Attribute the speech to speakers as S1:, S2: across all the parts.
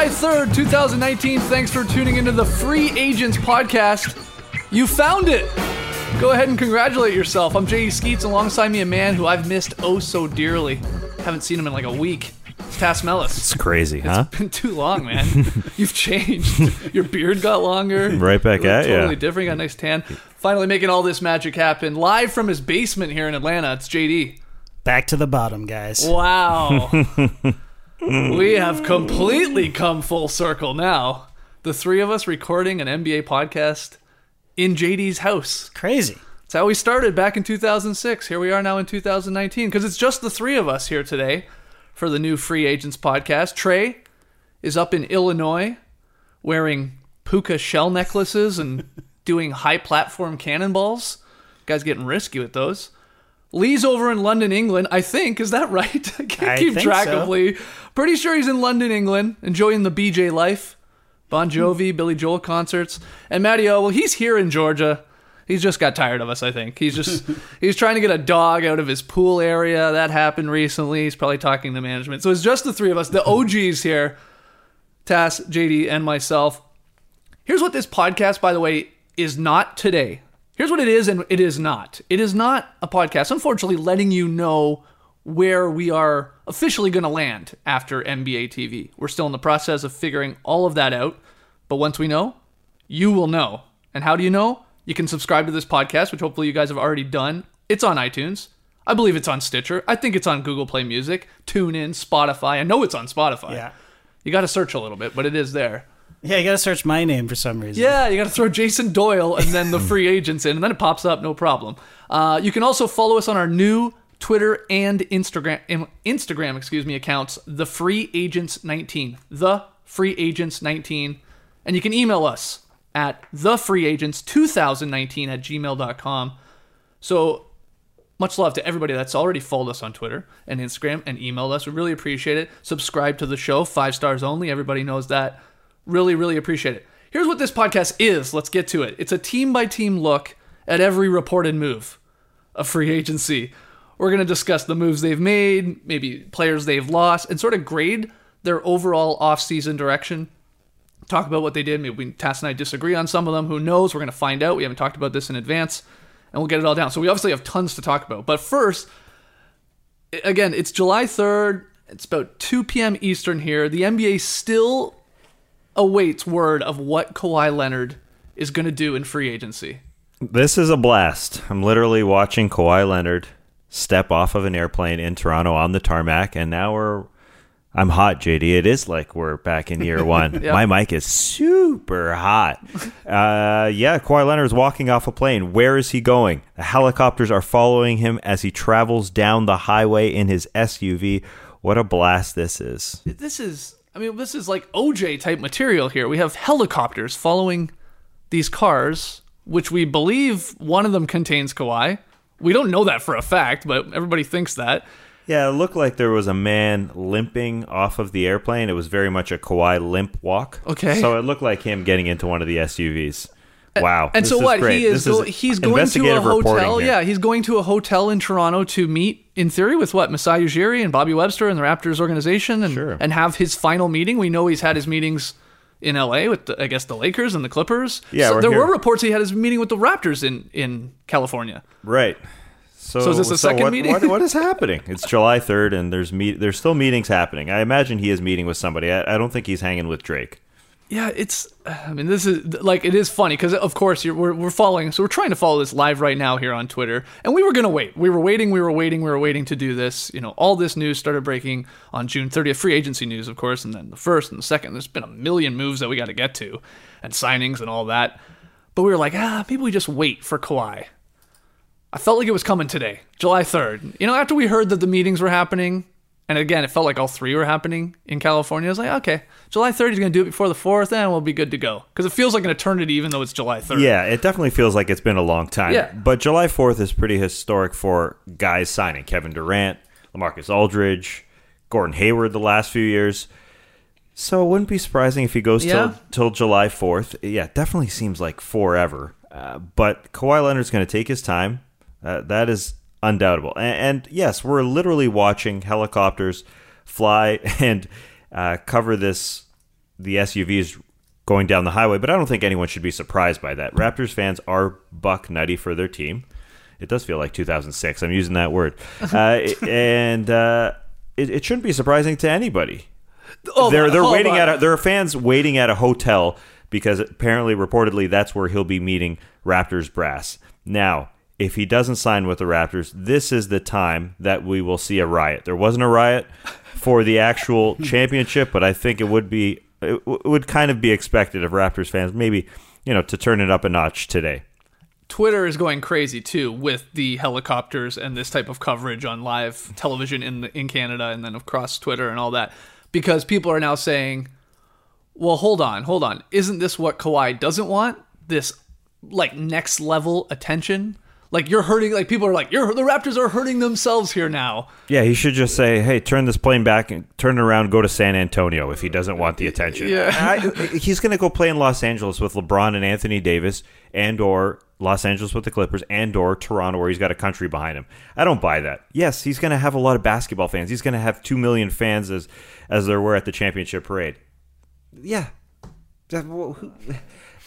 S1: July 3rd, 2019. Thanks for tuning into the Free Agents podcast. You found it! Go ahead and congratulate yourself. I'm J.E. Skeets, alongside me a man who I've missed oh so dearly. Haven't seen him in like a week. It's Tas Melas.
S2: It's crazy, huh?
S1: It's been too long, man. You've changed. Your beard got longer.
S2: Right back
S1: You look
S2: at ya.
S1: Totally different. Got a nice tan. Finally making all this magic happen. Live from his basement here in Atlanta. It's JD.
S3: Back to the bottom, guys.
S1: Wow. Mm. we have completely come full circle now. The three of us recording an NBA podcast in JD's house.
S3: Crazy.
S1: That's how we started back in 2006. Here we are now in 2019 because it's just the three of us here today for the new Free Agents podcast. Trey is up in Illinois wearing puka shell necklaces and doing high platform cannonballs. Guy's getting risky with those. Leigh's over in London, England. I think is that right? I can't
S3: I
S1: keep track
S3: so.
S1: of Lee. Pretty sure he's in London, England, enjoying the BJ life. Bon hmm. Jovi, Billy Joel concerts, and Matty O. Well, he's here in Georgia. He's just got tired of us. I think he's just he's trying to get a dog out of his pool area. That happened recently. He's probably talking to management. So it's just the three of us, the hmm. OGs here, Tas, JD, and myself. Here's what this podcast, by the way, is not today. Here's what it is and it is not. It is not a podcast, unfortunately, letting you know where we are officially going to land after NBA TV. We're still in the process of figuring all of that out. But once we know, you will know. And how do you know? You can subscribe to this podcast, which hopefully you guys have already done. It's on iTunes. I believe it's on Stitcher. I think it's on Google Play Music, TuneIn, Spotify. I know it's on Spotify.
S3: Yeah.
S1: You got to search a little bit, but it is there.
S3: Yeah, you gotta search my name for some reason.
S1: Yeah, you got to throw Jason Doyle and then the free agents in, and then it pops up, no problem. Uh, you can also follow us on our new Twitter and Instagram, Instagram, excuse me, accounts, the Free Agents 19, the Free Agents 19, and you can email us at thefreeagents2019 at gmail.com. So much love to everybody that's already followed us on Twitter and Instagram and emailed us. We really appreciate it. Subscribe to the show, five stars only. Everybody knows that. Really, really appreciate it. Here's what this podcast is. Let's get to it. It's a team by team look at every reported move of free agency. We're going to discuss the moves they've made, maybe players they've lost, and sort of grade their overall offseason direction. Talk about what they did. Maybe Tas and I disagree on some of them. Who knows? We're going to find out. We haven't talked about this in advance, and we'll get it all down. So we obviously have tons to talk about. But first, again, it's July 3rd. It's about 2 p.m. Eastern here. The NBA still awaits word of what Kawhi Leonard is going to do in free agency.
S2: This is a blast. I'm literally watching Kawhi Leonard step off of an airplane in Toronto on the tarmac, and now we're. I'm hot, JD. It is like we're back in year one.
S1: Yeah.
S2: My mic is super hot. Uh, yeah, Kawhi Leonard is walking off a plane. Where is he going? The helicopters are following him as he travels down the highway in his SUV. What a blast this is.
S1: This is, I mean, this is like OJ type material here. We have helicopters following these cars, which we believe one of them contains Kawhi. We don't know that for a fact, but everybody thinks that.
S2: Yeah, it looked like there was a man limping off of the airplane. It was very much a Kawhi limp walk.
S1: Okay.
S2: So it looked like him getting into one of the SUVs. Uh, wow.
S1: And so
S2: is
S1: what?
S2: great.
S1: He is, go- he's going to a hotel.
S2: here.
S1: Yeah, he's going to a hotel in Toronto to meet, in theory, with what Masai Ujiri and Bobby Webster and the Raptors organization, and
S2: Sure.
S1: and have his final meeting. We know he's had his meetings in LA with, the, I guess, the Lakers and the Clippers.
S2: Yeah,
S1: So
S2: we're
S1: there
S2: here-
S1: were reports he had his meeting with the Raptors in in California.
S2: Right. So,
S1: So is this a second
S2: what,
S1: meeting?
S2: What, what is happening? It's July 3rd, and there's meet, there's still meetings happening. I imagine he is meeting with somebody. I, I don't think he's hanging with Drake.
S1: Yeah, it's. I mean, this is like it is funny because of course we're we're following. So we're trying to follow this live right now here on Twitter, and we were gonna wait. We were waiting. We were waiting. We were waiting to do this. You know, all this news started breaking on June 30th. Free agency news, of course, and then the first and the second. There's been a million moves that we got to get to, and signings and all that. But we were like, ah, maybe we just wait for Kawhi. I felt like it was coming today, July 3rd. You know, after we heard that the meetings were happening, and again, it felt like all three were happening in California. I was like, okay, July 3rd, is going to do it before the 4th, and we'll be good to go. Because it feels like an eternity, even though it's July 3rd.
S2: Yeah, it definitely feels like it's been a long time.
S1: Yeah.
S2: But July 4th is pretty historic for guys signing. Kevin Durant, LaMarcus Aldridge, Gordon Hayward the last few years. So it wouldn't be surprising if he goes
S1: Yeah.
S2: till till July 4th. Yeah, definitely seems like forever. Uh, but Kawhi Leonard's going to take his time. Uh, that is undoubtable. And, and yes, we're literally watching helicopters fly and uh, cover this the SUVs going down the highway. But I don't think anyone should be surprised by that. Raptors fans are buck nutty for their team. It does feel like 2006. I'm using that word, uh, and uh, it, it shouldn't be surprising to anybody.
S1: Oh,
S2: they're they're
S1: hold
S2: waiting
S1: on.
S2: at a, there are fans waiting at a hotel because apparently reportedly that's where he'll be meeting Raptors brass. Now, if he doesn't sign with the Raptors, this is the time that we will see a riot. There wasn't a riot for the actual championship, but I think it would be it w- would kind of be expected of Raptors fans maybe, you know, to turn it up a notch today.
S1: Twitter is going crazy too with the helicopters and this type of coverage on live television in the, in Canada and then across Twitter and all that because people are now saying, "Well, hold on, hold on. Isn't this what Kawhi doesn't want? This like next level attention? Like you're hurting like people are like, "You're the Raptors are hurting themselves here now."
S2: Yeah, he should just say, "Hey, turn this plane back and turn it around, go to San Antonio." If he doesn't want the attention,
S1: Yeah.
S2: I, he's going to go play in Los Angeles with LeBron and Anthony Davis, and or Los Angeles with the Clippers, and or Toronto, where he's got a country behind him. I don't buy that. Yes, he's going to have a lot of basketball fans. He's going to have two million fans as as there were at the championship parade. Yeah, That- well, who-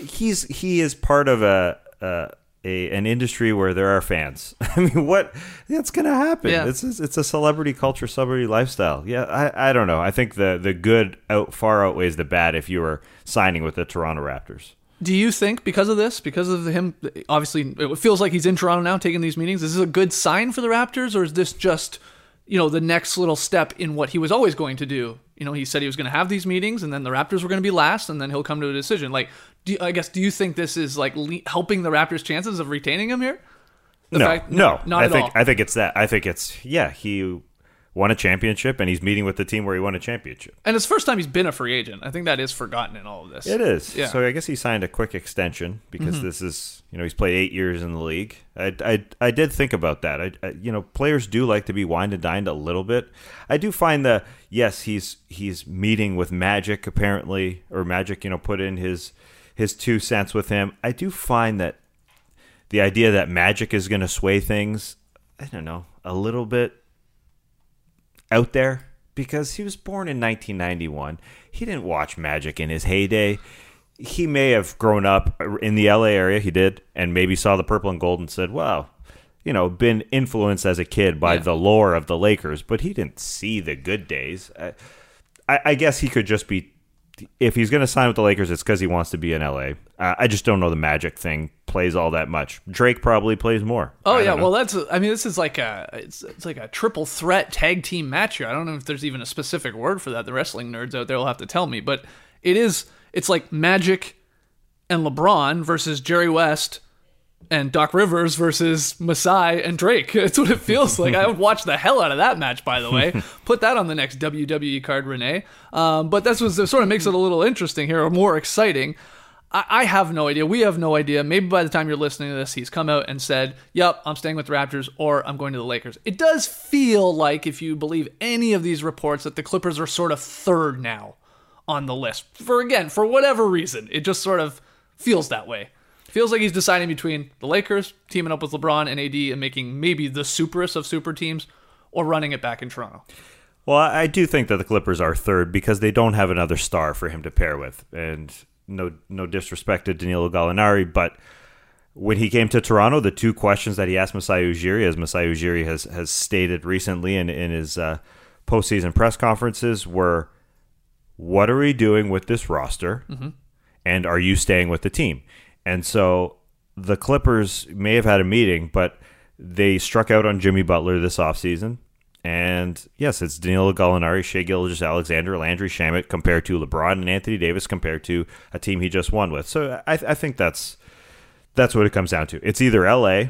S2: he's he is part of a. a a, an industry where there are fans. I mean, what? That's going to happen.
S1: Yeah.
S2: It's it's a celebrity culture, celebrity lifestyle. Yeah, I, I don't know. I think the the good out far outweighs the bad if you were signing with the Toronto Raptors.
S1: Do you think because of this, because of him, obviously it feels like he's in Toronto now taking these meetings? Is this a good sign for the Raptors, or is this just, you know, the next little step in what he was always going to do? You know, he said he was going to have these meetings, and then the Raptors were going to be last, and then he'll come to a decision. Like, do you, I guess, do you think this is like le- helping the Raptors' chances of retaining him here? The
S2: no,
S1: fact-
S2: no,
S1: not
S2: I
S1: at
S2: think
S1: all.
S2: I think it's that. I think it's yeah. He won a championship, and he's meeting with the team where he won a championship.
S1: and it's the first time he's been a free agent. I think that is forgotten in all of this.
S2: It is.
S1: Yeah.
S2: So I guess he signed a quick extension because mm-hmm. this is, you know, he's played eight years in the league. I, I, I did think about that. I, I, you know, players do like to be wined and dined a little bit. I do find the yes, he's he's meeting with Magic apparently, or Magic, you know, put in his his two cents with him. I do find that the idea that Magic is going to sway things, I don't know, a little bit out there because he was born in 1991. He didn't watch Magic in his heyday. He may have grown up in the LA area, he did, and maybe saw the purple and gold and said, wow, you know, been influenced as a kid by
S1: Yeah.
S2: the lore of the Lakers, but he didn't see the good days. I, I, I guess he could just be, if he's going to sign with the Lakers, it's because he wants to be in LA. Uh, I just don't know the Magic thing plays all that much. Drake probably plays more.
S1: Oh
S2: I
S1: yeah, well that's I mean this is like a it's it's like a triple threat tag team match here. I don't know if there's even a specific word for that. The wrestling nerds out there will have to tell me, but it is it's like Magic and LeBron versus Jerry West and Doc Rivers versus Masai and Drake. It's what it feels like. I would watch the hell out of that match, by the way. Put that on the next WWE card, Renee. Um, but that's what sort of makes it a little interesting here, or more exciting. I, I have no idea. We have no idea. Maybe by the time you're listening to this, he's come out and said, Yep, I'm staying with the Raptors or I'm going to the Lakers. It does feel like, if you believe any of these reports, that the Clippers are sort of third now on the list. For again, for whatever reason, it just sort of feels that way. Feels like he's deciding between the Lakers teaming up with LeBron and AD and making maybe the superest of super teams, or running it back in Toronto.
S2: Well, I do think that the Clippers are third because they don't have another star for him to pair with, and no no disrespect to Danilo Gallinari, but when he came to Toronto, the two questions that he asked Masai Ujiri, as Masai Ujiri has has stated recently in in his uh, postseason press conferences, were, "What are we doing with this roster?" and are you staying with the team? And so the Clippers may have had a meeting, but they struck out on Jimmy Butler this offseason. And yes, it's Danilo Gallinari, Shai Gilgeous-Alexander, Landry Shamet compared to LeBron and Anthony Davis compared to a team he just won with. So I, I think that's that's what it comes down to. It's either LA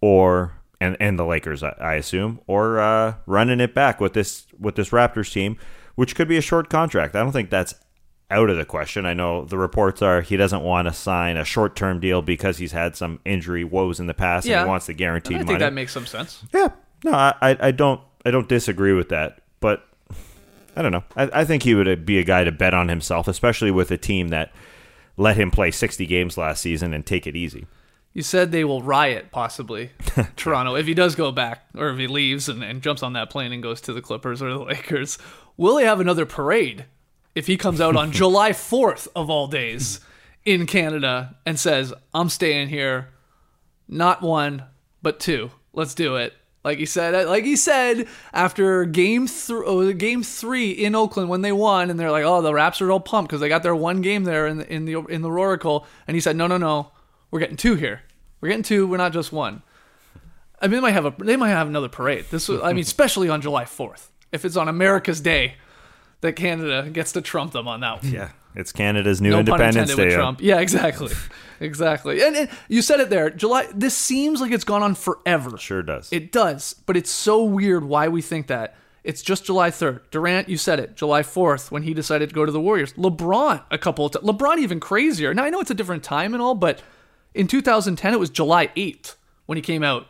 S2: or and and the Lakers, I, I assume, or uh, running it back with this with this Raptors team, which could be a short contract. I don't think that's out of the question. I know the reports are he doesn't want to sign a short term deal because he's had some injury woes in the past and he wants the guaranteed
S1: I think
S2: money.
S1: that makes some sense.
S2: yeah, no, I, I I don't I don't disagree with that, but I don't know. I, I think he would be a guy to bet on himself, especially with a team that let him play 60 games last season and take it easy.
S1: You said they will riot, possibly, Toronto, if he does go back or if he leaves and, and jumps on that plane and goes to the Clippers or the Lakers. Will they have another parade if he comes out on July 4th, of all days, in Canada and says, I'm staying here, not one, but two? Let's do it. Like he said, like he said after game three, oh, game three in Oakland when they won, and they're like, "Oh, the Raps are all pumped because they got their one game there in the in the in the Oracle." And he said, "No, no, no, we're getting two here. We're getting two. We're not just one." I mean, they might have a they might have another parade. This, was, I mean, especially on July Fourth, if it's on America's Day, that Canada gets to trump them on that. one.
S2: Yeah, it's Canada's new
S1: No
S2: Independence Day.
S1: Trump. Yeah, exactly, exactly. And, and you said it there, July. This seems like it's gone on forever.
S2: Sure does.
S1: It does, but it's so weird why we think that. It's just July 3rd. Durant, you said it. July 4th when he decided to go to the Warriors. LeBron, a couple of times. LeBron even crazier. Now I know it's a different time and all, but in 2010 it was July 8th when he came out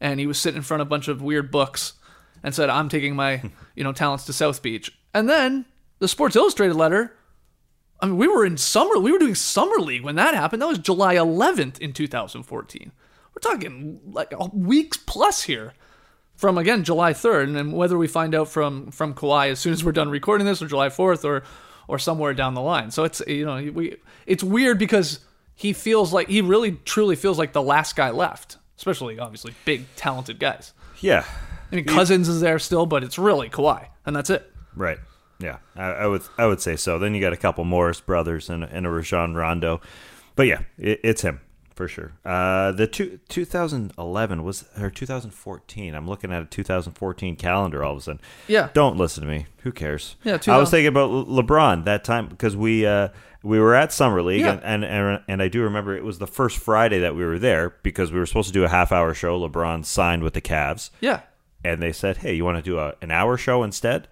S1: and he was sitting in front of a bunch of weird books and said, "I'm taking my, you know, talents to South Beach." And then the Sports Illustrated letter I mean, we were in summer. We were doing summer league when that happened. That was July 11th in 2014. We're talking like weeks plus here, from again July 3rd, and whether we find out from from Kawhi as soon as we're done recording this, or July 4th, or or somewhere down the line. So it's you know we it's weird because he feels like he really truly feels like the last guy left, especially obviously big talented guys.
S2: yeah,
S1: I mean Cousins is there still, but it's really Kawhi, and that's it.
S2: Right. Yeah, I, I would I would say so. Then you got a couple Morris brothers and, and a Rajon Rondo, but yeah, it, it's him for sure. Uh, the two, 2011 was or 2014. I'm looking at a 2014 calendar all of a sudden.
S1: Yeah.
S2: Don't listen to me. Who cares?
S1: Yeah,
S2: I was thinking about LeBron that time because we uh, we were at summer league
S1: Yeah.
S2: and, and and and I do remember it was the first Friday that we were there because we were supposed to do a half hour show. LeBron signed with the Cavs
S1: Yeah,
S2: and they said, "Hey, you want to do a, an hour show instead?"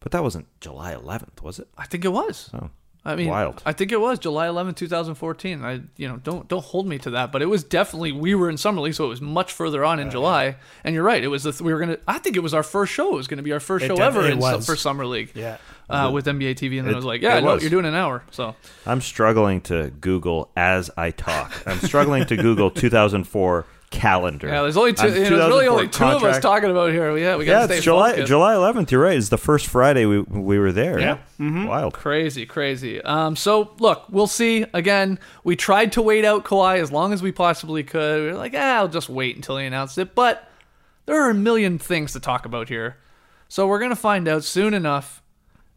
S2: But that wasn't July 11th, was it?
S1: I think it was.
S2: Oh,
S1: I mean,
S2: Wild.
S1: I think it was July 11, 2014. I, you know, don't don't hold me to that, but it was definitely we were in summer league, so it was much further on in July. And you're right, it was the th- we were gonna. I think it was our first show. It was gonna be our first show ever in for summer league.
S3: Yeah.
S1: Uh, with NBA TV, and then
S2: It-
S1: it was like, yeah, no,
S2: was.
S1: you're doing an hour. So
S2: I'm struggling to Google as I talk. I'm struggling to Google 2004 calendar.
S1: yeah, there's only two.
S2: I'm
S1: You know, there's really only two of us talking about here. Yeah, we got
S2: Yeah,
S1: to stay
S2: it's July
S1: focused.
S2: July 11th. You're right. It's the first Friday we we were there.
S3: Yeah.
S2: Wild.
S1: Crazy, crazy. Um, so look, we'll see. Again, we tried to wait out Kawhi as long as we possibly could. We were like, ah, I'll just wait until he announced it. But there are a million things to talk about here, so we're gonna find out soon enough.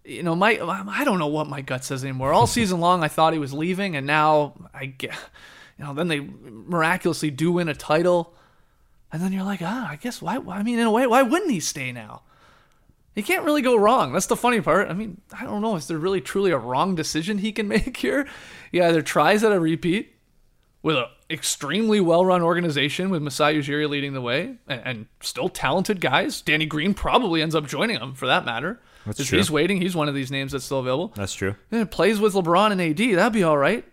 S1: You know, my I don't know what my gut says anymore. All season long, I thought he was leaving, and now I get, you know, then they miraculously do win a title, and then you're like, ah, I guess why? I mean, in a way, why wouldn't he stay now? He can't really go wrong. That's the funny part. I mean, I don't know. Is there really truly a wrong decision he can make here? He either tries at a repeat with an extremely well-run organization with Masai Ujiri leading the way and, and still talented guys. Danny Green probably ends up joining him for that matter.
S2: That's true.
S1: He's waiting. He's one of these names that's still available.
S2: That's true.
S1: And plays with LeBron and AD. That'd be all right.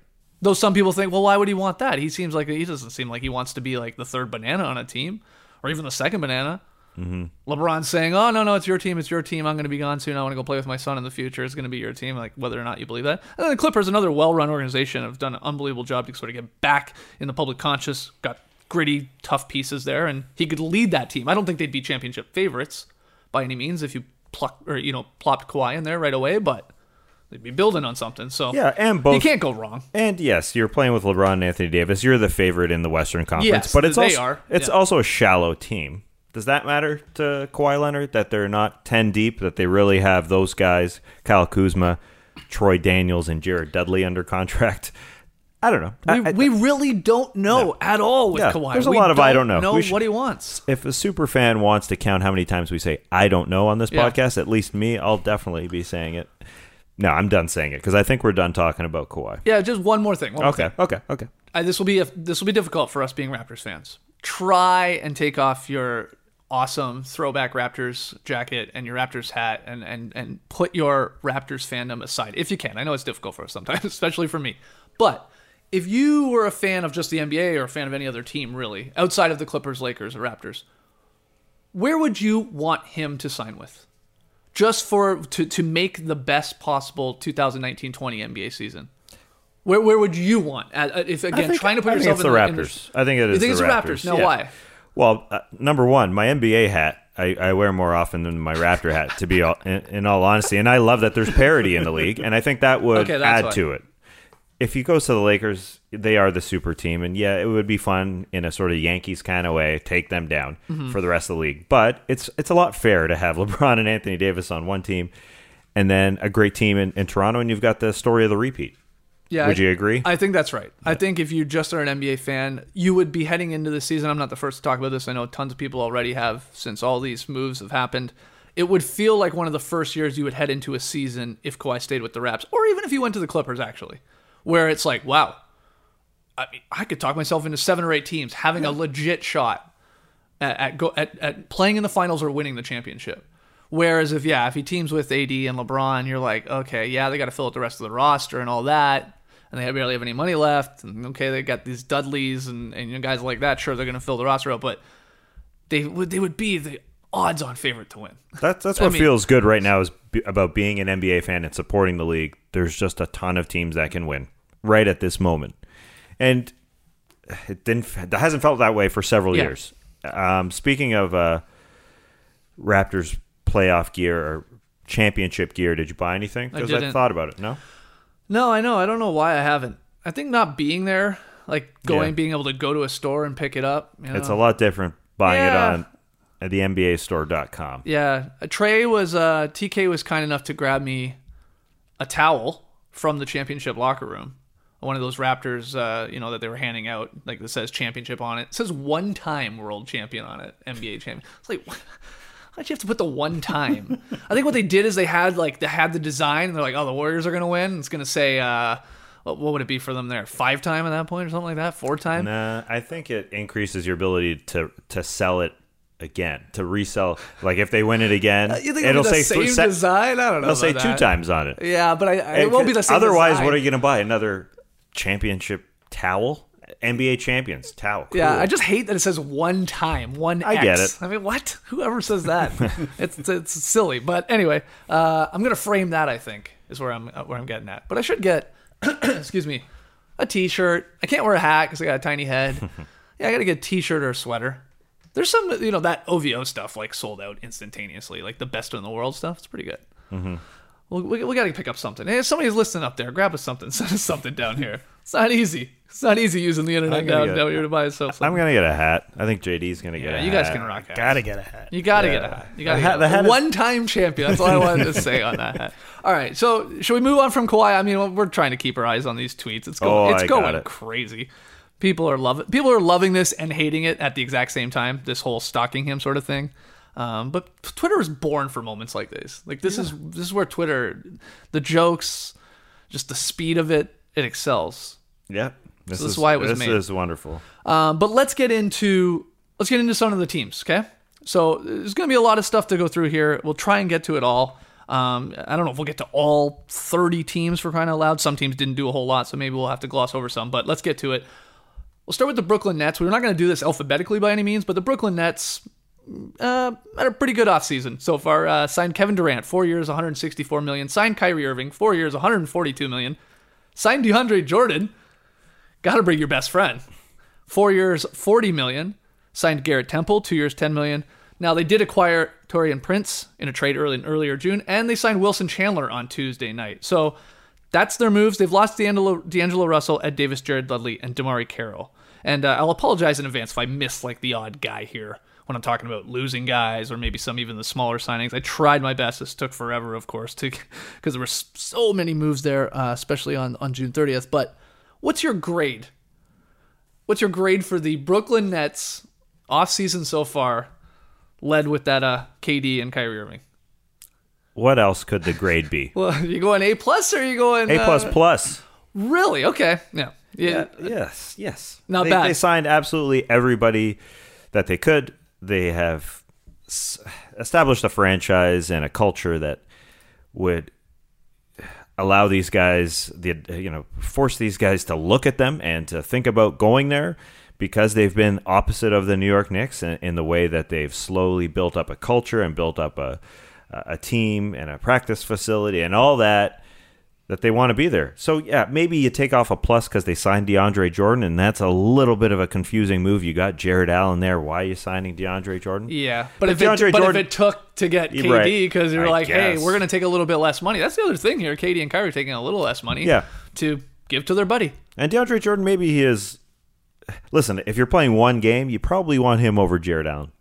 S1: Though some people think, well, why would he want that? He seems like he doesn't seem like he wants to be like the third banana on a team, or even the second banana. Mm-hmm. LeBron's saying, "Oh no, no, it's your team. It's your team. I'm going to be gone soon. I want to go play with my son in the future. It's going to be your team." Like whether or not you believe that. And then the Clippers, another well-run organization, have done an unbelievable job to sort of get back in the public conscious. Got gritty, tough pieces there, and he could lead that team. I don't think they'd be championship favorites by any means if you pluck or you know plopped Kawhi in there right away, but they'd be building on something. So
S2: Yeah, and both
S1: you can't go wrong.
S2: And yes, you're playing with LeBron and Anthony Davis. You're the favorite in the Western Conference,
S1: Yes,
S2: but it's
S1: they
S2: also
S1: are.
S2: it's
S1: Yeah.
S2: also a shallow team. Does that matter to Kawhi Leonard that they're not ten deep? That they really have those guys, Kyle Kuzma, Troy Daniels, and Jared Dudley under contract? I don't know.
S1: We,
S2: I-
S1: we really don't know at all with
S2: Yeah,
S1: Kawhi.
S2: there's a
S1: We
S2: lot of I don't know.
S1: Know
S2: should-
S1: what he wants.
S2: if a super fan wants to count how many times we say I don't know on this
S1: Yeah.
S2: podcast, at least me, I'll definitely be saying it. No, I'm done saying it because I think we're done talking about Kawhi.
S1: Yeah, just one more thing. one more
S2: Okay,
S1: thing.
S2: okay, okay.
S1: Uh, this will be a, this will be difficult for us being Raptors fans. Try and take off your awesome throwback Raptors jacket and your Raptors hat and and and put your Raptors fandom aside if you can. I know it's difficult for us sometimes, especially for me. But if you were a fan of just the NBA or a fan of any other team really, outside of the Clippers, Lakers, or Raptors, where would you want him to sign with? Just for to to make the best possible 2019-20 NBA season. Where where would you want? Uh, if again
S2: think-
S1: trying to put
S2: I
S1: yourself in
S2: the
S1: the in the-
S2: Raptors. I think it is.
S1: You think
S2: the
S1: it's the Raptors? No,
S2: yeah.
S1: why?
S2: Well, uh, number one, my NBA hat I, I wear more often than my Raptor hat. To be all, in, in all honesty, and I love that there's parity in the league, and I think that would
S1: Okay,
S2: add
S1: why.
S2: to it. If he goes to the Lakers, they are the super team, and yeah, it would be fun in a sort of Yankees kind of way, take them down
S1: Mm-hmm.
S2: for the rest of the league. But it's it's a lot fair to have LeBron and Anthony Davis on one team, and then a great team in, in Toronto, and you've got the story of the repeat.
S1: Yeah,
S2: Would
S1: I-
S2: you agree?
S1: I think that's right. I think if you just are an NBA fan, you would be heading into the season. I'm not the first to talk about this. I know tons of people already have since all these moves have happened. It would feel like one of the first years you would head into a season if Kawhi stayed with the Raps, or even if you went to the Clippers, actually, where it's like, wow, I mean, I could talk myself into seven or eight teams having a legit shot at at, go, at at playing in the finals or winning the championship. Whereas if yeah, if he teams with AD and LeBron, you're like, okay, yeah, they got to fill out the rest of the roster and all that, and they barely have any money left. And okay, they got these Dudleys and and guys like that. Sure, they're going to fill the roster out, but they would they would be the odds-on favorite to win.
S2: That's that's
S1: I
S2: what
S1: mean-
S2: feels good right now is b- about being an NBA fan and supporting the league. There's just a ton of teams that can win right at this moment, and it didn't. It hasn't felt that way for several
S1: Yeah.
S2: years. Um, speaking of uh, Raptors playoff gear or championship gear, did you buy anything? Because I,
S1: didn't.
S2: thought about it. No,
S1: No, I know. I don't know why I haven't. I think not being there, like going,
S2: Yeah.
S1: being able to go to a store and pick it up. You
S2: it's a lot different buying
S1: Yeah.
S2: it on at the NBAstore.com.
S1: Yeah, Trey was uh, TK was kind enough to grab me a towel from the championship locker room. One of those Raptors, uh, you know, that they were handing out, like that says championship on it. It says one time world champion on it, NBA champion. It's like, why'd you have to put the one time? I think what they did is they had like they had the design, and they're like, oh, the Warriors are gonna win. It's gonna say, uh, what, what would it be for them there? Five time at that point or something like that? Four time?
S2: Nah, I think it increases your ability to to sell it again, to resell. Like if they win it again, it'll
S1: it'll
S2: say
S1: same
S2: se-
S1: design? I don't know.
S2: They'll say
S1: about
S2: two times on it.
S1: Yeah, but I, I, it won't be the same.
S2: Otherwise,
S1: design.
S2: what are you going to buy? Another championship towel? NBA champions towel.
S1: Yeah, I just hate that it says one time, one.
S2: I get it.
S1: I mean, what? Whoever says that, it's it's silly. But anyway, uh, I'm gonna frame that. I think is where I'm uh, where I'm getting at. But I should get, excuse me, a T-shirt. I can't wear a hat because I got a tiny head. yeah, I gotta get a T-shirt or a sweater. There's some, you know, that OVO stuff like sold out instantaneously, like the best in the world stuff. It's pretty good.
S2: Mm-hmm.
S1: Well, we, we got to pick up something. Hey, if somebody's listening up there, grab us something. Send us something down here. It's not easy. It's not easy using the internet
S2: I'm gonna
S1: down,
S2: get-
S1: down here to buy yourself something.
S2: I'm going to get a hat. I think JD's going to get
S1: Yeah,
S2: a
S1: you
S2: hat.
S1: guys can rock hats.
S3: Gotta get a hat.
S1: You gotta
S2: Yeah.
S1: get a hat. You gotta
S2: The
S1: get
S2: hat-
S1: a
S2: the hat
S1: one-time champion. That's all I wanted to say on that hat. All right, so should we move on from Kawhi? I mean, we're trying to keep our eyes on these tweets. It's going,
S2: Oh,
S1: it's
S2: I got
S1: going
S2: it.
S1: crazy. People are loving. People are loving this and hating it at the exact same time. This whole stalking him sort of thing. Um, but Twitter is born for moments like this. Like this is this is where Twitter, the jokes, just the speed of it, it excels.
S2: Yeah. This,
S1: this is why it was
S2: this
S1: made.
S2: is wonderful.
S1: Um, but let's get into let's get into some of the teams. Okay, so there's going to be a lot of stuff to go through here. We'll try and get to it all. Um, I don't know if we'll get to all 30 teams for crying out loud. Some teams didn't do a whole lot, so maybe we'll have to gloss over some. But let's get to it. We'll start with the Brooklyn Nets. We're not going to do this alphabetically by any means, but the Brooklyn Nets uh, had a pretty good offseason so far. Uh, signed Kevin Durant, four years, 164 million. Signed Kyrie Irving, four years, 142 million. Signed DeAndre Jordan. Got to bring your best friend. Four years, 40 million. Signed Garrett Temple, two years, 10 million. Now they did acquire Taurean Prince in a trade early in earlier June, and they signed Wilson Chandler on Tuesday night. So that's their moves. They've lost D'Angelo, D'Angelo Russell, Ed Davis, Jared Dudley, and DeMarre Carroll. And uh, I'll apologize in advance if I miss like the odd guy here when I'm talking about losing guys or maybe some even the smaller signings. I tried my best. This took forever, of course, to because there were so many moves there, uh, especially on on June 30th. But what's your grade? What's your grade for the Brooklyn Nets off season so far, led with that uh, KD and Kyrie Irving?
S2: What else could the grade be?
S1: Well, you going A plus or are you going
S2: A plus
S1: uh,
S2: plus.
S1: Really? Okay. Yeah. Yeah.
S2: Yes, yes.
S1: Not
S2: they,
S1: bad.
S2: They signed absolutely everybody that they could. They have established a franchise and a culture that would allow these guys the you know force these guys to look at them and to think about going there because they've been opposite of the New York Knicks in, in the way that they've slowly built up a culture and built up a a team and a practice facility and all that that they want to be there. So yeah, maybe you take off a plus because they signed DeAndre Jordan, and that's a little bit of a confusing move. You got Jarrett Allen there. Why are you signing DeAndre Jordan?
S1: Yeah, but, if,
S2: DeAndre
S1: it, but if it took to get KD
S2: right.
S1: because you're
S2: I
S1: like, hey, we're going to take a little bit less money. That's the other thing here. KD and Kyrie taking a little less money
S2: Yeah.
S1: to give to their buddy.
S2: And DeAndre Jordan, maybe he is. Listen, if you're playing one game, you probably want him over Jarrett Allen.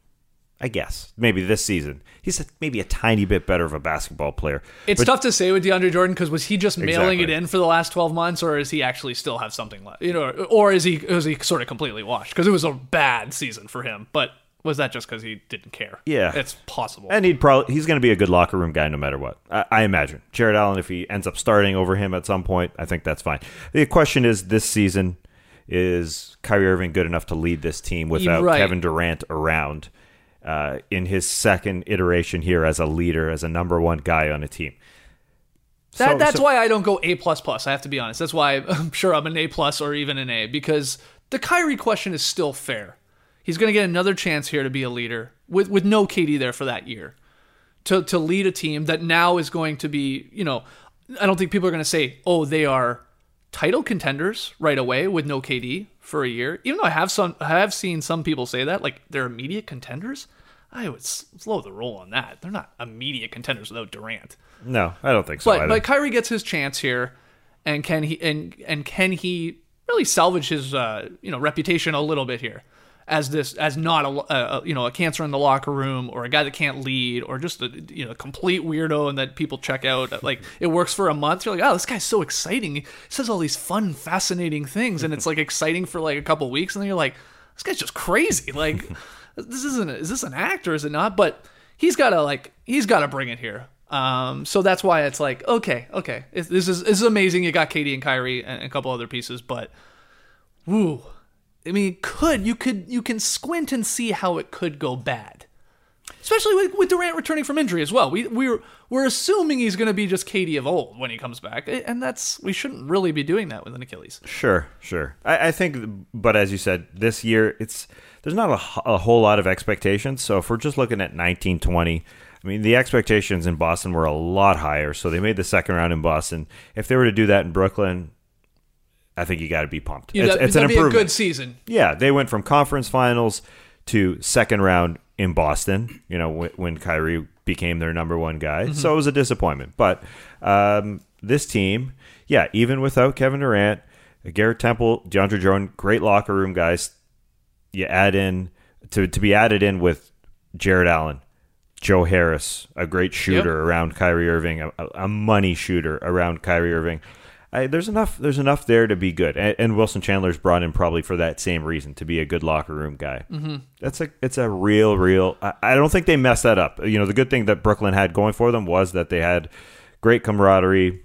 S2: I guess maybe this season he's a, maybe a tiny bit better of a basketball player.
S1: It's
S2: But-
S1: tough to say with DeAndre Jordan because was he just mailing
S2: Exactly.
S1: it in for the last twelve months, or is he actually still have something left? You know, or is he is he sort of completely washed? Because it was a bad season for him, but was that just because he didn't care?
S2: Yeah.
S1: it's possible.
S2: And he'd probably he's going to be a good locker room guy no matter what. I, I imagine Jarrett Allen, if he ends up starting over him at some point, I think that's fine. The question is this season is Kyrie Irving good enough to lead this team without
S1: Right.
S2: Kevin Durant around uh, in his second iteration here as a leader, as a number one guy on a team?
S1: That,
S2: So-
S1: that's
S2: so-
S1: why I don't go A plus plus. I have to be honest. That's why I'm sure I'm an A plus or even an A because the Kyrie question is still fair. He's going to get another chance here to be a leader with with no KD there for that year to to lead a team that now is going to be you know I don't think people are going to say oh they are title contenders right away with no KD for a year. Even though I have some I have seen some people say that like they're immediate contenders. I would slow the roll on that. They're not immediate contenders without Durant.
S2: No, I don't think so.
S1: But
S2: either.
S1: but Kyrie gets his chance here, and can he and and can he really salvage his uh, you know reputation a little bit here as this as not a, a you know a cancer in the locker room or a guy that can't lead or just a you know complete weirdo and that people check out like it works for a month. You're like oh this guy's so exciting. He says all these fun fascinating things and it's like exciting for like a couple weeks and then you're like this guy's just crazy. Like this isn't is this an act or is it not? But he's got to like he's got to bring it here. Um, so that's why it's like okay, okay, this is this is amazing. You got KD and Kyrie and a couple other pieces, but woo, I mean, could you could you can squint and see how it could go bad, especially with, with Durant returning from injury as well. We we're we're assuming he's going to be just KD of old when he comes back, and that's we shouldn't really be doing that with an Achilles.
S2: Sure, sure. I, I think, but as you said, this year it's there's not a, a whole lot of expectations. So if we're just looking at 1920, I mean the expectations in Boston were a lot higher. So they made the second round in Boston. If they were to do that in Brooklyn, I think you got to be pumped. It's it's an
S1: that'd be a
S2: improvement.
S1: good season.
S2: Yeah, they went from conference finals to second round in Boston. You know, when, when Kyrie became their number one guy,
S1: Mm-hmm.
S2: so it was a disappointment. But um, this team, yeah, even without Kevin Durant, Garrett Temple, DeAndre Jordan, great locker room guys. You add in to to be added in with Jarrett Allen, Joe Harris, a great shooter around Kyrie Irving, a, a money shooter around Kyrie Irving. I, there's enough. There's enough there to be good, and, and Wilson Chandler's brought in probably for that same reason to be a good locker room guy. Mm-hmm. That's a it's a real real. I, I don't think they messed that up. You know, the good thing that Brooklyn had going for them was that they had great camaraderie.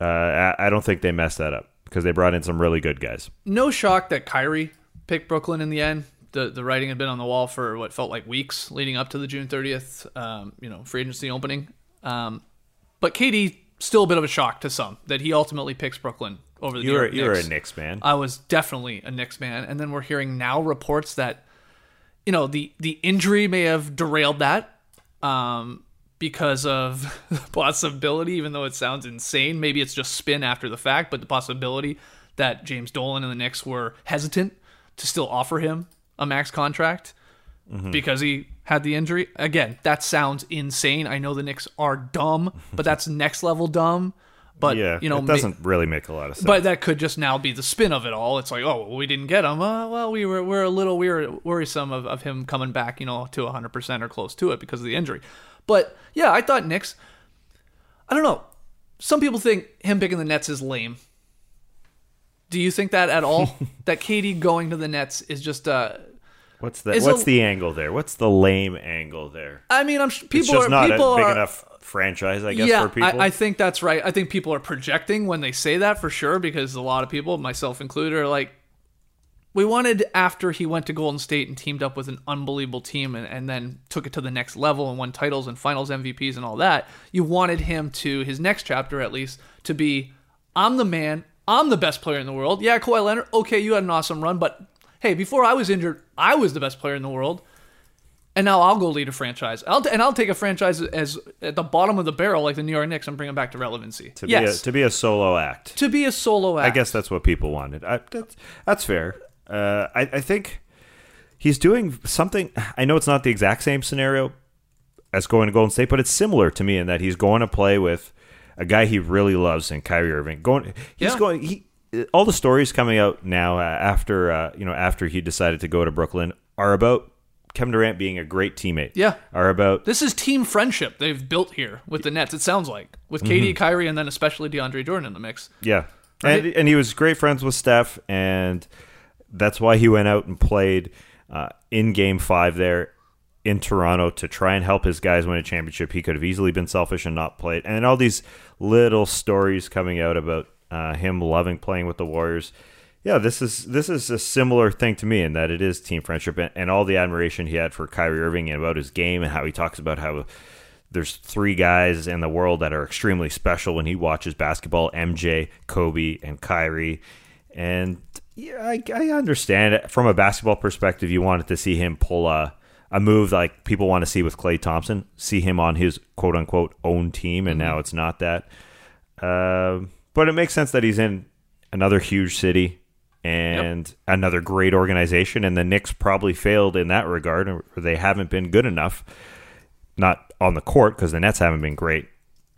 S2: Uh, I, I don't think they messed that up because they brought in some really good guys.
S1: no shock that Kyrie picked Brooklyn in the end. The the writing had been on the wall for what felt like weeks leading up to the June 30th, um, you know, free agency opening. Um, but KD still a bit of a shock to some that he ultimately picks Brooklyn over the
S2: You
S1: New York
S2: you were a
S1: Knicks.
S2: Knicks man.
S1: I was definitely a Knicks man, and then we're hearing now reports that you know the the injury may have derailed that um, because of the possibility, even though it sounds insane. Maybe it's just spin after the fact, but the possibility that James Dolan and the Knicks were hesitant to still offer him a max contract
S2: Mm-hmm.
S1: because he had the injury. Again, that sounds insane. I know the Knicks are dumb, but that's next level dumb. But
S2: yeah,
S1: you know,
S2: it doesn't really make a lot of sense.
S1: but that could just now be the spin of it all. It's like, oh, well, we didn't get him. Uh, well, we were we're a little we were worrisome of, of him coming back, you know, to 100% or close to it because of the injury. But yeah, I thought Knicks. I don't know. Some people think him picking the Nets is lame. Do you think that at all? that KD going to the Nets is just uh
S2: what's the what's
S1: a-
S2: the angle there? What's the lame angle there?
S1: I mean, I'm people
S2: It's
S1: people
S2: just
S1: are
S2: not
S1: people
S2: a big
S1: are,
S2: enough franchise, I guess,
S1: yeah,
S2: for people.
S1: I, I think that's right. I think people are projecting when they say that for sure because a lot of people, myself included, are like, we wanted after he went to Golden State and teamed up with an unbelievable team and, and then took it to the next level and won titles and finals MVPs and all that. You wanted him to, his next chapter at least, to be, I'm the man, I'm the best player in the world. Yeah, Kawhi Leonard, okay, you had an awesome run, but hey, before I was injured, I was the best player in the world And now I'll go lead a franchise. I'll and I'll take a franchise as at the bottom of the barrel like the New York Knicks and bring them back to relevancy.
S2: To
S1: yes,
S2: be a, to be a solo act.
S1: to be a solo act.
S2: I guess that's what people wanted. I, that's, that's fair. Uh, I, I think he's doing something. I know it's not the exact same scenario as going to Golden State, but it's similar to me in that he's going to play with a guy he really loves in Kyrie Irving. Going, he's
S1: Yeah.
S2: going. He all the stories coming out now uh, after uh, you know after he decided to go to Brooklyn are about Kevin Durant being a great teammate.
S1: Yeah.
S2: are about
S1: This is team friendship they've built here with the Nets. It sounds like with KD, Kyrie, and then especially DeAndre Jordan in the mix.
S2: Yeah.
S1: Right?
S2: And, and he was great friends with Steph, and that's why he went out and played uh, in game five there in Toronto to try and help his guys win a championship. He could have easily been selfish and not played. And all these little stories coming out about uh, him loving playing with the Warriors. Yeah, this is this is a similar thing to me in that it is team friendship and, and all the admiration he had for Kyrie Irving and about his game and how he talks about how there's three guys in the world that are extremely special when he watches basketball MJ, Kobe, and Kyrie. And yeah, I, I understand it. From a basketball perspective, you wanted to see him pull a, a move like people want to see with Klay Thompson, see him on his quote unquote own team, and now it's not that. Um but it makes sense that he's in another huge city and another great organization, and the Knicks probably failed in that regard, or they haven't been good enough not on the court because the Nets haven't been great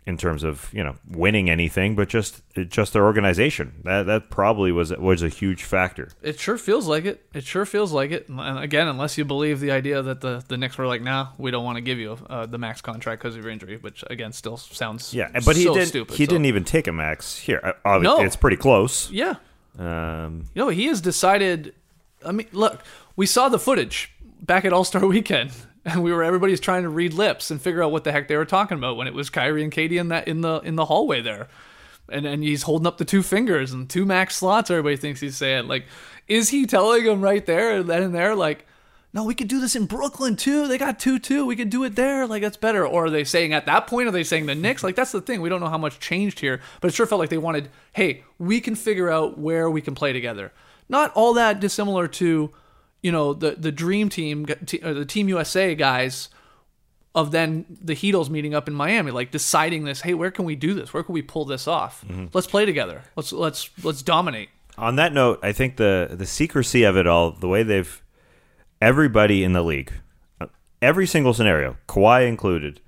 S2: in terms of you know winning anything, but just just their organization. That that probably was was a huge factor.
S1: It sure feels like it. It sure feels like it. And again, unless you believe the idea that the, the Knicks were like, nah, we don't want to give you uh, the max contract because of your injury, which again still sounds
S2: Yeah, but he
S1: so
S2: didn't.
S1: stupid.
S2: he
S1: so-
S2: didn't even take a max here. Uh, obvi-
S1: No.
S2: it's pretty close.
S1: Yeah,
S2: Um,
S1: you know he has decided. I mean, look, we saw the footage back at All Star Weekend, and we were everybody's trying to read lips and figure out what the heck they were talking about when it was Kyrie and KD in that in the in the hallway there. And and he's holding up the two fingers and two max slots. Everybody thinks he's saying like, is he telling them right there and then and there like, no, we could do this in Brooklyn too. They got two too. We could do it there. Like that's better. Or are they saying at that point? Are they saying the Knicks? Like that's the thing. We don't know how much changed here, but it sure felt like they wanted. Hey, we can figure out where we can play together. Not all that dissimilar to, you know, the the dream team, or the Team USA guys of then the Heatles meeting up in Miami, like deciding this. Hey, where can we do this? Where can we pull this off? Let's play together. Let's let's let's dominate.
S2: on that note, I think the the secrecy of it all, the way they've everybody in the league, uh, every single scenario, Kawhi included,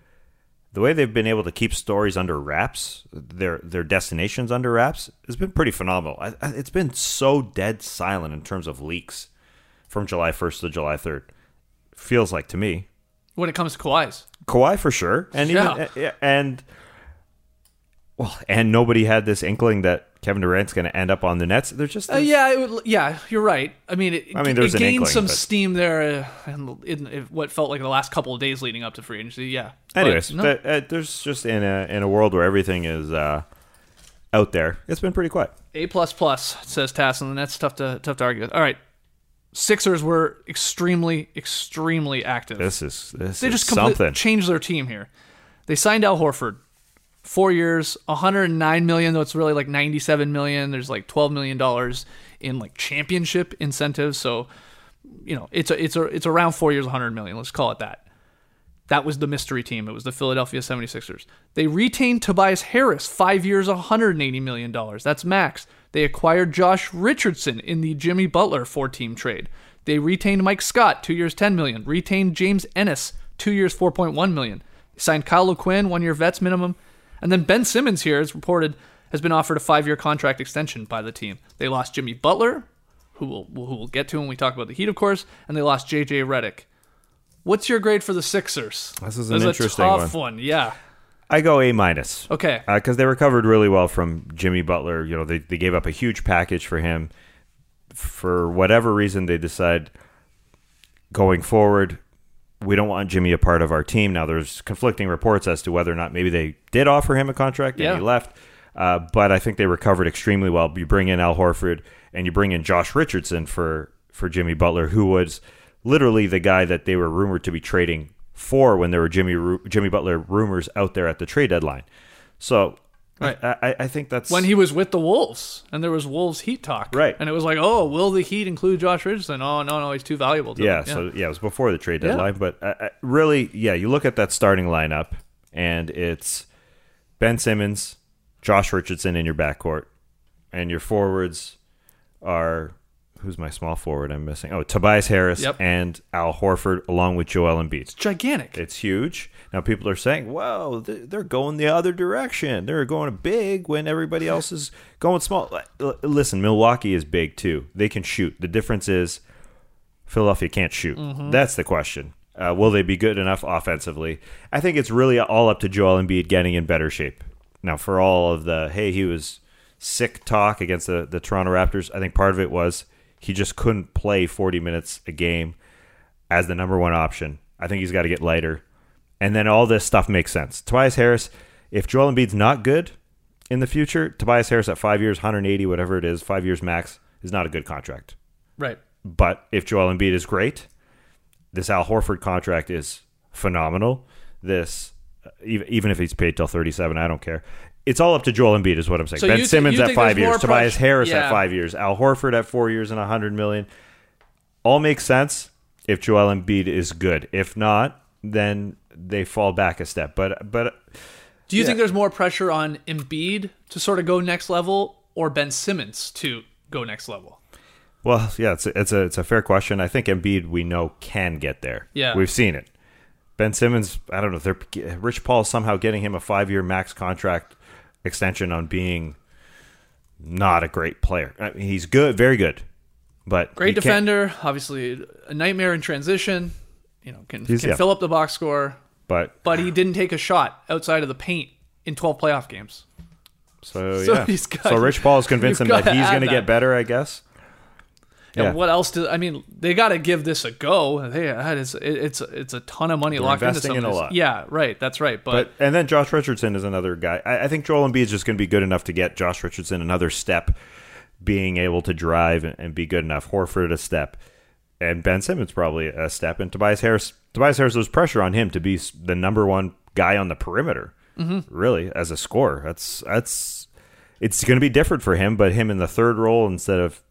S2: the way they've been able to keep stories under wraps, their their destinations under wraps, has been pretty phenomenal. I, it's been so dead silent in terms of leaks from July 1st to July 3rd. Feels like to me.
S1: When it comes to Kawhi's,
S2: Kawhi for sure, and
S1: Yeah.
S2: even and well, and nobody had this inkling that Kevin Durant's going to end up on the Nets. They're just
S1: Uh, yeah, would, yeah, you're right. I mean, it,
S2: I mean, there's
S1: it gained
S2: inkling,
S1: some
S2: but-
S1: steam there uh, in, in, in what felt like the last couple of days leading up to free agency. Yeah. But
S2: Anyways,
S1: no,
S2: that- uh, there's just in a in a world where everything is uh, out there, it's been pretty quiet.
S1: A plus plus says Tas, and that's tough to tough to argue with. All right, Sixers were extremely extremely active.
S2: This is this
S1: they just completely changed their team here. They signed Al Horford, four years, 109 million. Though it's really like 97 million. There's like 12 million dollars in like championship incentives. So, you know, it's a, it's a, it's around four years, 100 million. Let's call it that. That was the mystery team. It was the Philadelphia 76ers. They retained Tobias Harris, five years, $180 million. That's max. They acquired Josh Richardson in the Jimmy Butler four team trade. They retained Mike Scott, two years, 10 million. Retained James Ennis, two years, $4.1 million. Signed Kyle O'Quinn, one year vets minimum. And then Ben Simmons here is reported has been offered a five year contract extension by the team. They lost Jimmy Butler, who we'll, who we'll get to when we talk about the Heat, of course, and they lost JJ Redick. What's your grade for the Sixers?
S2: This is an
S1: This
S2: interesting
S1: a tough one. Yeah.
S2: I go A minus.
S1: Okay.
S2: because they recovered really well from Jimmy Butler. You know, they they gave up a huge package for him. For whatever reason, they decide going forward, we don't want Jimmy a part of our team. Now, there's conflicting reports as to whether or not maybe they did offer him a contract and
S1: Yeah.
S2: he left. Uh, but I think they recovered extremely well. You bring in Al Horford and you bring in Josh Richardson for for Jimmy Butler, who was literally the guy that they were rumored to be trading for when there were Jimmy Jimmy Butler rumors out there at the trade deadline. So
S1: Right.
S2: I, I, I think that's
S1: when he was with the Wolves and there was Wolves Heat talk.
S2: Right.
S1: And it was like, oh, will the Heat include Josh Richardson? Oh, no, no, he's too valuable to
S2: Yeah,
S1: them.
S2: so yeah, it was before the trade
S1: Yeah.
S2: deadline, but uh, uh, really, yeah, you look at that starting lineup, and it's Ben Simmons, Josh Richardson in your backcourt, and your forwards are who's my small forward? I'm missing. Oh, Tobias Harris
S1: Yep.
S2: and Al Horford, along with Joel Embiid.
S1: It's gigantic.
S2: It's huge. Now people are saying, "Whoa, they're going the other direction. They're going big when everybody else is going small." Listen, Milwaukee is big too. They can shoot. The difference is Philadelphia can't shoot. That's the question. Uh, will they be good enough offensively? I think it's really all up to Joel Embiid getting in better shape. Now, for all of the hey, he was sick talk against the the Toronto Raptors, I think part of it was he just couldn't play 40 minutes a game as the number one option. I think he's got to get lighter. And then all this stuff makes sense. Tobias Harris, if Joel Embiid's not good in the future, Tobias Harris at five years, 180, whatever it is, five years max, is not a good contract.
S1: Right.
S2: But if Joel Embiid is great, this Al Horford contract is phenomenal. This, uh, even even if he's paid till 37, I don't care. It's all up to Joel Embiid, is what I'm saying.
S1: So
S2: ben
S1: thi-
S2: Simmons at five years, Tobias Harris
S1: Yeah.
S2: at five years, Al Horford at four years and a 100 million. All makes sense if Joel Embiid is good. If not, then they fall back a step. But but
S1: Do you
S2: Yeah.
S1: think there's more pressure on Embiid to sort of go next level or Ben Simmons to go next level?
S2: Well, yeah, it's a, it's a it's a fair question. I think Embiid we know can get there.
S1: Yeah.
S2: we've seen it. Ben Simmons, I don't know. They're Rich Paul somehow getting him a five year max contract extension on being not a great player. I mean, he's good, very good, but
S1: Great
S2: can't-
S1: defender, obviously a nightmare in transition. You know, can
S2: He's-
S1: can
S2: yeah.
S1: fill up the box score,
S2: But
S1: but he didn't take a shot outside of the paint in 12 playoff games.
S2: so,
S1: So
S2: yeah,
S1: he's got-
S2: so Rich Paul's convinced him that he's going to get better. I guess.
S1: Yeah.
S2: Yeah.
S1: What else do I mean? They got to give this a go. They that is it, it's it's a ton of money
S2: They're
S1: locked into
S2: investing in a lot.
S1: Yeah, right. That's right. But,
S2: But and then Josh Richardson is another guy. I, I think Joel Embiid is just going to be good enough to get Josh Richardson another step, being able to drive and, and be good enough. Horford a step, and Ben Simmons probably a step, and Tobias Harris. Tobias Harris there's pressure on him to be the number one guy on the perimeter.
S1: Mm-hmm.
S2: Really, as a scorer, that's that's it's going to be different for him. But him in the third role instead of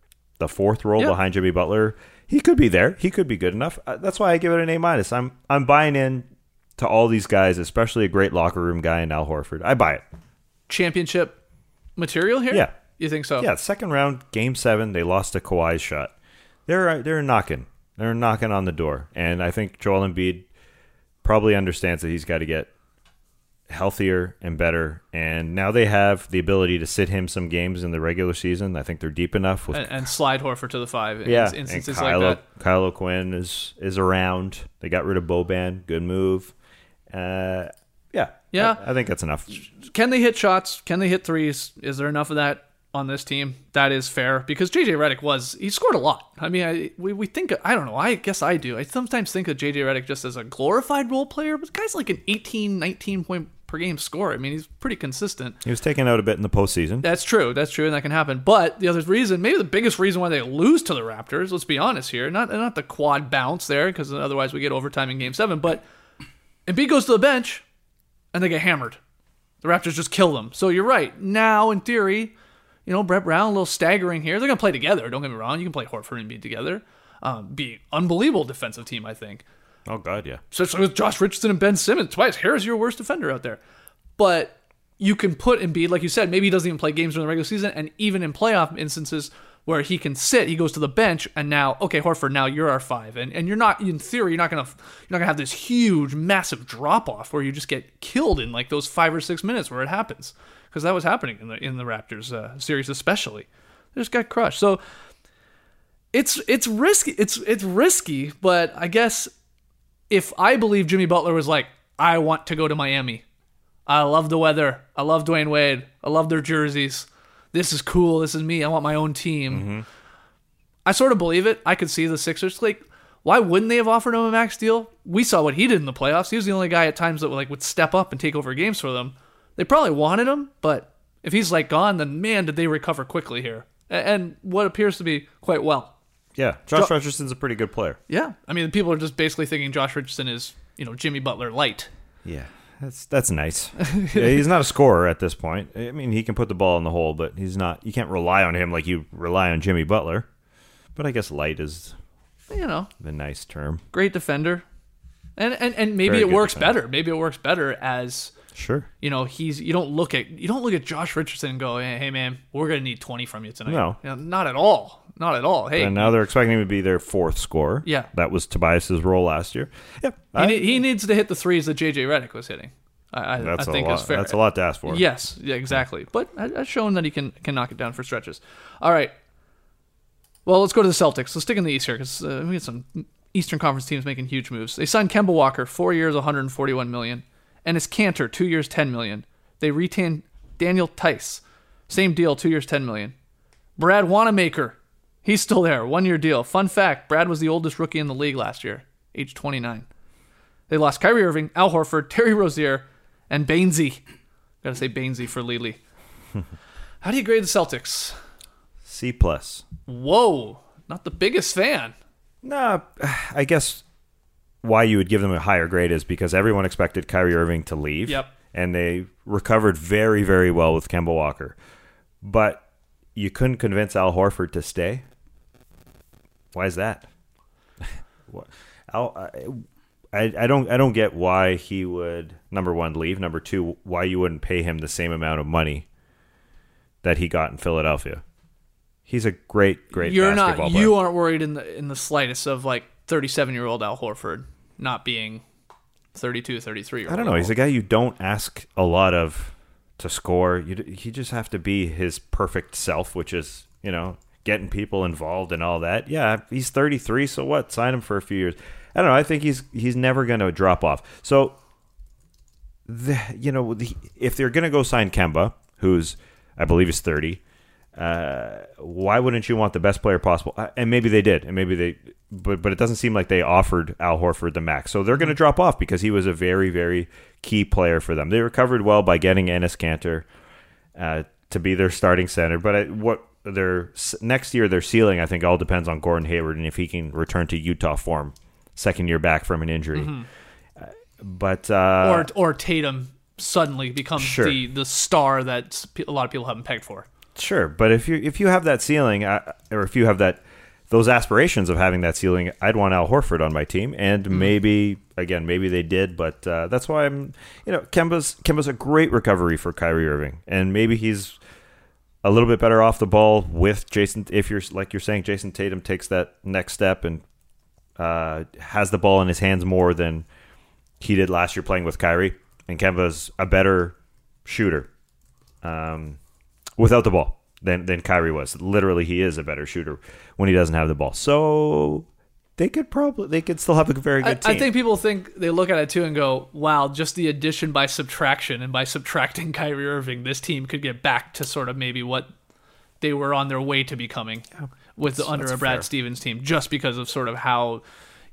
S2: the fourth role
S1: Yeah.
S2: behind Jimmy Butler, he could be there. He could be good enough. Uh, That's why I give it an A minus. I'm I'm buying in to all these guys, especially a great locker room guy in Al Horford. I buy it.
S1: championship material here?
S2: Yeah.
S1: You think so?
S2: Yeah, second round, game seven, they lost to Kawhi's shot. They're they're knocking. They're knocking on the door, and I think Joel Embiid probably understands that he's got to get healthier and better. And now they have the ability to sit him some games in the regular season. I think they're deep enough with
S1: And, and slide Horford to the five in
S2: yeah,
S1: instances
S2: and
S1: like that.
S2: Kyle O'Quinn is is around. They got rid of Boban. Good move. Uh, yeah,
S1: Yeah.
S2: I, I think that's enough.
S1: Can they hit shots? Can they hit threes? Is there enough of that on this team? That is fair because JJ Redick was he scored a lot. I mean, I, we we think I don't know. I guess I do. I sometimes think of JJ Redick just as a glorified role player, but guy's like an 18, 19 point per game score. I mean, he's pretty consistent.
S2: He was taken out a bit in the postseason.
S1: That's true. That's true, and that can happen. But the other reason, maybe the biggest reason why they lose to the Raptors, let's be honest here, not not the quad bounce there, because otherwise we get overtime in Game Seven. But Embiid goes to the bench, and they get hammered. The Raptors just kill them. So you're right. Now, in theory, you know Brett Brown a little staggering here. They're gonna play together. Don't get me wrong. You can play Horford and Embiid together. Um, be unbelievable defensive team, I think
S2: Oh God, yeah.
S1: especially with Josh Richardson and Ben Simmons. Twice, Harris, your worst defender out there. But you can put Embiid, like you said, maybe he doesn't even play games during the regular season, and even in playoff instances where he can sit, he goes to the bench, and now, okay, Horford, now you're our five, and and you're not, in theory, you're not gonna you're not gonna have this huge, massive drop off where you just get killed in like those five or six minutes where it happens, because that was happening in the in the Raptors uh, series especially. They just got crushed. So it's it's risky. It's it's risky, but I guess if I believe Jimmy Butler was like, I want to go to Miami. I love the weather. I love Dwyane Wade. I love their jerseys. This is cool. This is me. I want my own team. Mm-hmm. I sort of believe it. I could see the Sixers like why wouldn't they have offered him a max deal? We saw what he did in the playoffs. He was the only guy at times that would like would step up and take over games for them. They probably wanted him, but if he's like gone, then man, did they recover quickly here. And what appears to be quite well.
S2: Yeah, Josh
S1: Jo-
S2: Richardson's a pretty good player.
S1: Yeah. I mean, people are just basically thinking Josh Richardson is, you know, Jimmy Butler light.
S2: Yeah, That's that's nice. yeah, he's not a scorer at this point. I mean, he can put the ball in the hole, but he's not. You can't rely on him like you rely on Jimmy Butler. But I guess light is
S1: You know,
S2: the nice term.
S1: great defender. And and, and maybe
S2: Very
S1: it works
S2: defender.
S1: better. Maybe it works better as
S2: Sure.
S1: you know, he's you don't look at you don't look at Josh Richardson and go, hey, hey man, we're gonna need twenty from you tonight.
S2: No.
S1: You know, not at all. Not at all. Hey,
S2: And now they're expecting him to be their fourth scorer.
S1: Yeah.
S2: That was Tobias's role last year. Yeah.
S1: he, he needs to hit the threes that JJ Redick was hitting. I, I,
S2: that's
S1: I think
S2: a lot.
S1: is fair.
S2: That's a lot to ask for.
S1: Yes, yeah, exactly. But I- I've shown that he can can knock it down for stretches. All right. Well, let's go to the Celtics. Let's stick in the East here because uh, we get some Eastern Conference teams making huge moves. They signed Kemba Walker, four years, 141 million, and Enes Kanter, two years, 10 million. They retain Daniel Theis, same deal, two years, 10 million. Brad Wanamaker, he's still there, one year deal. Fun fact: Brad was the oldest rookie in the league last year, age 29. They lost Kyrie Irving, Al Horford, Terry Rozier, and Bainesy. Gotta say Bainesy for Lely. How do you grade the Celtics?
S2: C plus.
S1: Whoa, not the biggest fan.
S2: Nah, I guess why you would give them a higher grade is because everyone expected Kyrie Irving to leave.
S1: Yep.
S2: And they recovered very, very well with Kemba Walker. But you couldn't convince Al Horford to stay. Why is that? What- Al, I, I I don't I don't get why he would number one leave. Number two, why you wouldn't pay him the same amount of money that he got in Philadelphia. He's a great, great
S1: You're not.
S2: player.
S1: You aren't worried in the in the slightest of like 37 year old Al Horford not being 32, 33 year.
S2: I don't know. He's a guy you don't ask a lot of to score. You you just have to be his perfect self, which is you know getting people involved and all that. Yeah, he's 33, so what? Sign him for a few years. I don't know. I think he's he's never going to drop off. So, the, you know, the, if they're going to go sign Kemba, who's I believe is 30, uh, why wouldn't you want the best player possible? Uh, And maybe they did, and maybe they, but but it doesn't seem like they offered Al Horford the max. So they're going to drop off because he was a very very key player for them. They recovered well by getting Enes Kanter uh, to be their starting center, but I, what their next year their ceiling I think all depends on Gordon Hayward and if he can return to Utah form, second year back from an injury. Uh, but uh,
S1: or or Tatum suddenly becomes
S2: Sure.
S1: the the star that a lot of people haven't pegged for.
S2: Sure, but if you if you have that ceiling, uh, or if you have that those aspirations of having that ceiling, I'd want Al Horford on my team, and maybe again, maybe they did, but uh, that's why I'm, you know, Kemba's Kemba's a great recovery for Kyrie Irving, and maybe he's a little bit better off the ball with Jayson. If you're like you're saying, Jayson Tatum takes that next step and uh, has the ball in his hands more than he did last year playing with Kyrie, and Kemba's a better shooter um, without the ball than than Kyrie was. Literally, he is a better shooter when he doesn't have the ball. So they could probably they could still have a very
S1: I,
S2: good team.
S1: I think people think they look at it too and go, "Wow, just the addition by subtraction and by subtracting Kyrie Irving, this team could get back to sort of maybe what they were on their way to becoming with the under a Brad
S2: fair.
S1: Stevens team, just because of sort of how."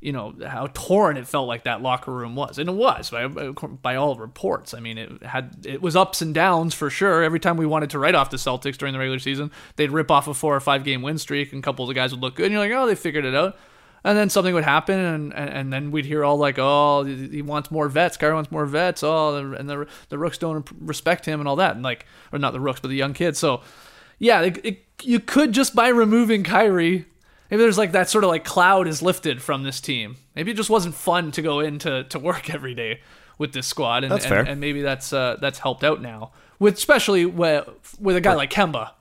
S1: You know how torn it felt like that locker room was, and it was by by all reports. I mean, it had it was ups and downs for sure. Every time we wanted to write off the Celtics during the regular season, they'd rip off a four or five game win streak, and a couple of the guys would look good, and you're like, oh, they figured it out. And then something would happen, and, and, and then we'd hear all like, "Oh, he wants more vets. Kyrie wants more vets. Oh, and the the rooks don't respect him, and all that." And like, or not the rooks, but the young kids. So, yeah, it, it, you could just by removing Kyrie, maybe there's like that sort of like cloud is lifted from this team. Maybe it just wasn't fun to go into to work every day with this squad, and
S2: That's
S1: and,
S2: fair.
S1: and maybe that's uh, that's helped out now with especially with with a guy like Kemba,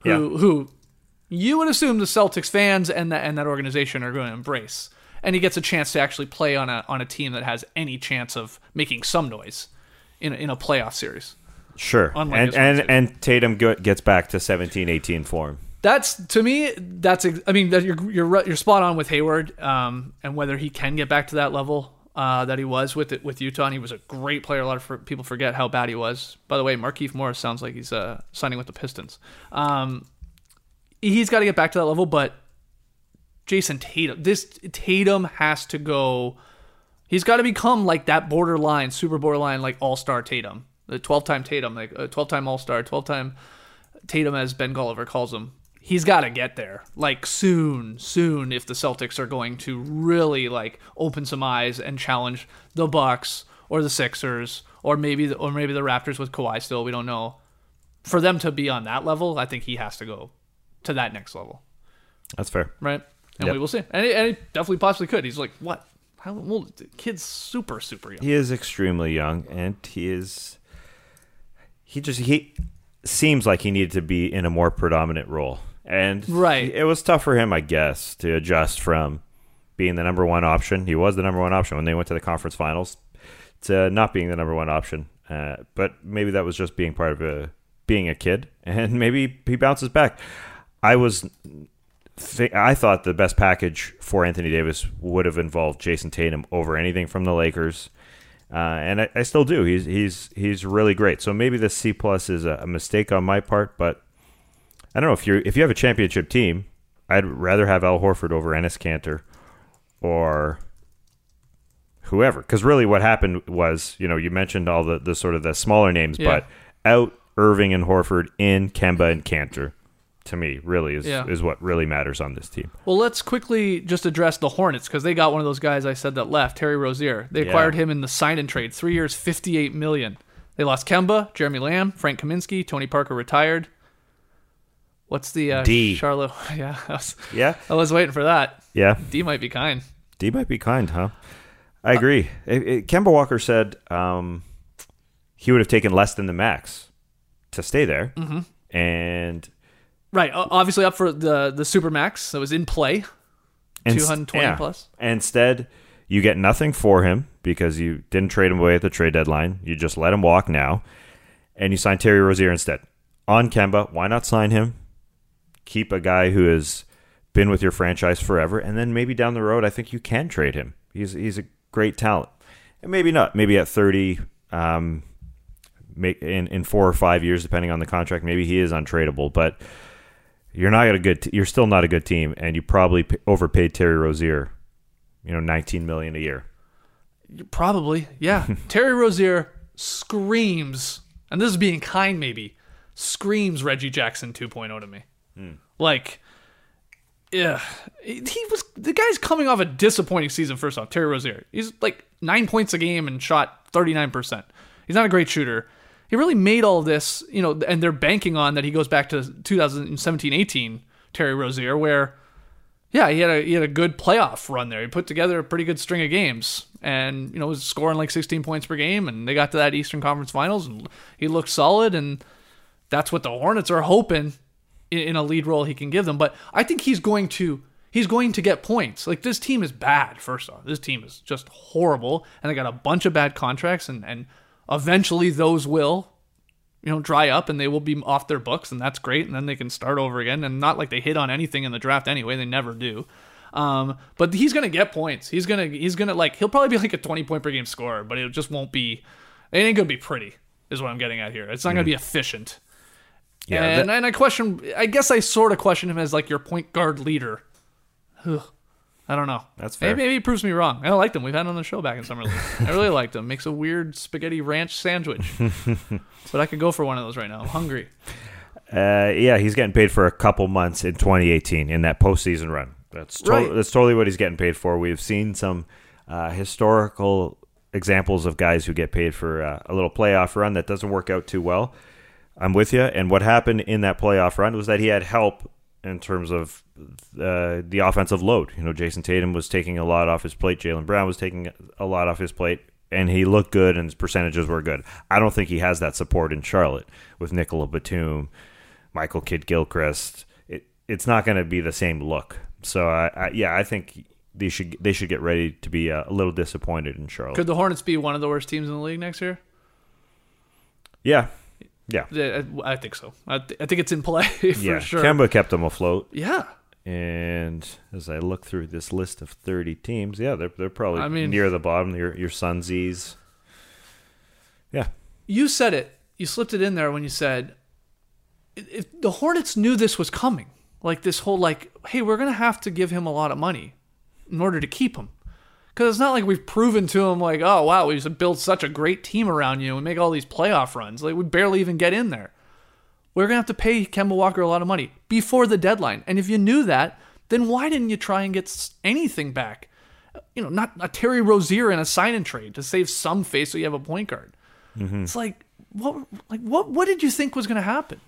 S1: who
S2: Yeah.
S1: who you would assume the Celtics fans and that and that organization are going to embrace. And he gets a chance to actually play on a on a team that has any chance of making some noise in a, in a playoff series.
S2: sure,
S1: Unlike
S2: and and and Tatum gets back to 17, 18 form.
S1: That's to me. That's I mean you're you're you're spot on with Hayward, um, and whether he can get back to that level uh, that he was with it with Utah. And he was a great player. A lot of people forget how bad he was. By the way, Markeith Morris sounds like he's uh, signing with the Pistons. Um, he's got to get back to that level, but Jayson Tatum, this Tatum has to go. He's got to become like that borderline, super borderline, like all star Tatum, the twelve time Tatum, like a twelve time all star, twelve time Tatum, as Ben Golliver calls him. He's got to get there, like soon, soon. If the Celtics are going to really like open some eyes and challenge the Bucks or the Sixers, or maybe the, or maybe the Raptors with Kawhi still. We don't know. For them to be on that level, I think he has to go to that next level,
S2: That's fair.
S1: right? And
S2: Yep.
S1: we will see. And he, and he definitely possibly could. He's like what? How old? The kid's super super young.
S2: He is extremely young, and he is. He just he seems like he needed to be in a more predominant role, and
S1: Right.
S2: It was tough for him, I guess, to adjust from being the number one option. He was the number one option when they went to the conference finals to not being the number one option. Uh, but maybe that was just being part of a being a kid, and maybe he bounces back. I was th- I thought the best package for Anthony Davis would have involved Jayson Tatum over anything from the Lakers, uh, and I, I still do. He's he's he's really great. So maybe the C plus is a, a mistake on my part, but I don't know if you if you have a championship team, I'd rather have Al Horford over Enes Kanter or whoever. Because really, what happened was, you know, you mentioned all the, the sort of the smaller names,
S1: Yeah.
S2: but out Irving and Horford, in Kemba and Kanter, to me, really is
S1: Yeah.
S2: is what really matters on this team.
S1: Well, let's quickly just address the Hornets because they got one of those guys I said that left, Terry Rozier. They
S2: Yeah.
S1: acquired him in the sign and trade, three years, fifty-eight million. They lost Kemba, Jeremy Lamb, Frank Kaminsky, Tony Parker retired. What's the uh,
S2: D.
S1: Charlotte? Yeah, I was,
S2: Yeah,
S1: I was waiting for that.
S2: yeah.
S1: D might be kind.
S2: D might be kind, huh? I agree. It, it, Kemba Walker said um, he would have taken less than the max to stay there, mm-hmm. and
S1: Right, obviously up for the the super max that was in play.
S2: And
S1: 220 plus?
S2: Instead, you get nothing for him because you didn't trade him away at the trade deadline. You just let him walk now, and you sign Terry Rozier instead. On Kemba, why not sign him? Keep a guy who has been with your franchise forever, and then maybe down the road, I think you can trade him. He's he's a great talent, and maybe not. Maybe at thirty, um, ma- in in four or five years, depending on the contract, maybe he is untradeable. But you're not a good. T- you're still not a good team, and you probably p- overpaid Terry Rozier. You know, 19 million a year.
S1: Probably, yeah. Terry Rozier screams, and this is being kind, maybe screams Reggie Jackson 2.0 to me. Like, yeah, he was the guy's coming off a disappointing season. First off, Terry Rozier, he's like nine points a game and shot 39 percent. He's not a great shooter. He really made all this, you know, and they're banking on that he goes back to 2017-18 Terry Rozier, where yeah, he had a he had a good playoff run there. He put together a pretty good string of games, and you know was scoring like 16 points per game. And they got to that Eastern Conference Finals, and he looked solid. And that's what the Hornets are hoping in, a lead role he can give them. But I think he's going to he's going to get points. Like this team is bad. First off, this team is just horrible, and they got a bunch of bad contracts, and and eventually those will you know, dry up and they will be off their books, and that's great. And then they can start over again. And not like they hit on anything in the draft anyway; they never do. Um, but he's gonna get points. He's gonna he's gonna like he'll probably be like a twenty point per game scorer, but it just won't be. It ain't gonna be pretty. Is what I'm getting at here. It's not gonna be efficient.
S2: Yeah,
S1: and,
S2: that-
S1: and I question. I guess I sort of question him as like your point guard leader. Ugh. I don't know.
S2: That's fair.
S1: Maybe, maybe he proves me wrong. I liked him. We've had him on the show back in summer league. I really liked him. Makes a weird spaghetti ranch sandwich. but I could go for one of those right now. I'm hungry.
S2: Uh, yeah, he's getting paid for a couple months in 2018 in that postseason run. That's to-
S1: Right.
S2: that's totally what he's getting paid for. We've seen some uh, historical examples of guys who get paid for uh, a little playoff run that doesn't work out too well. I'm with you. And what happened in that playoff run was that he had help in terms of uh, the offensive load. You know, Jayson Tatum was taking a lot off his plate. Jaylen Brown was taking a lot off his plate. And he looked good, and his percentages were good. I don't think he has that support in Charlotte with Nicola Batum, Michael Kidd Gilchrist. It, it's not going to be the same look. So I, I, yeah, I think they should they should get ready to be uh, a little disappointed in Charlotte.
S1: Could the Hornets be one of the worst teams in the league next year?
S2: yeah, yeah,
S1: I, I think so. I, th- I think it's in play for
S2: yeah.
S1: sure.
S2: Kemba kept them afloat.
S1: yeah.
S2: And as I look through this list of 30 teams, yeah, they're, they're probably
S1: I mean-
S2: near the bottom. Your your Sunsies. Yeah.
S1: You said it. You slipped it in there when you said if the Hornets knew this was coming. Like this whole like, hey, we're gonna have to give him a lot of money in order to keep him. Because it's not like we've proven to him like, oh wow, we've built such a great team around you and make all these playoff runs. Like we barely even get in there. We're gonna have to pay Kemba Walker a lot of money before the deadline. And if you knew that, then why didn't you try and get anything back? you know, not a Terry Rozier in a sign and trade to save some face so you have a point guard. Mm-hmm. It's like what like what what did you think was going to happen?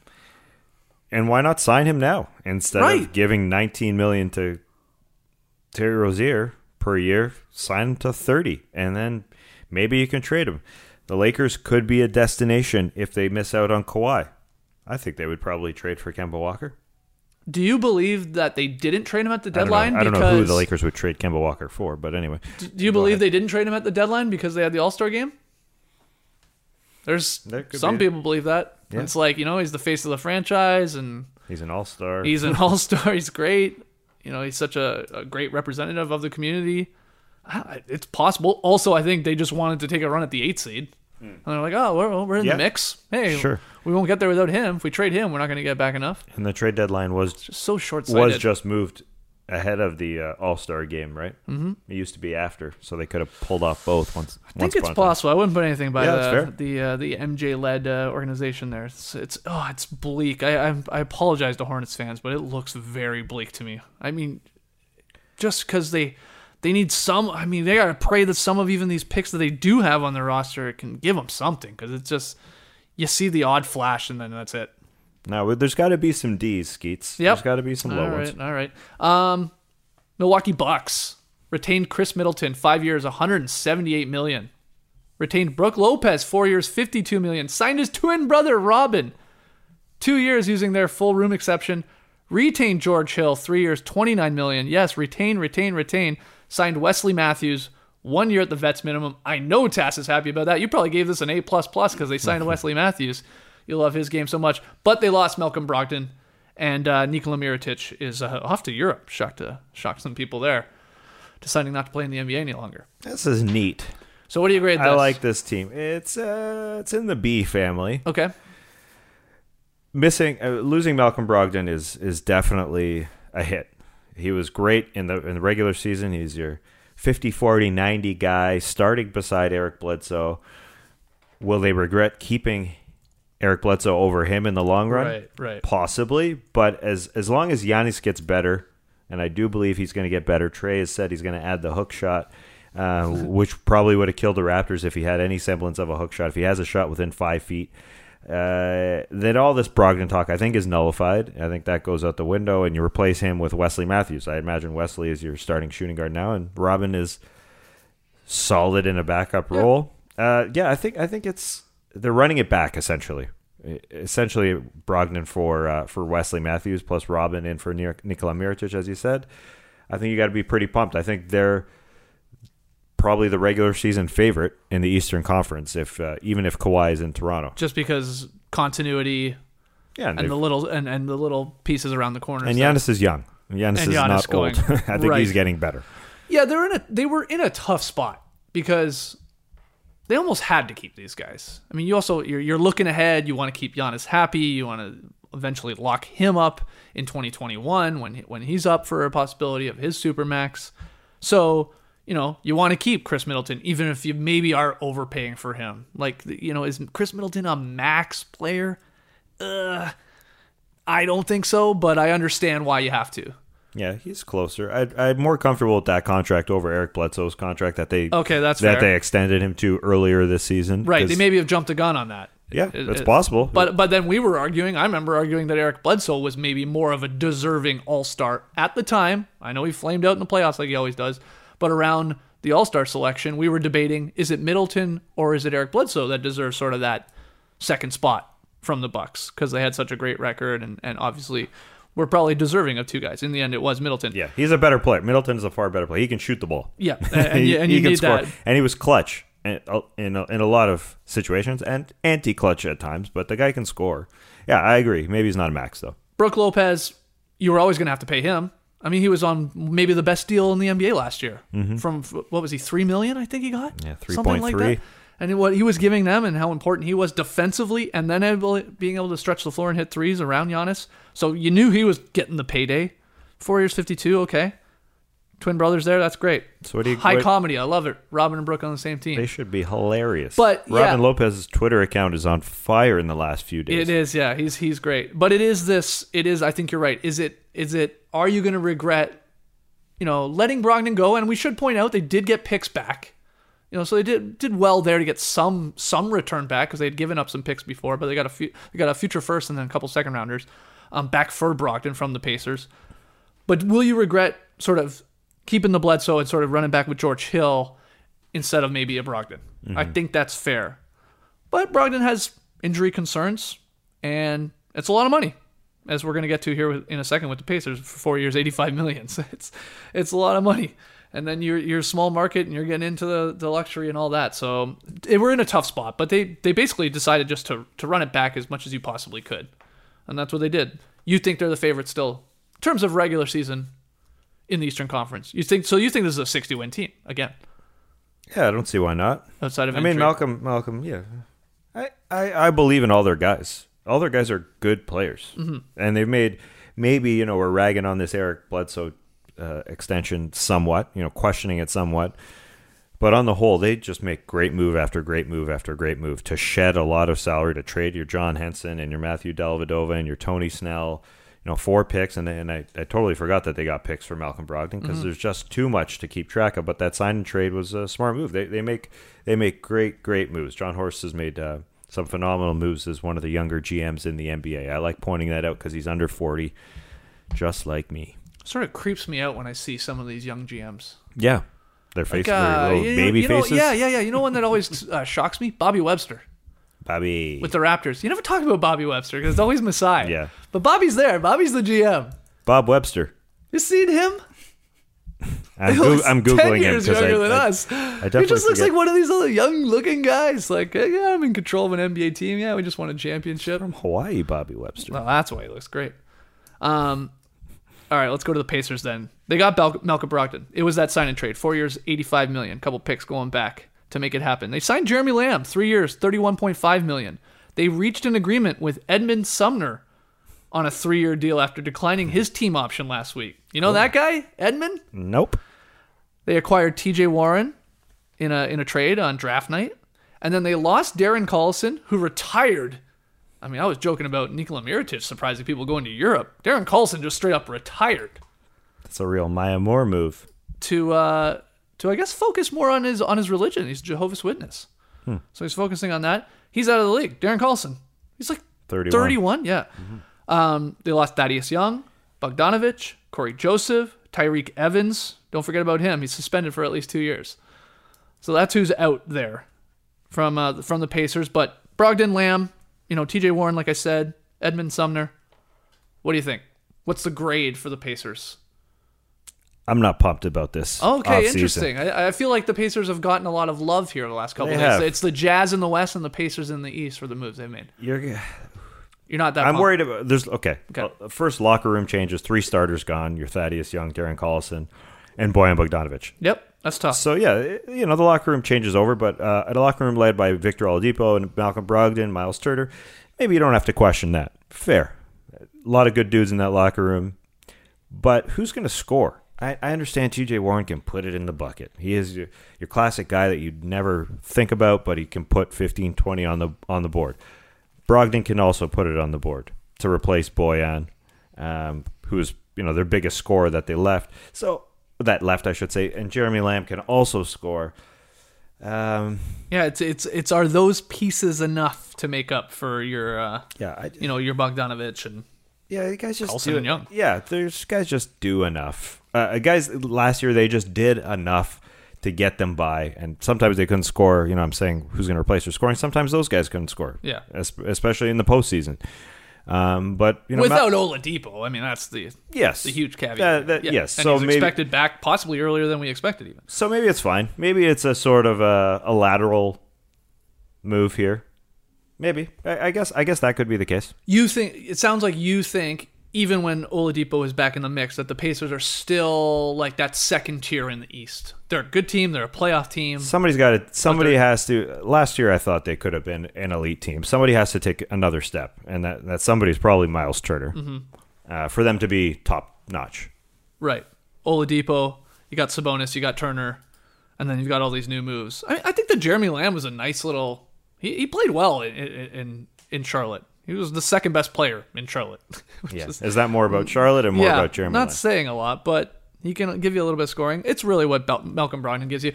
S2: And why not sign him now instead
S1: Right.
S2: of giving 19 million to Terry Rozier per year? Sign him to 30, and then maybe you can trade him. The Lakers could be a destination if they miss out on Kawhi. I think they would probably trade for Kemba Walker.
S1: Do you believe that they didn't trade him at the
S2: I don't,
S1: deadline?
S2: know, I don't know who the Lakers would trade Kemba Walker for, but anyway.
S1: Do you believe they didn't trade him at the deadline because they had the All Star game? There's some
S2: be
S1: people believe that.
S2: Yeah.
S1: It's like you know he's the face of the franchise and
S2: He's an all-star.
S1: he's an All Star. He's great. You know he's such a, a great representative of the community. I- It's possible. Also, I think they just wanted to take a run at the eight seed. Hmm. And they're like, oh, well, we're in.
S2: Yeah.
S1: the mix. Hey,
S2: Sure.
S1: we won't get there without him. If we trade him, we're not going to get back enough.
S2: and the trade deadline was
S1: Just so short sighted.
S2: was just moved ahead of the uh, All Star game, right? Mm-hmm. It used to be after, so they could have pulled off both once.
S1: I think it's possible. I wouldn't put anything by
S2: Yeah,
S1: the the, uh, the MJ led uh, organization there. It's, it's oh, it's bleak. I, I I apologize to Hornets fans, but it looks very bleak to me. I mean, just because they they need some. I mean, they gotta pray that some of even these picks that they do have on their roster can give them something. Because it's just you see the odd flash and then that's it.
S2: No, there's got to be some D's, Skeets.
S1: Yep.
S2: There's got to be some low
S1: All
S2: ones.
S1: right, all right. Um, Milwaukee Bucks retained Khris Middleton, five years, 178 million. Retained Brook Lopez, four years, 52 million. Signed his twin brother Robin, two years using their full room exception. Retained George Hill, three years, 29 million. Yes, retain, retain, retain. Signed Wesley Matthews, one year at the vets minimum. I know Tas is happy about that. You probably gave this an A plus plus because they signed Wesley Matthews. You love his game so much, but they lost Malcolm Brogdon, and uh, Nikola Mirotic is uh, off to Europe. Shocked to shocked some people there, deciding not to play in the NBA any longer.
S2: This is neat.
S1: So what do you grade this?
S2: I like this team. It's uh, it's in the B family.
S1: Okay,
S2: Missing, uh, losing Malcolm Brogdon is is definitely a hit. He was great in the in the regular season. He's your 50, 40, 90 guy starting beside Eric Bledsoe. Will they regret keeping Eric Bledsoe over him in the long run?
S1: right, right.
S2: Possibly, but as as long as Giannis gets better, and I do believe he's going to get better. Trey has said he's going to add the hook shot, uh, which probably would have killed the Raptors if he had any semblance of a hook shot. If he has a shot within five feet, uh, then all this Brogdon talk I think is nullified. I think that goes out the window, and you replace him with Wesley Matthews. I imagine Wesley is your starting shooting guard now, and Robin is solid in a backup role. Uh, yeah, I think I think it's they're running it back essentially. Essentially, Brogdon for uh, for Wesley Matthews plus Robin in for Nikola Mirotic, as you said. I think you got to be pretty pumped. I think they're probably the regular season favorite in the Eastern Conference, if uh, even if Kawhi is in Toronto.
S1: Just because continuity
S2: Yeah, and,
S1: and the little and, and the little pieces around the corners.
S2: and Giannis is young. Giannis
S1: And
S2: is not
S1: going-
S2: old. I think
S1: right.
S2: he's getting better.
S1: Yeah, they're in a they were in a tough spot because they almost had to keep these guys. I mean, you also you're you're looking ahead. You want to keep Giannis happy. You want to eventually lock him up in 2021 when he- when he's up for a possibility of his supermax. So you know you want to keep Khris Middleton, even if you maybe are overpaying for him. Like you know, is Khris Middleton a max player? Uh, I don't think so, but I understand why you have to.
S2: Yeah, he's closer. I, I'm more comfortable with that contract over Eric Bledsoe's contract that they
S1: Okay, that's
S2: that
S1: fair.
S2: they extended him to earlier this season.
S1: Right, they maybe have jumped the gun on that.
S2: Yeah,
S1: It-
S2: that's
S1: it-
S2: possible.
S1: But but then we were arguing. I remember arguing that Eric Bledsoe was maybe more of a deserving All Star at the time. I know he flamed out in the playoffs like he always does, but around the All Star selection, we were debating: is it Middleton or is it Eric Bledsoe that deserves sort of that second spot from the Bucks because they had such a great record and and obviously were probably deserving of two guys. In the end, it was Middleton.
S2: yeah, he's a better player. Middleton's a far better player. He can shoot the ball.
S1: yeah, and, and you, and you
S2: can
S1: need
S2: score,
S1: that.
S2: and he was clutch in in a, in a lot of situations and anti-clutch at times. But the guy can score. Yeah, I agree. Maybe he's not a max though.
S1: Brook Lopez, you were always going to have to pay him. I mean, he was on maybe the best deal in the NBA last year. From what was he, three million? I think he got.
S2: Mm-hmm. Yeah,
S1: Something like
S2: 3.3.
S1: that. And what he was giving them, and how important he was defensively, and then able, being able to stretch the floor and hit threes around Giannis. So you knew he was getting the payday. Four years, fifty-two. Okay, twin brothers there. That's great.
S2: So what do you-
S1: High
S2: what-
S1: comedy. I love it. Robin and Brook on the same team.
S2: They should be hilarious.
S1: But, yeah.
S2: Robin Lopez's Twitter account is on fire in the last few days.
S1: It is, yeah. He's he's great. But it is this. It is. I think you're right. Is it? Is it? Are you going to regret you know, letting Brogdon go, and we should point out they did get picks back. You know, so they did did well there to get some some return back because they had given up some picks before, but they got a few, they got a future first and then a couple second rounders um, back for Brogdon from the Pacers. But will you regret sort of keeping the Bledsoe and sort of running back with George Hill instead of maybe a Brogdon? I think that's fair. But Brogdon has injury concerns, and it's a lot of money, as we're going to get to here in a second with the Pacers for four years, eighty-five million. So it's it's a lot of money, and then you're you're a small market and you're getting into the, the luxury and all that. So it, we're in a tough spot. But they they basically decided just to to run it back as much as you possibly could, and that's what they did. You think they're the favorite still in terms of regular season in the Eastern Conference? You think so? You think this is a sixty-win team again
S2: Yeah, I don't see why not.
S1: outside of
S2: I mean. Malcolm, Malcolm, yeah. I, I, I believe in all their guys. All their guys are good players, mm-hmm. and they've made maybe you know we're ragging on this Eric Bledsoe uh, extension somewhat, you know, questioning it somewhat. But on the whole, they just make great move after great move after great move to shed a lot of salary to trade your John Henson and your Matthew Dellavedova and your Tony Snell, you know, four picks. And, and I, I totally forgot that they got picks for Malcolm Brogdon because there's just too much to keep track of. But that sign and trade was a smart move. They, they make they make great great moves. Jon Horst has made uh, some phenomenal moves as one of the younger GMs in the NBA. I like pointing that out because he's under 40, just like me.
S1: Sort of creeps me out when I see some of these young GMs.
S2: Yeah, their face,
S1: Like, uh,
S2: their
S1: you-
S2: baby
S1: you know-
S2: faces.
S1: Yeah, yeah, yeah. You know one that always uh, shocks me? Bobby Webster
S2: Bobby.
S1: with the Raptors. You never talk about Bobby Webster because it's always Masai.
S2: Yeah.
S1: But Bobby's there. Bobby's the GM.
S2: Bob Webster.
S1: You seen him?
S2: I'm,
S1: He looks
S2: I'm
S1: 10
S2: googling him because I,
S1: younger than
S2: I-
S1: us.
S2: I
S1: he
S2: definitely
S1: just looks
S2: forget-
S1: like one of these other young-looking guys. Like, hey, yeah, I'm in control of an NBA team. Yeah, we just won a championship.
S2: From Hawaii Bobby Webster.
S1: Well, that's why he looks great. Um, all right, let's go to the Pacers then. They got Bel- Malcolm Brogdon. It was that sign and trade. Four years, eighty-five million. Couple picks going back to make it happen. They signed Jeremy Lamb, three years, thirty-one point five million. They reached an agreement with Edmond Sumner on a three-year deal after declining his team option last week. You know that guy, Edmond?
S2: Nope.
S1: They acquired T.J. Warren in a in a trade on draft night, and then they lost Darren Collison, who retired. I mean, I was joking about Nikola Mirotic surprising people going to Europe. Darren Collison just straight up retired
S2: That's a real Maya Moore move.
S1: to uh, to I guess focus more on his on his religion. He's a Jehovah's Witness, so he's focusing on that. He's out of the league. Darren Collison, he's like
S2: 31.
S1: 31, yeah. Um, they lost Thaddeus Young, Bogdanovich, Cory Joseph, Tyreke Evans. Don't forget about him. He's suspended for at least two years. So that's who's out there from uh, from the Pacers. But Brogdon, Lamb, you know, T.J. Warren, like I said, Edmond Sumner. What do you think? What's the grade for the Pacers?
S2: I'm not pumped about this.
S1: Okay, interesting. I, I feel like the Pacers have gotten a lot of love here the last couple days.
S2: have.
S1: It's the Jazz in the West and the Pacers in the East for the moves they've made.
S2: You're,
S1: You're not that.
S2: I'm
S1: pumped.
S2: worried about. There's okay.
S1: Okay.
S2: Uh, first locker room changes. Three starters gone. Your Thaddeus Young, Darren Collison, and Bojan Bogdanovich.
S1: Yep, that's tough.
S2: So yeah, you know the locker room changes over, but uh, at a locker room led by Victor Oladipo and Malcolm Brogdon, Miles Turner, maybe you don't have to question that. Fair, a lot of good dudes in that locker room, but who's going to score? I, I understand T.J. Warren can put it in the bucket. He is your, your classic guy that you'd never think about, but he can put 15, 20 on the on the board. Brogdon can also put it on the board to replace Bojan, um, who is you know their biggest scorer that they left. So that left, I should say, and Jeremy Lamb can also score. Um,
S1: Yeah, it's it's it's are those pieces enough to make up for your uh,
S2: yeah, I,
S1: you know your Bogdanovich and
S2: yeah, guys just
S1: Collison
S2: do
S1: and Young.
S2: Yeah, there's guys just do enough. Uh, guys, last year they just did enough to get them by, and sometimes they couldn't score. You know, I'm saying who's going to replace their scoring. Sometimes those guys couldn't score.
S1: Yeah.
S2: especially in the postseason. Um, but you know,
S1: without
S2: Mal-
S1: Oladipo. I mean, that's the
S2: yes,
S1: the huge caveat.
S2: That- that-
S1: Yeah.
S2: Yes,
S1: and
S2: so maybe
S1: expected back possibly earlier than we expected. Even
S2: So maybe it's fine. Maybe it's a sort of a, a lateral move here. Maybe. I, I guess. I guess that could be the case.
S1: you think it sounds like you think even when Oladipo is back in the mix that the Pacers are still like that second tier in the East. They're a good team. They're a playoff team.
S2: Somebody's got to. Somebody has to. Last year, I thought they could have been an elite team. Somebody has to take another step, and that that somebody's probably Miles Turner uh, for them to be top notch.
S1: Right. Oladipo, you got Sabonis, you got Turner, and then you've got all these new moves. I, I think that Jeremy Lamb was a nice little. He, he played well in in in Charlotte. He was the second best player in Charlotte.
S2: Yeah.
S1: is-
S2: Is that more about Charlotte and more
S1: yeah,
S2: about Jeremy?
S1: not
S2: Lamb?
S1: saying a lot, but He can give you a little bit of scoring. It's really what Bel- Malcolm Brogdon gives you.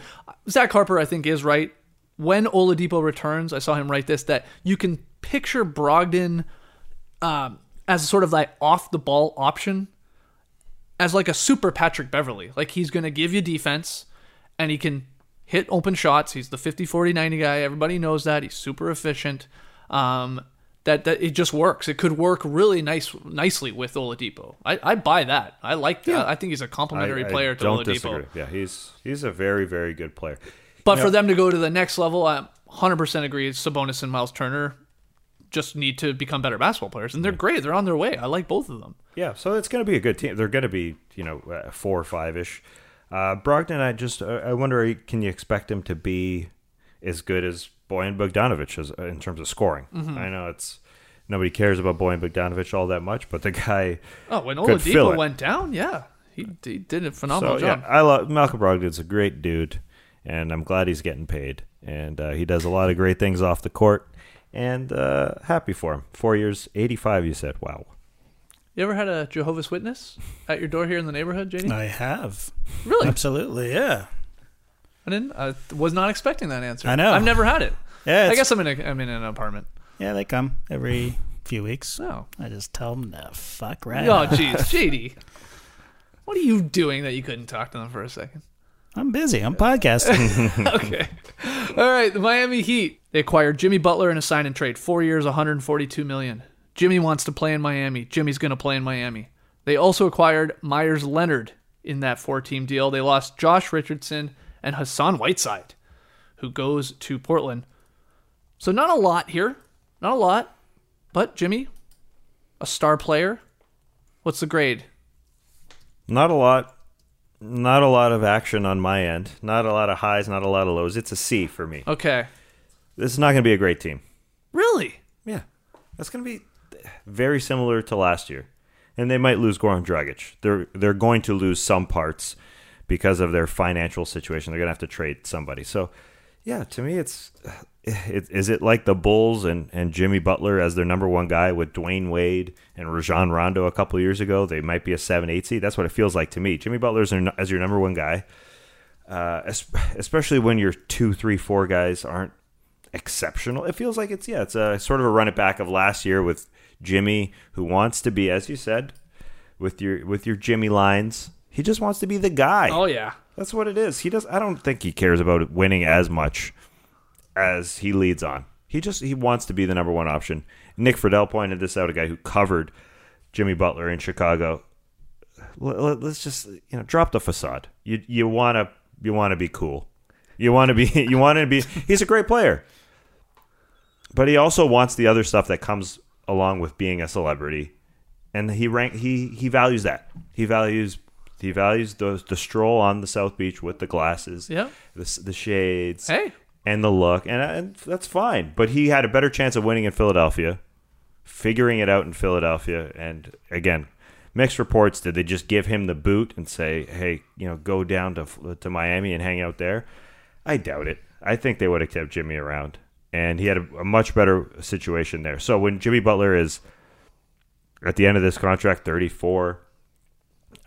S1: Zach Harper, I think, is right. When Oladipo returns, I saw him write this that you can picture Brogdon um, as sort of like off the ball option, as like a super Patrick Beverley. Like he's going to give you defense, and he can hit open shots. He's the 50 40 90 guy. Everybody knows that. He's super efficient. Um, that, that it just works. It could work really nice nicely with Oladipo. I, I buy that. I like that. I think he's a complementary
S2: I- I
S1: player to
S2: don't
S1: Oladipo.
S2: disagree. Yeah, he's he's a very very good player.
S1: But
S2: You
S1: for
S2: know-
S1: them to go to the next level, I 100% agree. Sabonis and Miles Turner just need to become better basketball players, and they're great. They're on their way. I like both of them.
S2: Yeah, so it's going to be a good team. They're going to be, you know, uh, four or five ish. Uh, Brogdon, I just, uh, I wonder, can you expect him to be as good as Bojan Bogdanovich as, uh, in terms of scoring?
S1: Mm-hmm.
S2: I know it's nobody cares about Bojan Bogdanovich all that much, but the guy.
S1: Oh, when Oladipo went down, yeah, he, he did a phenomenal
S2: So yeah,
S1: job.
S2: I love Malcolm Brogdon's a great dude, and I'm glad he's getting paid, and uh, he does a lot of great things off the court, and uh, happy for him. Four years, 85. You said, wow.
S1: You ever had a Jehovah's Witness at your door here in the neighborhood, JD?
S3: I have.
S1: Really?
S3: Absolutely, yeah.
S1: I didn't. I was not expecting that answer.
S3: I know.
S1: I've never had it.
S3: Yeah,
S1: I
S3: it's-
S1: guess I'm in a I'm in an apartment.
S3: Yeah, they come every few weeks.
S1: Oh.
S3: I just tell them to fuck right
S1: Oh,
S3: off.
S1: jeez, JD. What are you doing that you couldn't talk to them for a second?
S3: I'm busy. I'm podcasting.
S1: okay. All right, the Miami Heat. They acquired Jimmy Butler in a sign and trade. 4 years, 142 million. Jimmy wants to play in Miami. Jimmy's going to play in Miami. They also acquired Meyers Leonard in that four-team deal. They lost Josh Richardson and Hassan Whiteside, who goes to Portland. So not a lot here. Not a lot. But Jimmy, a star player. What's the grade?
S2: Not a lot. Not a lot of action on my end. Not a lot of highs, not a lot of lows. It's a C for me.
S1: Okay.
S2: This is not going to be a great team.
S1: Really?
S2: Yeah. That's going to be very similar to last year. And they might lose Goran Dragic. They're they're going to lose some parts because of their financial situation. They're going to have to trade somebody. So, yeah, to me it's it, is it like the Bulls and, and Jimmy Butler as their number one guy with Dwyane Wade and Rajon Rondo a couple years ago? They might be a 7 8 seed. That's what it feels like to me. Jimmy Butler's their- as your number one guy, uh, especially when your two, three, four guys aren't exceptional. It feels like it's, yeah, it's a sort of a run it back of last year with Jimmy, who wants to be, as you said, with your with your Jimmy lines. He just wants to be the guy.
S1: Oh yeah.
S2: That's what it is. He does. I don't think he cares about winning as much as he leads on. He just he wants to be the number one option. Nick Friedell pointed this out. A guy who covered Jimmy Butler in Chicago. Let, us just you know drop the facade. You you want to you want to be cool. You want to be you want to be. He's a great player, but he also wants the other stuff that comes along with being a celebrity, and he rank he he values that. He values he values the the stroll on the South Beach with the glasses,
S1: Yeah.
S2: the the shades,
S1: Hey.
S2: and the look, and, and that's fine. But he had a better chance of winning in Philadelphia, figuring it out in Philadelphia, and again. Mixed reports. Did they just give him the boot and say, "Hey, you know, go down to to Miami and hang out there"? I doubt it. I think they would have kept Jimmy around, and he had a, a much better situation there. So when Jimmy Butler is at the end of this contract, thirty four,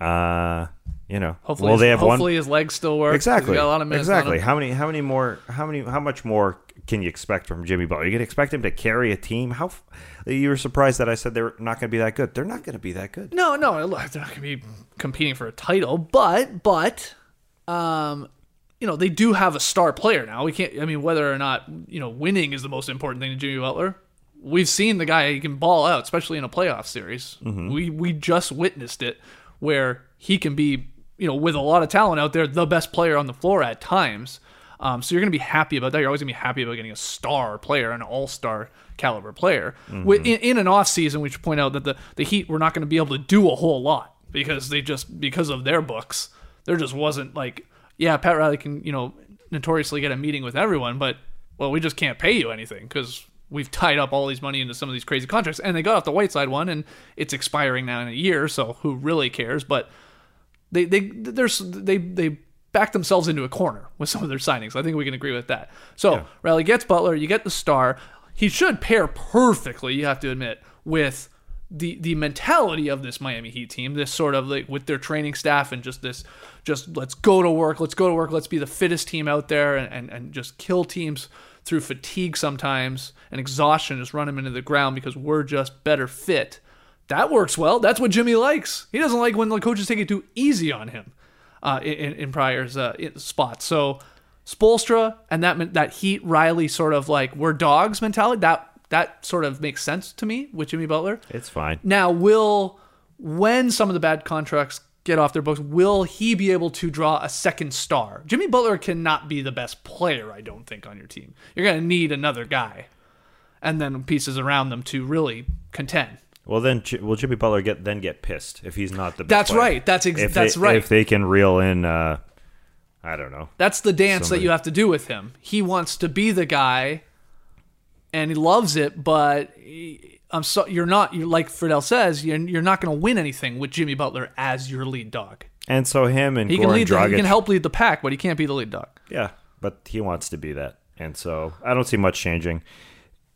S2: uh, you know,
S1: Hopefully,
S2: they have one
S1: hopefully his legs still work.
S2: exactly.
S1: Got a lot of minutes
S2: exactly. How many? How many more? How many? How much more can you expect from Jimmy Butler? You can expect him to carry a team. How? f- You were surprised that I said they're not going to be that good. They're not going to be that good.
S1: No, no, they're not going to be competing for a title, but but um you know, they do have a star player now. We can't I mean whether or not, you know, winning is the most important thing to Jimmy Butler. We've seen the guy he can ball out, especially in a playoff series. We we just witnessed it where he can be, you know, with a lot of talent out there, the best player on the floor at times. Um, so you're going to be happy about that. You're always going to be happy about getting a star player, an all-star caliber player. Wi- In, in an off season, we should point out that the, the Heat were not going to be able to do a whole lot because they just because of their books, there just wasn't like, yeah, Pat Riley can you know notoriously get a meeting with everyone, but well, we just can't pay you anything because we've tied up all these money into some of these crazy contracts, and they got off the Whiteside one, and it's expiring now in a year, so who really cares? But they they there's they they back themselves into a corner with some of their signings. I think we can agree with that. So Riley gets Butler, you get the star. He should pair perfectly, you have to admit, with the the mentality of this Miami Heat team, this sort of like with their training staff and just this, just let's go to work, let's go to work, let's be the fittest team out there, and and, and just kill teams through fatigue sometimes and exhaustion, just run him into the ground because we're just better fit. That works well. That's what Jimmy likes. He doesn't like when the coaches take it too easy on him uh, in, in Pryor's uh, spots. So Spoelstra and that that Heat Riley sort of like we're dogs mentality that that sort of makes sense to me with Jimmy Butler.
S2: It's fine.
S1: Now, will when some of the bad contracts get off their books, will he be able to draw a second star? Jimmy Butler cannot be the best player, I don't think, on your team. You're going to need another guy, and then pieces around them to really contend.
S2: Well, then, will Jimmy Butler get then get pissed if he's not the best
S1: That's
S2: player?
S1: right. That's ex-
S2: If
S1: that's
S2: they,
S1: right.
S2: If they can reel in, uh, I don't know.
S1: That's the dance
S2: Somebody-
S1: that you have to do with him. He wants to be the guy, and he loves it. But he- I'm so you're not. You're like Friedell says. You're, you're not going to win anything with Jimmy Butler as your lead dog.
S2: And so him and
S1: He can
S2: Goran
S1: lead. The,
S2: Dragic,
S1: he can help lead the pack, but he can't be the lead dog.
S2: Yeah, but he wants to be that, and so I don't see much changing.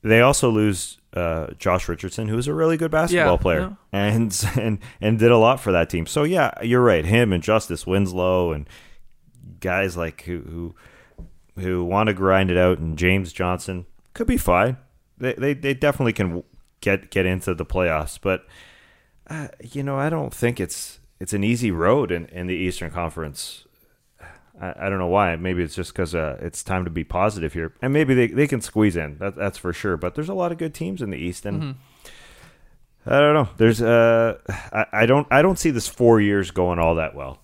S2: They also lose uh, Josh Richardson, who's a really good basketball
S1: Yeah,
S2: player,
S1: yeah.
S2: and and and did a lot for that team. So yeah, you're right. Him and Justice Winslow and guys like who who who want to grind it out, and James Johnson could be fine. They they, they definitely can get get into the playoffs, but uh, you know I don't think it's it's an easy road in, in the Eastern Conference. I, I don't know why. Maybe it's just because uh, it's time to be positive here, and maybe they, they can squeeze in. That, that's for sure. But there's a lot of good teams in the East, and I don't know. There's uh, I, I don't I don't see this four years going all that well.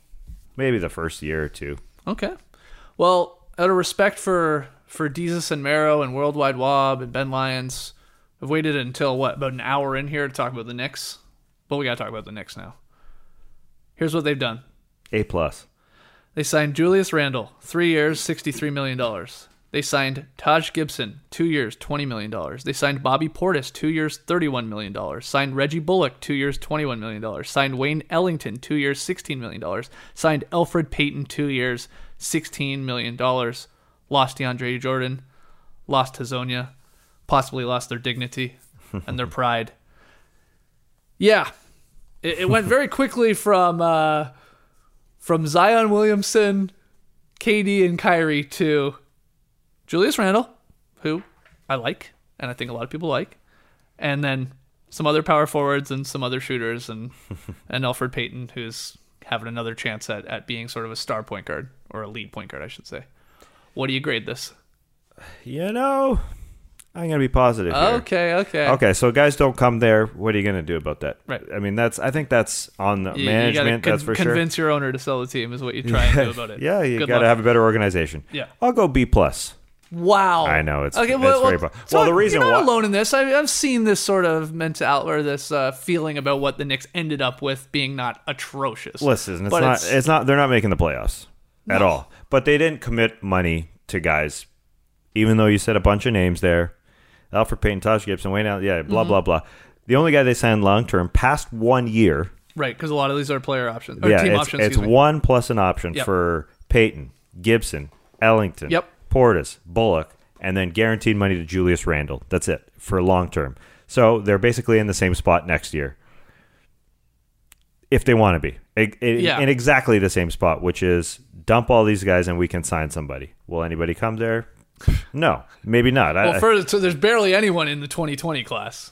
S2: Maybe the first year or two.
S1: Okay. Well, out of respect for for Jesus and Marrow and Worldwide Wob and Ben Lyons, I've waited until what about an hour in here to talk about the Knicks. But we got to talk about the Knicks now. Here's what they've done.
S2: A plus.
S1: They signed Julius Randle, three years, $63 million. They signed Taj Gibson, two years, $20 million. They signed Bobby Portis, two years, $31 million. Signed Reggie Bullock, two years, $21 million. Signed Wayne Ellington, two years, $16 million. Signed Elfrid Payton, two years, $16 million. Lost DeAndre Jordan, lost Hezonja, possibly lost their dignity and their pride. Yeah, it, it went very quickly from uh, from Zion Williamson, KD, and Kyrie to Julius Randle, who I like, and I think a lot of people like, and then some other power forwards and some other shooters, and and Elfrid Payton, who's having another chance at, at being sort of a star point guard or a lead point guard, I should say. What do you grade this?
S2: You know, I'm gonna be positive. here.
S1: Okay, okay,
S2: Okay, so guys don't come there. What are you going to do about that?
S1: Right.
S2: I mean, that's. I think that's on the
S1: You- you,
S2: management.
S1: gotta
S2: that's for sure.
S1: convince your owner to sell the team is what you try and do about it.
S2: Yeah, you
S1: Good
S2: got to
S1: luck.
S2: have a better organization.
S1: Yeah.
S2: I'll go B plus.
S1: Wow.
S2: I know, it's-
S1: okay.
S2: it's
S1: Well,
S2: very bu-
S1: so
S2: well, the reason
S1: you're not
S2: why-
S1: alone in this. I, I've seen this sort of mental or this uh, feeling about what the Knicks ended up with being not atrocious.
S2: Listen, it's
S1: But
S2: not. It's, not. They're not making the playoffs at all. But they didn't commit money to guys, even though you said a bunch of names there. Elfrid Payton, Taj Gibson, Wayne Allen, yeah,
S1: Mm-hmm.
S2: blah blah blah. The only guy they signed long term past one year.
S1: right, because a lot of these are player options or
S2: yeah,
S1: team
S2: it's,
S1: options.
S2: it's one plus an option
S1: Yep.
S2: for Payton, Gibson, Ellington,
S1: Yep.
S2: Portis, Bullock, and then guaranteed money to Julius Randle. That's it for long term. So they're basically in the same spot next year, if they want to be,
S1: Yeah.
S2: in exactly the same spot, which is dump all these guys and we can sign somebody. Will anybody come there? No, maybe not.
S1: Well,
S2: I-
S1: further, so there's barely anyone in the 2020 class,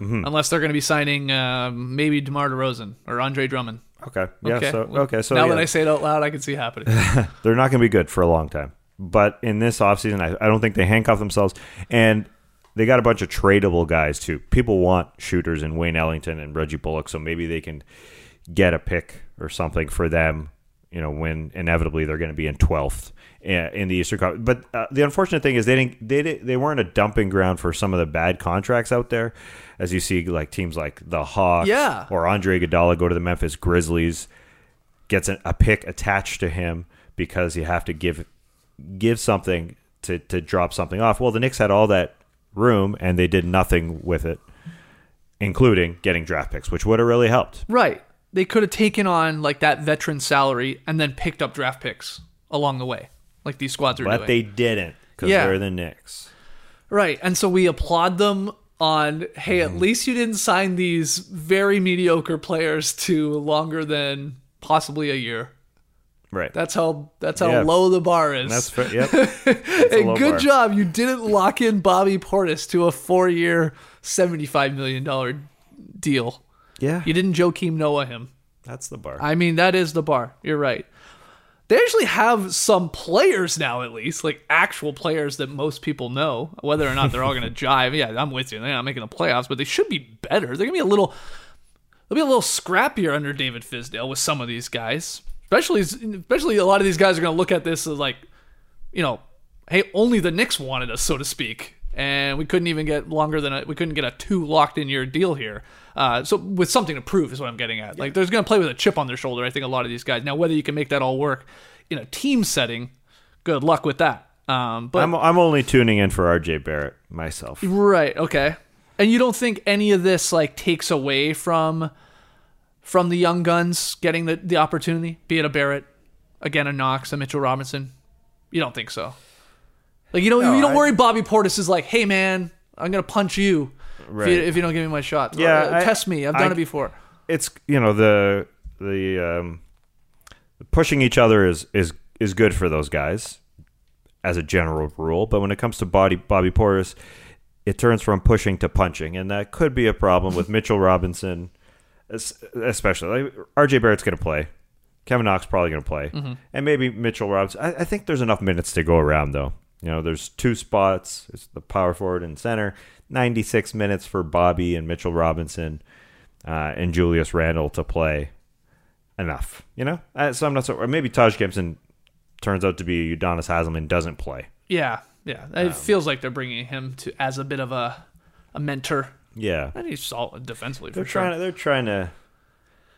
S2: Mm-hmm.
S1: unless they're going to be signing um, maybe DeMar DeRozan or Andre Drummond.
S2: okay, yeah,
S1: okay.
S2: so okay, so
S1: now
S2: yeah.
S1: that I say it out loud, I can see it happening.
S2: they're not going to be good for a long time. But in this offseason, I, I don't think they handcuff themselves. And they got a bunch of tradable guys, too. People want shooters in Wayne Ellington and Reggie Bullock, so maybe they can get a pick or something for them, you know, when inevitably they're going to be in 12th in the Eastern Conference. But uh, the unfortunate thing is they didn't they didn't, they weren't a dumping ground for some of the bad contracts out there, as you see like teams like the Hawks
S1: Yeah.
S2: or Andre Iguodala go to the Memphis Grizzlies gets a, a pick attached to him because you have to give give something to to drop something off. Well, the Knicks had all that room and they did nothing with it, including getting draft picks, which would have really helped.
S1: right. They could have taken on like that veteran salary and then picked up draft picks along the way, like these squads are
S2: But
S1: doing.
S2: they didn't because
S1: Yeah.
S2: they're the Knicks.
S1: Right. And so we applaud them on hey,
S2: Mm-hmm.
S1: at least you didn't sign these very mediocre players to longer than possibly a year.
S2: Right.
S1: That's how that's how
S2: Yeah.
S1: low the bar is.
S2: That's fair. Yep. That's a
S1: good
S2: bar.
S1: job. You didn't lock in Bobby Portis to a four-year, seventy-five million dollar deal.
S2: Yeah.
S1: You didn't Joakim Noah him.
S2: That's the bar.
S1: I mean, that is the bar. You're right. They actually have some players now, at least, like actual players that most people know. Whether or not they're all going to jive, yeah, I'm with you. They're not making the playoffs, but they should be better. They're going to be a little, they'll be a little scrappier under David Fizdale with some of these guys. Especially, especially a lot of these guys are going to look at this as like, you know, hey, only the Knicks wanted us, so to speak, and we couldn't even get longer than a, we couldn't get a two locked in year deal here. Uh, so with something to prove is what I'm getting at. Like, there's going to play with a chip on their shoulder. I think a lot of these guys. Now, whether you can make that all work in a team setting, good luck with that. Um, but
S2: I'm I'm only tuning in for RJ Barrett myself.
S1: Right. Okay. And you don't think any of this like takes away from from the young guns getting the, the opportunity, be it a Barrett, again a Knox, a Mitchell Robinson? You don't think so? Like you don't
S2: No,
S1: you don't
S2: I-
S1: worry. Bobby Portis is like, hey man, I'm gonna punch you if, you if you don't give me my shot.
S2: Yeah,
S1: Uh,
S2: I-
S1: test me. I've done
S2: I-
S1: it before.
S2: It's you know the the um, pushing each other is is is good for those guys as a general rule. But when it comes to body Bobby Portis, it turns from pushing to punching, and that could be a problem with Mitchell Robinson, especially. Like, RJ Barrett's going to play. Kevin Knox probably going to play,
S1: Mm-hmm.
S2: and maybe Mitchell Robinson. I, I think there's enough minutes to go around, though. You know, there's two spots. It's the power forward and center. 96 minutes for Bobby and Mitchell Robinson uh, and Julius Randle to play. Enough, you know. Uh, so I'm not so. Or maybe Taj Gibson turns out to be Udonis Haslem and doesn't play.
S1: Yeah, yeah.
S2: Um,
S1: It feels like they're bringing him to as a bit of a a mentor,
S2: Yeah,
S1: and he's solid defensively
S2: they're trying.
S1: sure.
S2: To, they're trying to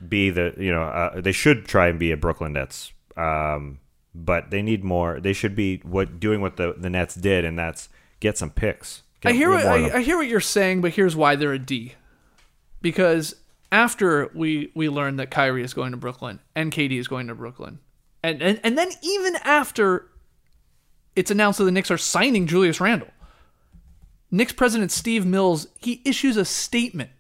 S2: be the. You know, uh, they should try and be a Brooklyn Nets. Um, but they need more. They should be what doing what the the Nets did, and that's get some picks. Get,
S1: I hear what I. I hear what you're saying, but here's why they're a D. Because after we we learned that Kyrie is going to Brooklyn and KD is going to Brooklyn, and and, and then even after it's announced that the Knicks are signing Julius Randle, Knicks president Steve Mills he issues a statement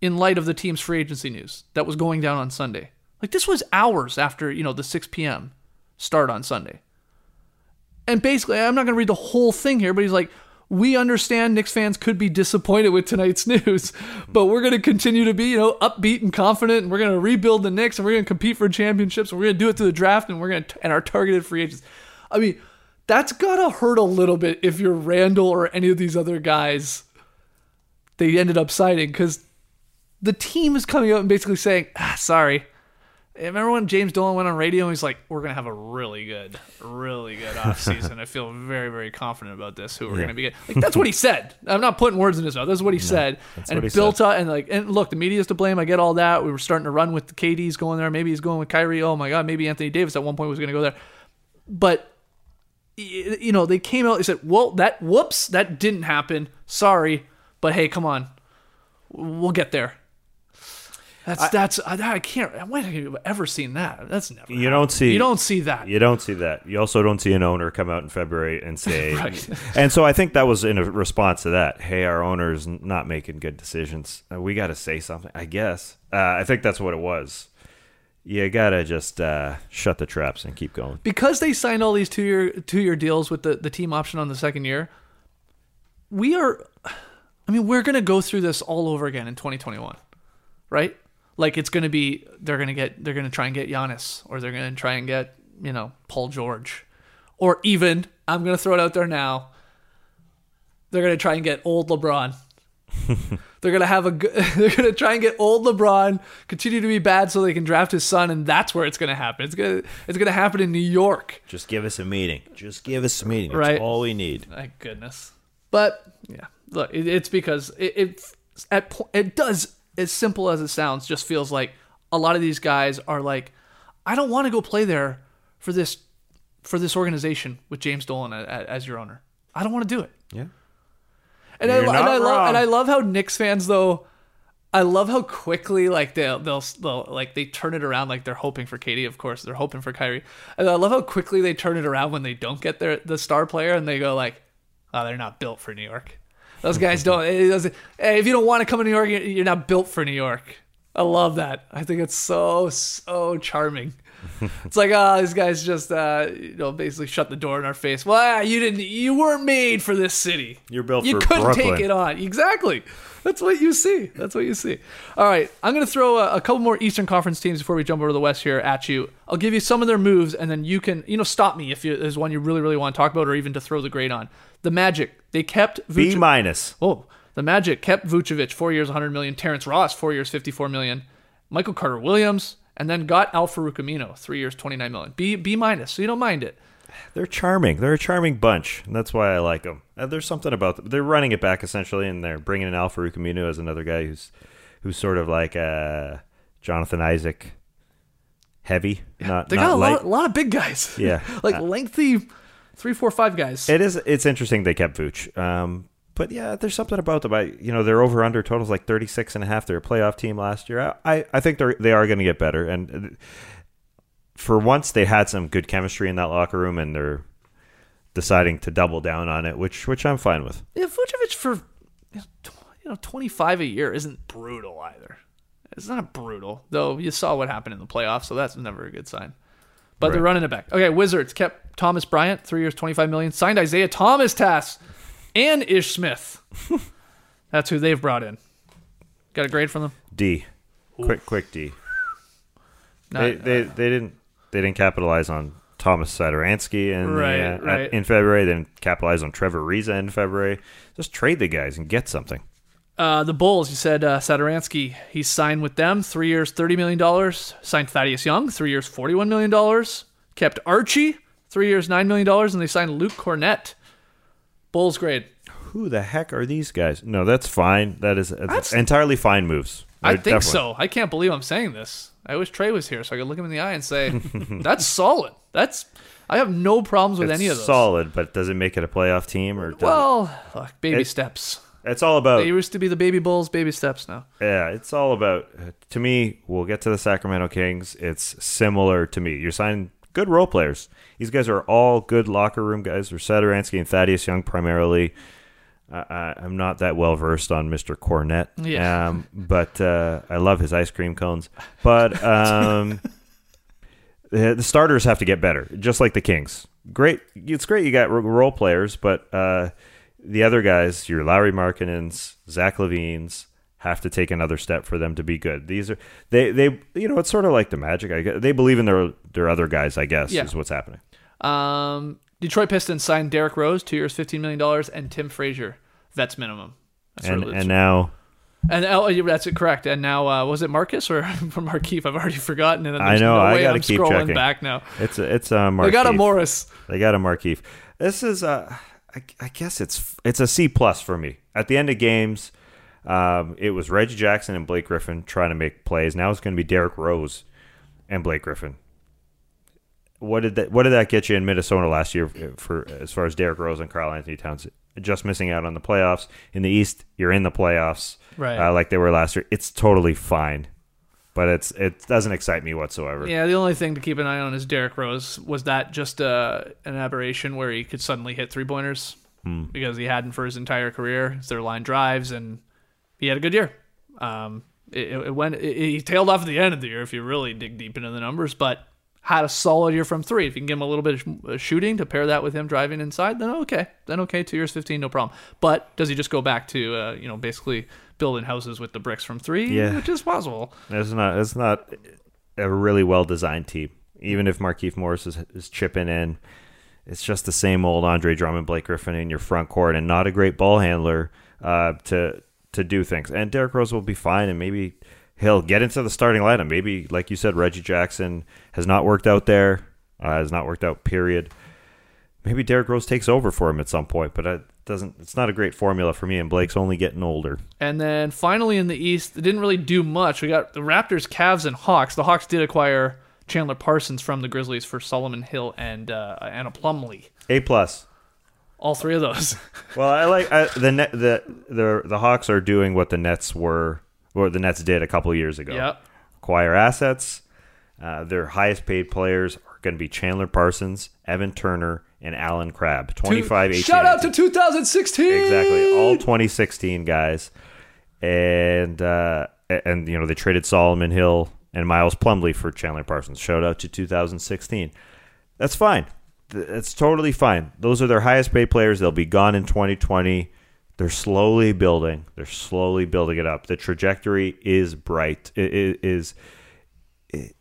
S1: in light of the team's free agency news that was going down on Sunday. Like this was hours after you know the 6 p.m. start on Sunday. And basically, I'm not going to read the whole thing here, but he's like, we understand Knicks fans could be disappointed with tonight's news, but we're going to continue to be, you know, upbeat and confident, and we're going to rebuild the Knicks, and we're going to compete for championships, and we're going to do it through the draft, and we're going to and our targeted free agents. I mean, that's gotta hurt a little bit if you're Randle or any of these other guys. They ended up signing because the team is coming out and basically saying, ah, "Sorry." Remember when James Dolan went on radio and he's like, "We're gonna have a really good, really good offseason. I feel very, very confident about this. Who we're gonna be getting." Like that's what he said. I'm not putting words in his mouth. That's what he said. and it built up and like and look, the media's to blame. I get all that. We were starting to run with the KD's going there. Maybe he's going with Kyrie. Oh my God, maybe Anthony Davis at one point was gonna go there. But you know, they came out. They said, "Well, that whoops, that didn't happen. Sorry, but hey, come on, we'll get there." That's that's I, I can't. When have you ever seen that? That's never.
S2: You don't see
S1: You don't see that.
S2: You don't see that. You also don't see an owner come out in February and say,
S1: Right.
S2: and so I think that was in a response to that. Hey, our owner's not making good decisions. Uh, We got to say something. I guess. Uh, I think that's what it was. You gotta just uh, shut the traps and keep going.
S1: because they signed all these two year two year deals with the, the team option on the second year, we are I mean, we're gonna go through this all over again in twenty twenty one. Right? Like it's gonna be they're gonna get they're gonna try and get Giannis or they're gonna try and get, you know, Paul George. Or even, I'm gonna throw it out there now, they're gonna try and get old LeBron. They're gonna have a. They're gonna try and get old LeBron, continue to be bad, so they can draft his son, and that's where it's gonna happen. It's gonna. It's gonna happen in New York.
S2: Just give us a meeting. Just give us a meeting. That's
S1: Right.
S2: all we need.
S1: Thank goodness. But yeah, look, it, it's because it, it at it does as simple as it sounds. Just feels like a lot of these guys are like, I don't want to go play there for this for this organization with James Dolan as your owner. I don't want to do it.
S2: Yeah.
S1: And I,
S2: You're
S1: lo- and I love and I love how Knicks fans though. I love how quickly like they'll, they'll they'll like they turn it around like they're hoping for KD of course they're hoping for Kyrie and I love how quickly they turn it around when they don't get their the star player and they go like oh they're not built for New York Those guys don't. Eh, eh, it Hey, eh, if you don't want to come to New York, you're- not built for New York. I love that. I think it's so so charming. It's like, oh, these guys just, uh, you know, basically shut the door in our face. Well, you didn't, you weren't made for this city.
S2: You're built
S1: you couldn't
S2: Brooklyn.
S1: take it on. Exactly. That's what you see. That's what you see. All right, I'm going to throw a, a couple more Eastern Conference teams before we jump over to the West here at you. I'll give you some of their moves, and then you can, you know, stop me if you, there's one you really, really want to talk about, or even to throw the grade on. The Magic. They kept
S2: B minus.
S1: Oh, the Magic kept Vucevic four years, 100 million. Terrence Ross four years, 54 million. Michael Carter Williams, and then got Al-Farouq Aminu three years, 29 million. B B minus, so you don't mind it.
S2: They're charming. They're a charming bunch, and that's why I like them. Uh, there's something about them. They're running it back essentially, and they're bringing in Al-Farouq Aminu as another guy who's who's sort of like uh, Jonathan Isaac, heavy, not
S1: They
S2: not
S1: got a lot, a lot of big guys.
S2: Yeah.
S1: like
S2: Uh,
S1: lengthy three, four, five guys.
S2: It is. It's interesting they kept Vooch. Um, but yeah, there's something about them. I, you know, their over under totals like 36 and a half. They're a playoff team last year. I, I think they're they are going to get better. And uh, for once, they had some good chemistry in that locker room, and they're deciding to double down on it, which which I'm fine with.
S1: yeah, Vucevic for you know, tw- you know 25 a year isn't brutal either. It's not brutal though. You saw what happened in the playoffs, so that's never a good sign. But they're running it back. Okay, Wizards kept Thomas Bryant three years, 25 million. Signed Isaiah Thomas, Tas, and Ish Smith. that's who they've brought in. Got a grade from them?
S2: D, quick quick D.
S1: Not-
S2: they, they uh, they didn't they didn't capitalize on Tomas Satoransky in the, uh,
S1: right.
S2: in February. They didn't capitalize on Trevor Ariza in February. Just trade the guys and get something.
S1: Uh, the Bulls, you said uh, Satoransky, he signed with them three years, $30 million. Signed Thaddeus Young, three years, $41 million. Kept Archie, three years, $9 million. And they signed Luke Kornet. Bulls grade.
S2: Who the heck are these guys? No, that's fine. That's
S1: That's-
S2: entirely fine moves.
S1: I think
S2: definitely-
S1: so. I can't believe I'm saying this. I wish Trey was here so I could look him in the eye and say, that's solid. That's I have no problems with
S2: It's
S1: any of those.
S2: solid, but does it make it a playoff team or?
S1: Well, look, baby
S2: It-
S1: steps.
S2: it's all about
S1: They used to be the baby Bulls, baby steps now.
S2: yeah. It's all about to me. We'll get to the Sacramento Kings. It's similar to me. You're signing good role players. These guys are all good locker room guys. They're Satoransky and Thaddeus Young primarily. I, I, I'm not that well versed on Mr. Kornet,
S1: Yeah.
S2: um, but uh, I love his ice cream cones. But um, the, the starters have to get better, just like the Kings. Great, it's great you got role players, but uh, the other guys, your Lauri Markkanens, Zach LaVine's, have to take another step for them to be good. These are they they you know it's sort of like the Magic. I guess. They believe in their their other guys. I guess
S1: Yeah.
S2: is what's happening.
S1: Um, Detroit Pistons signed Derrick Rose, two years, $15 million, and Tim Frazier, vets minimum. That's
S2: And and now
S1: And oh, that's it, correct. And now, uh, was it Marcus or from Markieff? I've already forgotten. And
S2: I know,
S1: No
S2: I gotta
S1: I'm
S2: keep
S1: scrolling
S2: checking.
S1: back now.
S2: it's a, it's a
S1: They got a Morris.
S2: They got a Markieff. This is uh, I, I guess it's it's a C plus for me. At the end of games, um, it was Reggie Jackson and Blake Griffin trying to make plays. Now it's going to be Derrick Rose and Blake Griffin. What did that What did that get you in Minnesota last year for as far as Derrick Rose and Karl-Anthony Towns? Just missing out on the playoffs in the East. You're in the playoffs,
S1: Right.
S2: Uh, like they were last year. It's totally fine, but it's it doesn't excite me whatsoever.
S1: Yeah, the only thing to keep an eye on is Derrick Rose. Was that just uh, an aberration where he could suddenly hit three pointers
S2: Hmm.
S1: because he hadn't for his entire career? It's their line drives, and he had a good year. Um, it, it it went. He tailed off at the end of the year if you really dig deep into the numbers, but had a solid year from three. If you can give him a little bit of uh, shooting to pair that with him driving inside, then okay, then okay, two years, fifteen, no problem. But does he just go back to uh, you know basically building houses with the bricks from three,
S2: Yeah.
S1: which is possible?
S2: It's not. It's not a really well designed team. Even if Markieff Morris is, is chipping in, it's just the same old Andre Drummond, Blake Griffin in your front court, and not a great ball handler uh, to to do things. And Derrick Rose will be fine, and maybe he'll get into the starting lineup. Maybe, like you said, Reggie Jackson has not worked out there. Uh, has not worked out. Period. Maybe Derrick Rose takes over for him at some point, but it doesn't. It's not a great formula for me. And Blake's only getting older.
S1: And then finally in the East, it didn't really do much. We got the Raptors, Cavs, and Hawks. The Hawks did acquire Chandler Parsons from the Grizzlies for Solomon Hill and uh, Anna Plumlee.
S2: A plus.
S1: All three of those.
S2: Well, I like I, the net, the the the Hawks are doing what the Nets were, what the Nets did a couple years ago.
S1: yep.
S2: Acquire assets. Uh, their highest paid players are going to be Chandler Parsons, Evan Turner, and Allen Crabbe. 25 18.
S1: Shout out to 2016.
S2: Exactly. All 2016 guys. And, uh, and, you know, they traded Solomon Hill and Miles Plumlee for Chandler Parsons. Shout out to 2016. That's fine. That's totally fine. Those are their highest paid players. They'll be gone in 2020. They're slowly building. They're slowly building it up. The trajectory is bright. It is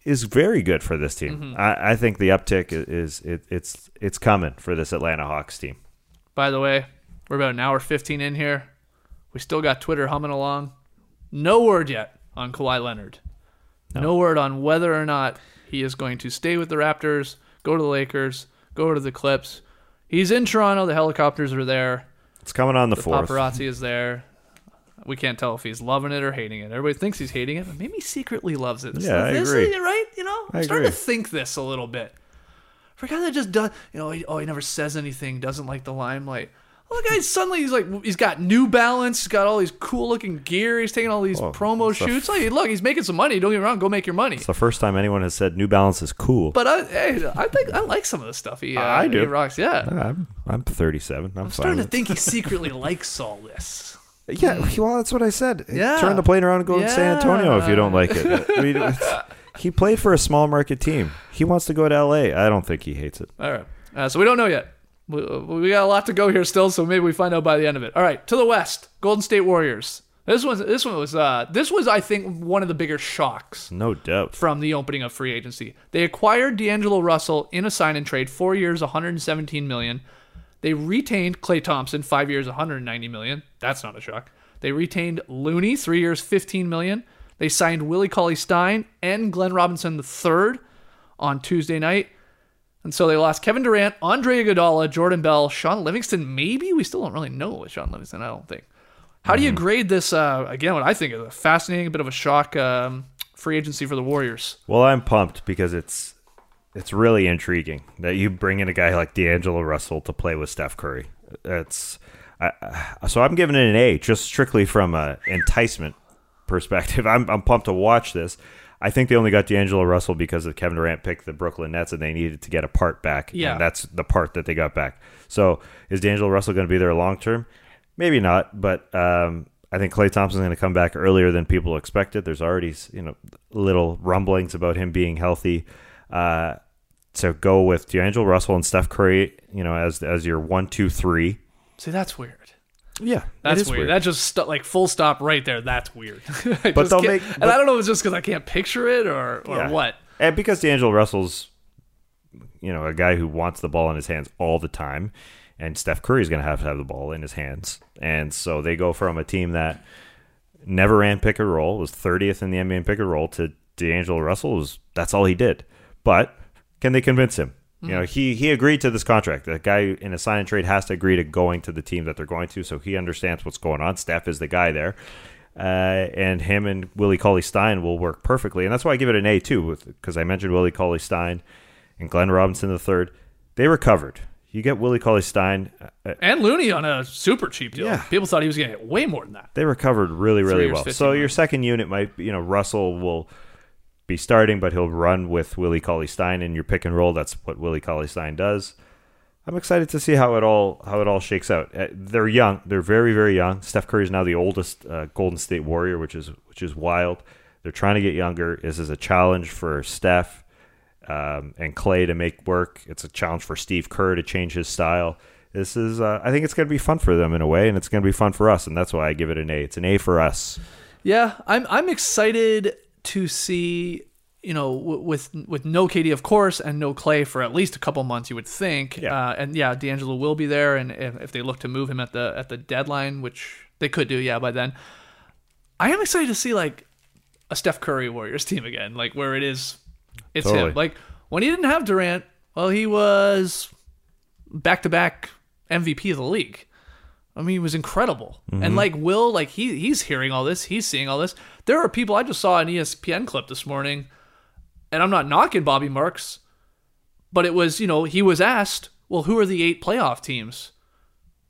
S2: is very good for this team. Mm-hmm. I, I think the uptick is, is it, it's it's coming for this Atlanta Hawks team.
S1: By the way, we're about an hour 15 in here. We still got Twitter humming along. No word yet on Kawhi Leonard. No. word on whether or not he is going to stay with the Raptors, go to the Lakers, go to the Clips. He's in Toronto. The helicopters are there.
S2: It's coming on the,
S1: The
S2: fourth.
S1: paparazzi is there. We can't tell if he's loving it or hating it. Everybody thinks he's hating it, but maybe he secretly loves it.
S2: Yeah, I agree.
S1: is- right? You know, I'm
S2: I
S1: starting to think this a little bit. For a guy that just does, you know, he, oh, he never says anything, doesn't like the limelight. Well, the guy suddenly he's like, he's got New Balance, he's got all these cool looking gear, he's taking all these promo shoots. Like, look, he's making some money. Don't get me wrong, go make your money.
S2: It's the first time anyone has said New Balance is cool.
S1: But I, hey, I think I like some of the stuff he, uh,
S2: I do.
S1: he rocks. Yeah,
S2: I'm, I'm 37. I'm,
S1: I'm starting to think he secretly likes all this.
S2: Yeah, well, that's what I said.
S1: Yeah.
S2: Turn the plane around and go to San Antonio if you don't like it. I mean, he played for a small market team. He wants to go to LA. I don't think he hates it.
S1: All right. Uh, so we don't know yet. We, we got a lot to go here still, so maybe we find out by the end of it. All right, to the west, Golden State Warriors. This was this one was uh this was I think one of the bigger shocks
S2: No doubt.
S1: from the opening of free agency. They acquired D'Angelo Russell in a sign and trade, four years, 117 million. They retained Klay Thompson, five years, 190 million. That's not a shock. They retained Looney, three years, 15 million. They signed Willie Cauley Stein and Glenn Robinson III on Tuesday night. And so they lost Kevin Durant, Andre Iguodala, Jordan Bell, Shaun Livingston. Maybe we still don't really know with Shaun Livingston. I don't think. How do you grade this? Uh, again, what I think is a fascinating bit of a shock um, free agency for the Warriors.
S2: Well, I'm pumped because it's it's really intriguing that you bring in a guy like D'Angelo Russell to play with Steph Curry. It's I, I- so I'm giving it an A just strictly from an enticement perspective. I'm I'm pumped to watch this. I think they only got D'Angelo Russell because of Kevin Durant picked the Brooklyn Nets and they needed to get a part back.
S1: Yeah.
S2: And that's the part that they got back. So is D'Angelo Russell going to be there long term? Maybe not, but um, I think Klay Thompson's going to come back earlier than people expected. There's already you know little rumblings about him being healthy. Uh, so go with D'Angelo Russell and Steph Curry, you know, as as your one, two, three.
S1: See, that's weird.
S2: Yeah,
S1: That's weird. That just stu- like full stop right there. That's weird.
S2: But they'll make-
S1: and I don't know if it's just because I can't picture it or or
S2: Yeah.
S1: what.
S2: And because D'Angelo Russell's, you know, a guy who wants the ball in his hands all the time, and Steph Curry's going to have to have the ball in his hands, and so they go from a team that never ran pick and roll, was 30th in the NBA in pick and roll, to D'Angelo Russell was that's all he did. But can they convince him? You know, he he agreed to this contract. The guy in a sign and trade has to agree to going to the team that they're going to, so he understands what's going on. Steph is the guy there, uh, and him and Willie Cauley Stein will work perfectly, and that's why I give it an A too, because I mentioned Willie Cauley Stein and Glenn Robinson the third. They recovered. You get Willie Cauley Stein. Uh,
S1: And Looney on a super cheap deal.
S2: Yeah.
S1: People thought he was going to get way more than that.
S2: they recovered really, really well. So
S1: million.
S2: your second unit might, be, you know, Russell will be starting, but he'll run with Willie Cauley Stein in your pick and roll. That's what Willie Cauley Stein does. I'm excited to see how it all how it all shakes out. Uh, they're young. They're very very young. Steph Curry is now the oldest uh, Golden State Warrior, which is which is wild. They're trying to get younger. This is a challenge for Steph um, and Klay to make work. It's a challenge for Steve Kerr to change his style. This is, uh, I think it's going to be fun for them in a way, and it's going to be fun for us, and that's why I give it an A. It's an A for us.
S1: Yeah, I'm I'm excited to see you know w- with with no KD of course and no Klay for at least a couple months you would think.
S2: Yeah.
S1: Uh, and yeah, D'Angelo will be there, and if, if they look to move him at the at the deadline, which they could do, yeah, by then. I am excited to see like a Steph Curry Warriors team again, like where it is, it's
S2: Totally.
S1: him. Like when he didn't have Durant, well, he was back to back MVP of the league. I mean, he was incredible. And like Will, like he he's hearing all this, he's seeing all this. There are people I just saw an ESPN clip this morning, and I'm not knocking Bobby Marks, but it was you know he was asked, well, who are the eight playoff teams?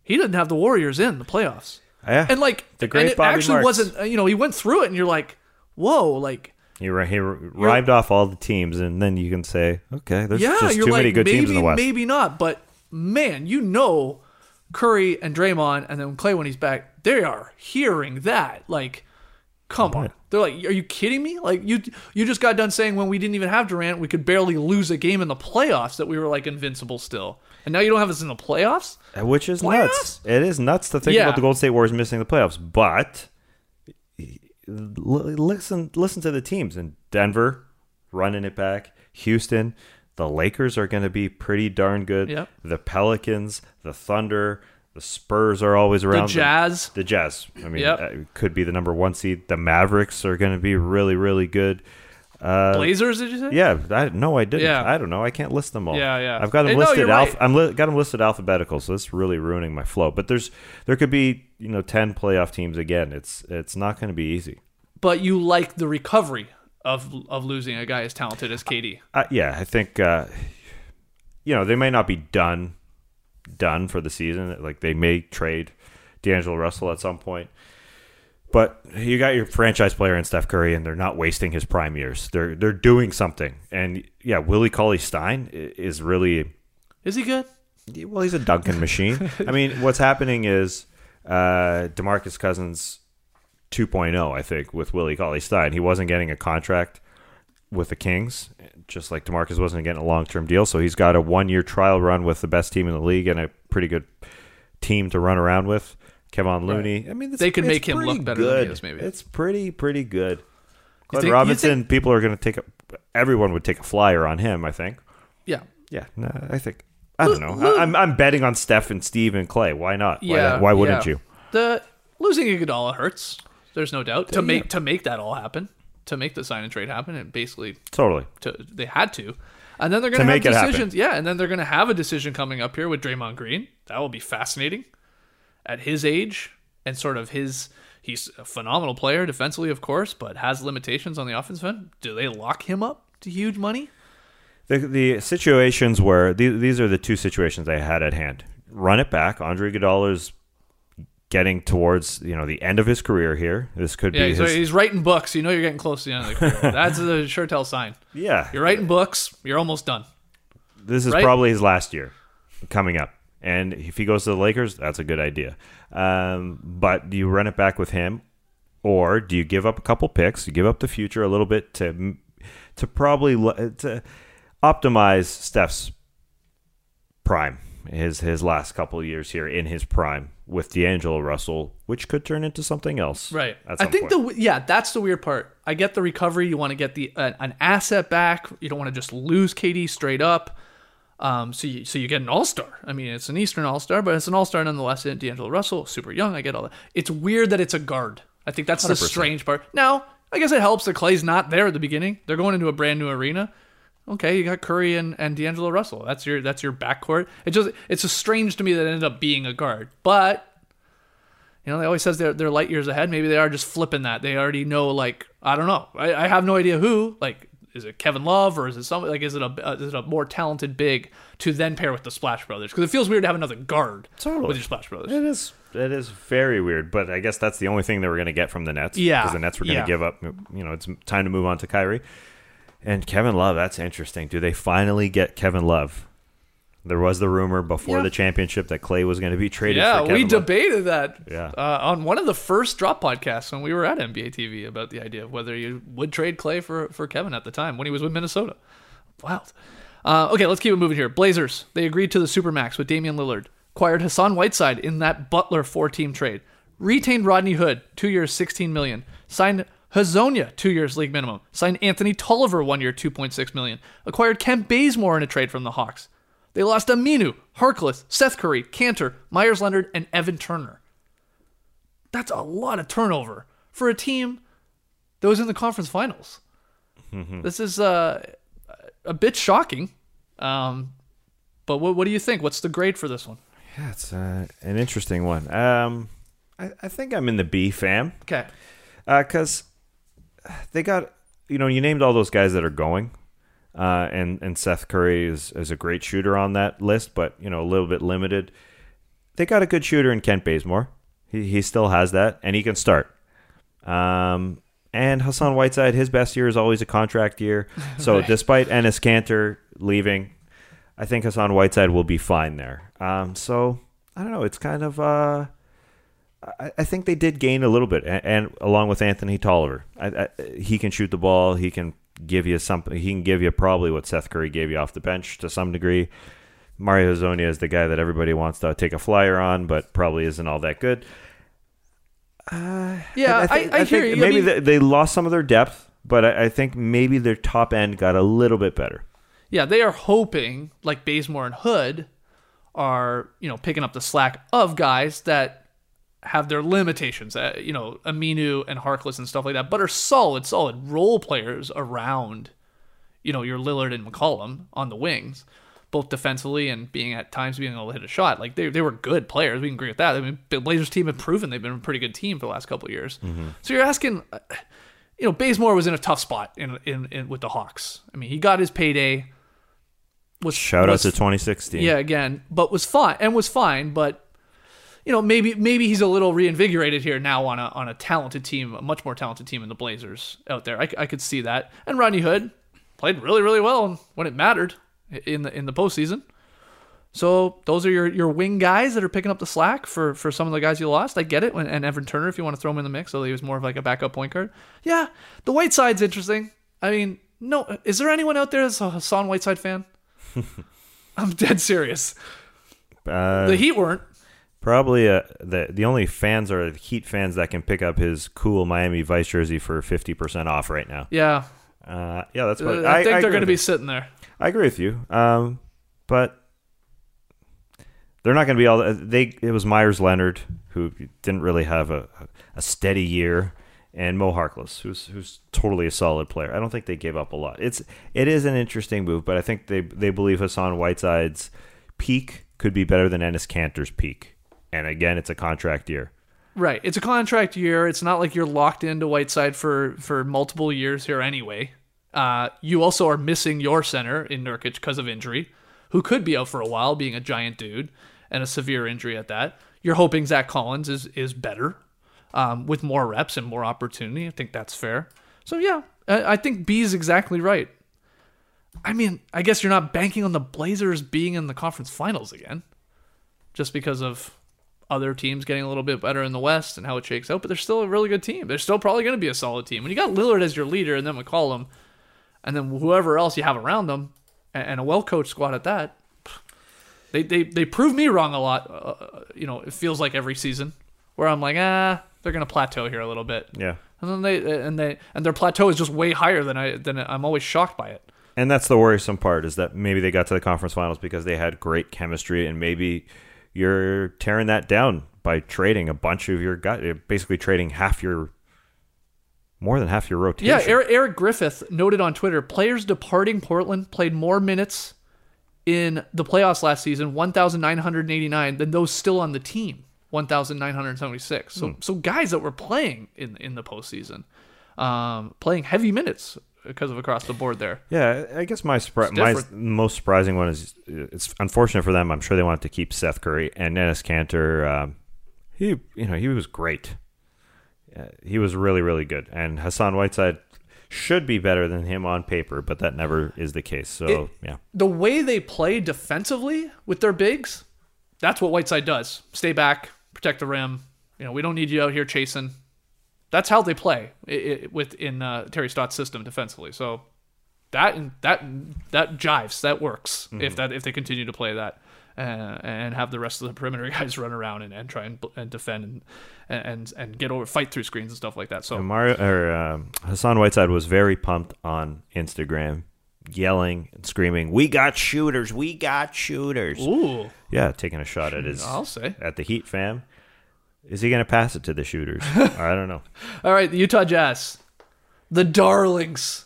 S1: He didn't have the Warriors in the playoffs,
S2: Yeah.
S1: and like
S2: The great
S1: and it
S2: Bobby
S1: actually
S2: Marks.
S1: wasn't. uh, You know, he went through it, and you're like, whoa, like
S2: He, he ri- rhymed off all the teams, and then you can say, okay, there's
S1: yeah,
S2: just too
S1: like
S2: many good
S1: maybe
S2: teams in the West.
S1: maybe not, but man, you know, Curry and Draymond, and then Klay when he's back, they are hearing that. Like, come on. They're like, are you kidding me? Like, you you just got done saying when we didn't even have Durant, we could barely lose a game in the playoffs that we were like invincible still, and now you don't have us in the playoffs.
S2: Uh, Which is
S1: Playoffs?
S2: nuts. It is nuts to think
S1: Yeah.
S2: about the Golden State Warriors missing the playoffs. But listen, listen to the teams in Denver running it back. Houston, the Lakers are going to be pretty darn good.
S1: Yep.
S2: The Pelicans, the Thunder, the Spurs are always around. The
S1: Jazz,
S2: The Jazz. I mean,
S1: Yep.
S2: uh, could be the number one seed. The Mavericks are going to be really, really good. Uh,
S1: Blazers, did you say?
S2: yeah, I, no, I didn't.
S1: Yeah.
S2: I don't know. I can't list them all.
S1: Yeah, yeah.
S2: I've got them
S1: no,
S2: listed. alph-
S1: right.
S2: I'm li- got them listed alphabetical, so it's really ruining my flow. But there's there could be you know ten playoff teams again. It's it's not going to be easy.
S1: But you like the recovery of of losing a guy as talented as KD.
S2: Uh, yeah, I think uh, you know they may not be done done for the season. Like they may trade D'Angelo Russell at some point. But you got your franchise player in Steph Curry, and they're not wasting his prime years. They're they're doing something, and yeah, Willie Cauley Stein is really
S1: Is he good?
S2: Well, he's a Duncan machine. I mean, what's happening is uh, Demarcus Cousins 2.0, I think, with Willie Cauley Stein. He wasn't getting a contract with the Kings, just like Demarcus wasn't getting a long term deal. So he's got a one year trial run with the best team in the league and a pretty good team to run around with. Kevin Looney. I mean, it's,
S1: They could make him look better than he is, maybe.
S2: It's pretty, pretty good. Glenn
S1: think-
S2: Robinson,
S1: think-
S2: people are going to take a. Everyone would take a flyer on him, I think.
S1: Yeah.
S2: Yeah, no, I think I don't know. I, I'm I'm betting on Steph and Steve and Klay. Why not? Why,
S1: Yeah.
S2: why wouldn't
S1: yeah.
S2: you?
S1: The losing Iguodala hurts. There's no doubt to make to make that all happen, to make the sign and trade happen, and basically
S2: Totally.
S1: to they had to. And then they're going
S2: To
S1: have
S2: make
S1: decisions. Yeah, and then they're going to have a decision coming up here with Draymond Green. That will be fascinating. At his age and sort of his he's a phenomenal player defensively, of course, but has limitations on the offensive end. Do they lock him up to huge money?
S2: The the situations where these, these are the two situations I had at hand. Run it back. Andre Iguodala's getting towards you know the end of his career here. This could
S1: Yeah,
S2: be
S1: he's,
S2: his,
S1: he's writing books. You know you're getting close to the end of the career. That's a sure tell sign.
S2: yeah.
S1: You're writing books. You're almost done.
S2: This is
S1: right?
S2: probably his last year coming up. And if he goes to the Lakers, that's a good idea. Um, but do you run it back with him, or do you give up a couple picks? You give up the future a little bit to to probably to optimize Steph's prime, his his last couple of years here in his prime with D'Angelo Russell, which could turn into something else.
S1: Right. I think
S2: point.
S1: the yeah, that's the weird part. I get the recovery. You want to get the uh, an asset back. You don't want to just lose KD straight up. Um, so you so you get an all star. I mean, it's an Eastern all star, but it's an all star nonetheless. And D'Angelo Russell, super young. I get all that. It's weird that it's a guard. I think that's the
S2: 100%.
S1: strange part. Now, I guess it helps that Klay's not there at the beginning. They're going into a brand new arena. Okay, you got Curry and, and D'Angelo Russell. That's your that's your backcourt. It just it's just strange to me that it ended up being a guard. But you know, they always says they're they're light years ahead. Maybe they are just flipping that. They already know, like I don't know. I, I have no idea who. Like, is it Kevin Love or is it something like is it a uh, is it a more talented big to then pair with the Splash Brothers? Because it feels weird to have another guard
S2: Totally.
S1: with your Splash Brothers.
S2: It is. It is very weird, but I guess that's the only thing they were going to get from the Nets.
S1: Yeah,
S2: because the Nets were going to
S1: yeah.
S2: give up. You know, it's time to move on to Kyrie and Kevin Love. That's interesting. Do they finally get Kevin Love? There was the rumor before
S1: Yeah.
S2: the championship that Klay was going to be traded.
S1: Yeah,
S2: for Kevin
S1: we
S2: Love.
S1: debated that
S2: Yeah.
S1: uh, on one of the first drop podcasts when we were at NBA TV about the idea of whether you would trade Klay for, for Kevin at the time when he was with Minnesota. Wild. Uh, okay, let's keep it moving here. Blazers, they agreed to the Supermax with Damian Lillard, acquired Hassan Whiteside in that Butler four team trade, retained Rodney Hood, two years, 16 million, signed Hezonja, two years league minimum, signed Anthony Tolliver, one year, 2.6 million, acquired Kent Bazemore in a trade from the Hawks. They lost Aminu, Harkless, Seth Curry, Kanter, Meyers Leonard, and Evan Turner. That's a lot of turnover for a team that was in the conference finals. This is uh, a bit shocking. Um, but what, what do you think? What's the grade for this one?
S2: Yeah, it's uh, an interesting one. Um, I, I think I'm in the B fam.
S1: Okay.
S2: because they got you know you named all those guys that are going, uh, and and Seth Curry is is a great shooter on that list, but you know a little bit limited. They got a good shooter in Kent Bazemore. He he still has that, and he can start. Um, and Hassan Whiteside, his best year is always a contract year. So despite Enes Kanter leaving, I I think Hassan Whiteside will be fine there. Um, so I don't know. It's kind of. Uh, I, I think they did gain a little bit, and, and along with Anthony Tolliver, I, I, he can shoot the ball. He can give you something. He can give you probably what Seth Curry gave you off the bench to some degree. Mario Hezonja is the guy that everybody wants to take a flyer on, but probably isn't all that good.
S1: Uh, yeah, I,
S2: thi-
S1: I, hear
S2: think
S1: you. I
S2: Maybe
S1: mean-
S2: they, they lost some of their depth, but I, I think maybe their top end got a little bit better.
S1: Yeah, they are hoping like Bazemore and Hood are you know picking up the slack of guys that have their limitations. Uh, you know, Aminu and Harkless and stuff like that, but are solid, solid role players around. You know, your Lillard and McCollum on the wings, both defensively and being at times being able to hit a shot. Like they they were good players. We can agree with that. I mean, the Blazers team have proven they've been a pretty good team for the last couple of years. So you're asking. uh, You know, Bazemore was in a tough spot in, in, in with the Hawks. I mean, he got his payday. Was
S2: Shout out to 2016.
S1: yeah, again, but was fine and was fine, but you know, maybe maybe he's a little reinvigorated here now on a on a talented team, a much more talented team in the Blazers out there. I, I could see that. And Rodney Hood played really really well when it mattered in the in the postseason. So those are your, your wing guys that are picking up the slack for, for some of the guys you lost. I get it. And Evan Turner, if you want to throw him in the mix, so he was more of like a backup point guard. Yeah, the Whiteside's interesting. I mean, no, is there anyone out there that's a Hassan Whiteside fan? I'm dead serious.
S2: Uh,
S1: The Heat weren't.
S2: Probably uh, the the only fans are Heat fans that can pick up his cool Miami Vice jersey for 50% off right now.
S1: Yeah,
S2: Uh, yeah, that's
S1: Uh,
S2: what
S1: I, think they're going to be sitting there.
S2: I agree with you. Um, but they're not going to be all. They it was Meyers Leonard who didn't really have a a steady year, and Mo Harkless who's who's totally a solid player. I don't think they gave up a lot. It's it is an interesting move, but I think they they believe Hassan Whiteside's peak could be better than Enes Kanter's peak, and again, it's a contract year.
S1: Right. It's a contract year. It's not like you're locked into Whiteside for for multiple years here anyway. Uh, you also are missing your center in Nurkic because of injury, who could be out for a while, being a giant dude and a severe injury at that. You're hoping Zach Collins is is better um, with more reps and more opportunity. I think that's fair. So yeah, I, I think B is exactly right. I mean, I guess you're not banking on the Blazers being in the conference finals again, just because of other teams getting a little bit better in the West and how it shakes out. But they're still a really good team. They're still probably going to be a solid team. When you got Lillard as your leader, and then McCollum, and then whoever else you have around them, and, a well coached squad at that, they they they prove me wrong a lot. Uh, you know, it feels like every season where I'm like, ah, they're going to plateau here a little bit.
S2: Yeah.
S1: And then they and they and their plateau is just way higher than I than I'm always shocked by it.
S2: And that's the worrisome part is that maybe they got to the conference finals because they had great chemistry, and maybe you're tearing that down by trading a bunch of your guys, basically trading half your, more than half your rotation.
S1: Yeah, Eric, Eric Griffith noted on Twitter players departing Portland played more minutes in the playoffs last season, 1,989, than those still on the team, 1,976. So, so guys that were playing in in the postseason, um, playing heavy minutes because of across the board there.
S2: Yeah, I guess my surpri- my most surprising one is it's unfortunate for them. I'm sure they wanted to keep Seth Curry and Dennis Kanter. Um, he, you know, he was great. Uh, he was really, really good. And Hassan Whiteside should be better than him on paper, but that never is the case. So
S1: It-
S2: yeah,
S1: the way they play defensively with their bigs, that's what Whiteside does. Stay back, protect the rim. You know, we don't need you out here chasing. That's how they play within uh, Terry Stotts' system defensively. So that that that jives. That works if that if they continue to play that. Uh, and have the rest of the perimeter guys run around and, and try and, and defend and, and and get over fight through screens and stuff like that. So
S2: And Mario or um, Hassan Whiteside was very pumped on Instagram, yelling and screaming, "We got shooters! We got shooters!"
S1: ooh,
S2: Yeah, taking a shot at his
S1: I'll say.
S2: at the Heat fam. Is he going to pass it to the shooters? I don't know.
S1: All right, the Utah Jazz, the darlings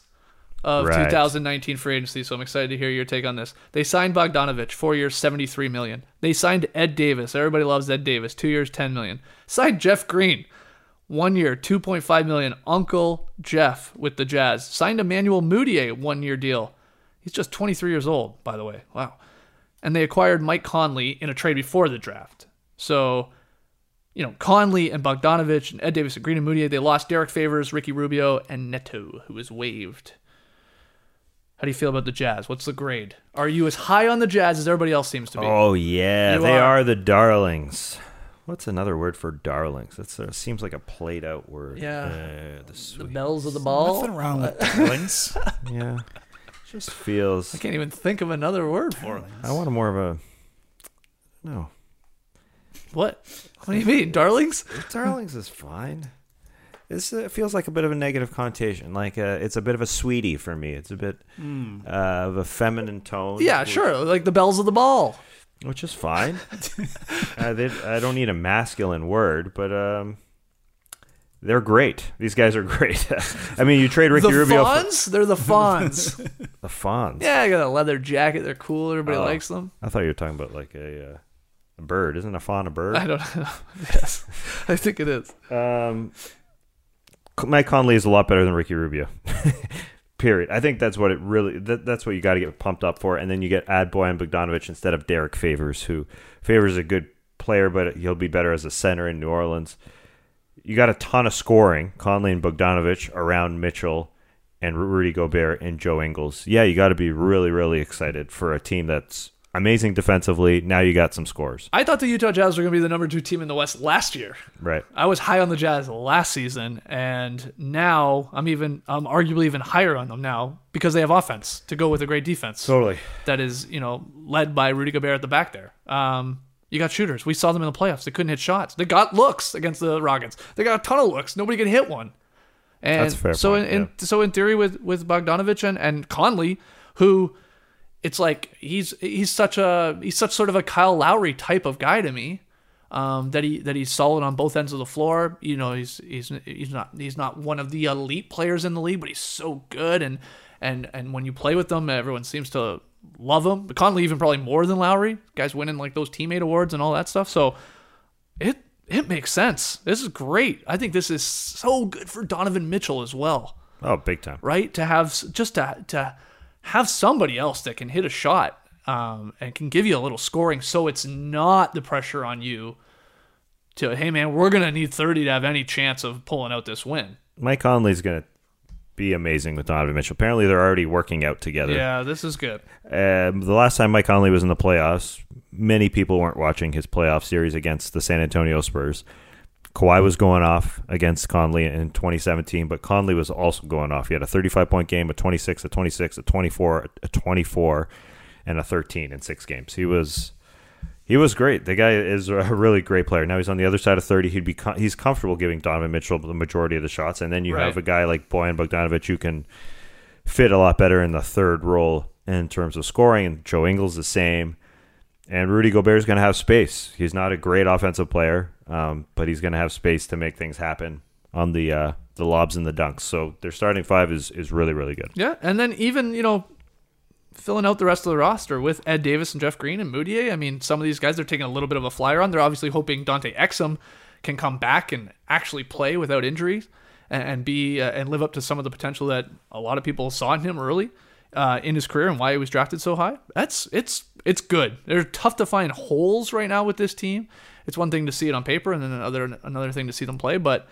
S1: of
S2: Right.
S1: 2019 free agency. So I'm excited to hear your take on this. They signed Bogdanovic, four years, 73 million. They signed Ed Davis. Everybody loves Ed Davis. Two years, 10 million. Signed Jeff Green, one year, 2.5 million. Uncle Jeff with the Jazz. Signed Emmanuel Mudiay, one year deal. He's just 23 years old, by the way. Wow. And they acquired Mike Conley in a trade before the draft. So you know, Conley and Bogdanovic and Ed Davis and Green and Mudiay. They lost Derrick Favors, Ricky Rubio, and Neto, who was waived. How do you feel about the Jazz? What's the grade? Are you as high on the Jazz as everybody else seems to be?
S2: Oh yeah,
S1: You
S2: they
S1: are.
S2: are. the darlings. What's another word for darlings? That sort of seems like a played out word.
S1: Yeah.
S2: Uh, the
S1: the belles of the ball.
S3: Nothing wrong with darlings.
S2: Yeah. Just feels.
S1: I can't even think of another word for it.
S2: I want a more of a. No,
S1: What? What do you mean, darlings?
S2: darlings is fine. This uh, feels like a bit of a negative connotation. Like uh, it's a bit of a sweetie for me. It's a bit
S3: Hmm.
S2: uh, of a feminine tone.
S1: Yeah,
S2: which-
S1: sure. Like the belles of the ball.
S2: which is fine. uh, they, I don't need a masculine word, but um, they're great. These guys are great. I mean, you trade Ricky
S1: the
S2: Rubio for
S1: fawns? They're the Fonz.
S2: the Fonz.
S1: yeah, I got a leather jacket. They're cool. Everybody
S2: Oh.
S1: likes them.
S2: I thought you were talking about like a, uh, a bird. Isn't a fawn a bird?
S1: I don't know. yes, I think it is.
S2: Um, Mike Conley is a lot better than Ricky Rubio. Period. I think that's what it really. That, that's what you got to get pumped up for, and then you get add Bojan Bogdanovich instead of Derrick Favors, who Favors is a good player, but he'll be better as a center in New Orleans. You got a ton of scoring, Conley and Bogdanovich around Mitchell and Rudy Gobert and Joe Ingles. Yeah, you got to be really, really excited for a team that's amazing defensively. Now you got some scores,
S1: I thought the Utah Jazz were going to be the number two team in the West last year.
S2: right?
S1: I was high on the Jazz last season, and now I'm even I'm arguably even higher on them now because they have offense to go with a great defense
S2: Totally.
S1: that is you know led by Rudy Gobert at the back there. Um, you got shooters. We saw them in the playoffs. They couldn't hit shots. They got looks against the Rockets. They got a ton of looks. Nobody could hit one. And
S2: That's fair
S1: so
S2: point,
S1: in, in so in theory with with Bogdanovich and, and Conley, who it's like he's he's such a he's such sort of a Kyle Lowry type of guy to me. Um, that he that he's solid on both ends of the floor. You know, he's he's he's not he's not one of the elite players in the league, but he's so good and and and when you play with them, everyone seems to love him. Conley even probably more than Lowry. Guys winning like those teammate awards and all that stuff. So it it makes sense. This is great. I think this is so good for Donovan Mitchell as well
S2: Oh, big time.
S1: right? To have just to to have somebody else that can hit a shot um, and can give you a little scoring, so it's not the pressure on you. To hey man, we're gonna need thirty to have any chance of pulling out this win.
S2: Mike Conley's going to be amazing with Donovan Mitchell. Apparently, they're already working out together.
S1: Yeah, this is good.
S2: Um, the last time Mike Conley was in the playoffs, many people weren't watching his playoff series against the San Antonio Spurs. Kawhi was going off against Conley in 2017, but Conley was also going off. He had a 35 point game, a 26, a 26, a 24, a 24, and a 13 in six games. He was he was great. The guy is a really great player. Now he's on the other side of 30. He'd be com- he's comfortable giving Donovan Mitchell the majority of the shots, and then you
S1: Right.
S2: have a guy like Bojan Bogdanovich who can fit a lot better in the third role in terms of scoring. And Joe Ingles the same. And Rudy Gobert is going to have space. He's not a great offensive player, um, but he's going to have space to make things happen on the uh, the lobs and the dunks. So their starting five is is really really good.
S1: Yeah, and then even you know filling out the rest of the roster with Ed Davis and Jeff Green and Mudiay. I mean, some of these guys they're taking a little bit of a flyer on. They're obviously hoping Dante Exum can come back and actually play without injuries and, and be uh, and live up to some of the potential that a lot of people saw in him early uh, in his career and why he was drafted so high. That's it's it's good. They're tough to find holes right now with this team. It's one thing to see it on paper, and then another another thing to see them play, but.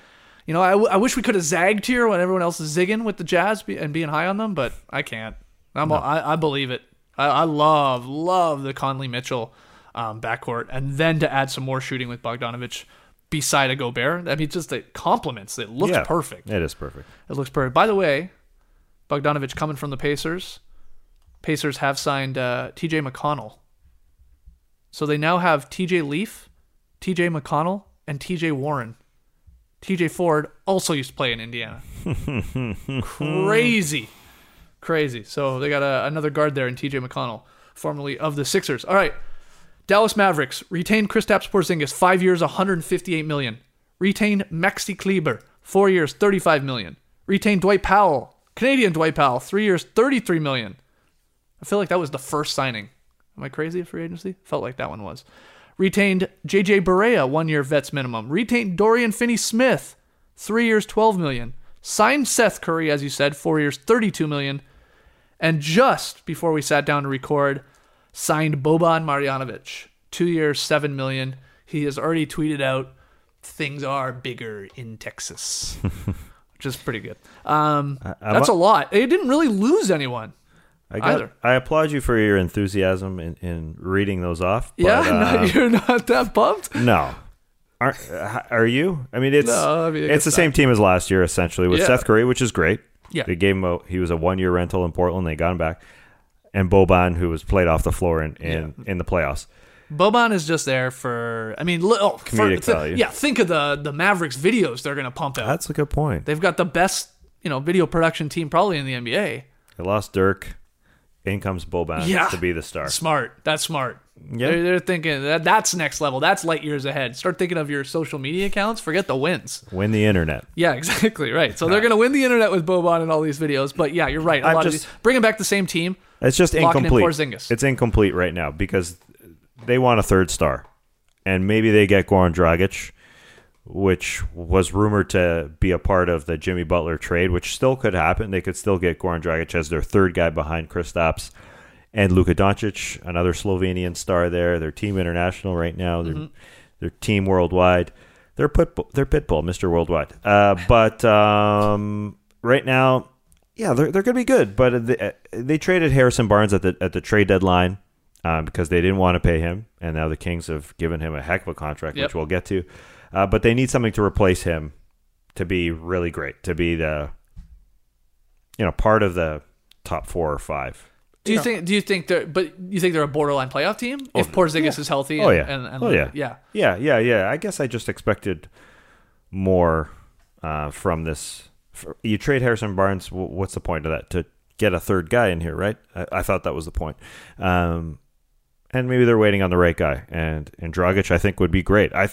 S1: You know, I, w- I wish we could have zagged here when everyone else is zigging with the Jazz be- and being high on them, but I can't. I'm, I, I believe it. I, I love, love the Conley Mitchell um, backcourt, and then to add some more shooting with Bogdanovich beside a Gobert. I mean, just the compliments. It looks
S2: Yeah,
S1: perfect.
S2: It is perfect.
S1: It looks perfect. By the way, Bogdanovich coming from the Pacers. Pacers have signed uh, T.J. McConnell, so they now have T.J. Leaf, T.J. McConnell, and T.J. Warren. T.J. Ford also used to play in Indiana. Crazy, crazy. So they got a, another guard there in T.J. McConnell, formerly of the Sixers. All right, Dallas Mavericks retained Kristaps Porzingis, five years, 158 million. Retained Maxi Kleber, four years, 35 million. Retained Dwight Powell, Canadian Dwight Powell, three years, 33 million. I feel like that was the first signing. Am I crazy free agency? Felt like that one was. Retained JJ Barea, one year vets minimum. Retained Dorian Finney Smith, three years, 12 million. Signed Seth Curry, as you said, four years, 32 million. And just before we sat down to record, signed Boban Marjanovic, two years, seven million. He has already tweeted out, "Things are bigger in Texas," which is pretty good. Um, that's
S2: a-
S1: a lot. They didn't really lose anyone.
S2: I got,
S1: either.
S2: I applaud you for your enthusiasm in, in reading those off. But,
S1: yeah,
S2: uh,
S1: you're not that pumped.
S2: no. Are, uh, are you? I mean, it's
S1: No, I mean,
S2: it's the same team as last year essentially with
S1: Yeah.
S2: Seth Curry, which is great.
S1: Yeah.
S2: they gave him a he was a one year rental in Portland. They got him back, and Boban, who was played off the floor in in, in the playoffs.
S1: Boban is just there for. I mean, oh, for-
S2: Comedic
S1: th-
S2: value.
S1: Yeah, think of the the Mavericks videos they're gonna pump out.
S2: That's a good point.
S1: They've got the best, you know, video production team probably in the NBA.
S2: They lost Dirk. In comes Boban
S1: Yeah.
S2: to be the star.
S1: Smart. That's smart.
S2: Yeah.
S1: They're, they're thinking that that's next level. That's light years ahead. Start thinking of your social media accounts. Forget the wins.
S2: Win the internet.
S1: Yeah, exactly. Right. So they're going to win the internet with Boban and all these videos. But yeah, you're right. A
S2: I'm
S1: lot
S2: just-
S1: of these, bringing back the same team.
S2: It's just
S1: in
S2: incomplete.
S1: Porzingis.
S2: It's incomplete right now because they want a third star, and maybe they get Goran Dragic, which was rumored to be a part of the Jimmy Butler trade, which still could happen. They could still get Goran Dragic as their third guy behind Kristaps and Luka Doncic, another Slovenian star there. They're team international right now. They're
S1: Mm-hmm.
S2: they're team worldwide. They're pitbull, they're pitbull, Mister Worldwide. Uh, but um, right now, yeah, they're they're gonna be good. But they, they traded Harrison Barnes at the at the trade deadline um, because they didn't want to pay him, and now the Kings have given him a heck of a contract,
S1: Yep.
S2: which we'll get to. Uh, but they need something to replace him to be really great, to be the you know part of the top four or five.
S1: Do you think? Do you think they're? But you think they're a borderline playoff team if Porzingis is healthy?
S2: Oh yeah.
S1: And, and
S2: oh yeah.
S1: yeah.
S2: Yeah. Yeah. Yeah. I guess I just expected more uh, from this. You trade Harrison Barnes. What's the point of that? To get a third guy in here, right? I, I thought that was the point. Um, and maybe they're waiting on the right guy. And and Dragic, I think, would be great. I,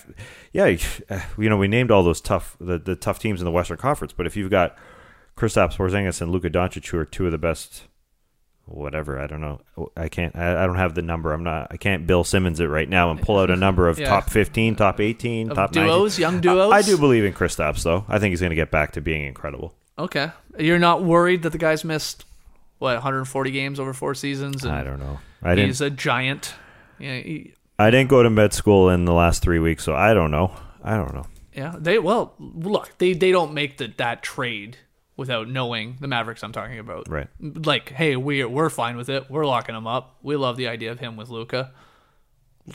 S2: yeah, you know, we named all those tough the, the tough teams in the Western Conference, but if you've got Kristaps Porzingis and Luka Doncic, who are two of the best whatever I don't know I can't I, I don't have the number I'm not I can't Bill Simmons it right now and pull out a number of
S1: Yeah.
S2: top 15 top 18
S1: Of
S2: top
S1: duos,
S2: 19.
S1: young duos.
S2: I, I do believe in Kristaps though I think he's going to get back to being incredible
S1: Okay. You're not worried that the guy's missed what 140 games over four seasons? And
S2: I don't know I
S1: He's a giant. Yeah. He,
S2: I didn't go to med school in the last 3 weeks so I don't know I don't know
S1: yeah. They well look. They they don't make the, that trade without knowing the Mavericks. I'm talking about.
S2: right
S1: Like, hey, we we're fine with it. We're locking him up. We love the idea of him with Luka.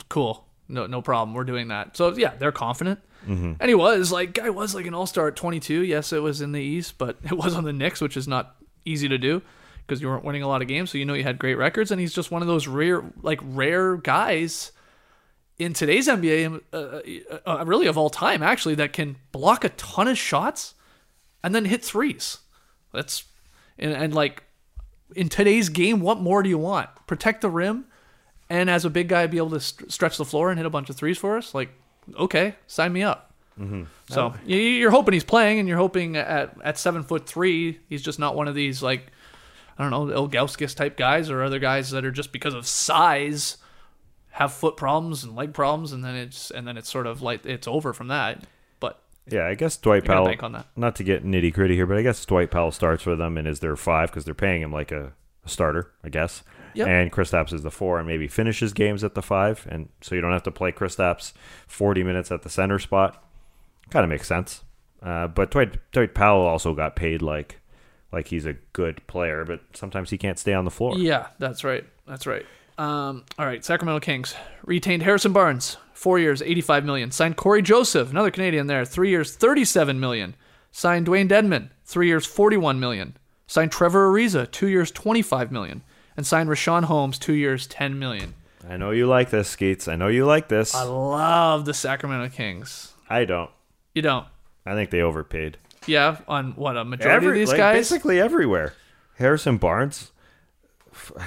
S1: Cool. No no problem. We're doing that. So yeah, they're confident.
S2: Mm-hmm.
S1: And he was like guy was like an all star at 22. Yes, it was in the East, but it was on the Knicks, which is not easy to do because you weren't winning a lot of games. So you know you had great records, and he's just one of those rare like rare guys in today's NBA, uh, uh, really of all time, actually, that can block a ton of shots and then hit threes. That's and, and like in today's game, what more do you want? Protect the rim, and as a big guy, be able to st- stretch the floor and hit a bunch of threes for us. Like, okay, sign me up. So you- you're hoping he's playing, and you're hoping at at seven foot three, he's just not one of these like I don't know Ilgauskas type guys or other guys that are just because of size have foot problems and leg problems, and then it's and then it's sort of like it's over from that. But
S2: Yeah, I guess Dwight Powell.
S1: on that.
S2: Not to get nitty gritty here, but I guess Dwight Powell starts for them and is their five because they're paying him like a, a starter, I guess.
S1: Yep.
S2: And Kristaps is the four and maybe finishes games at the five, and so you don't have to play Kristaps forty minutes at the center spot. Kind of makes sense. Uh, but Dwight Dwight Powell also got paid like like he's a good player, but sometimes he can't stay on the floor.
S1: Yeah, that's right. That's right. Um, all right, Sacramento Kings retained Harrison Barnes, four years, eighty-five million. Signed Cory Joseph, another Canadian there, three years, thirty-seven million. Signed Dewayne Dedmon, three years, forty-one million. Signed Trevor Ariza, two years, twenty-five million, and signed Richaun Holmes, two years, ten million.
S2: I know you like this, Skeets. I know you like this.
S1: I love the Sacramento Kings.
S2: I don't.
S1: You don't?
S2: I think they overpaid.
S1: Yeah, on what a majority
S2: Every,
S1: of these
S2: like,
S1: guys.
S2: basically everywhere. Harrison Barnes,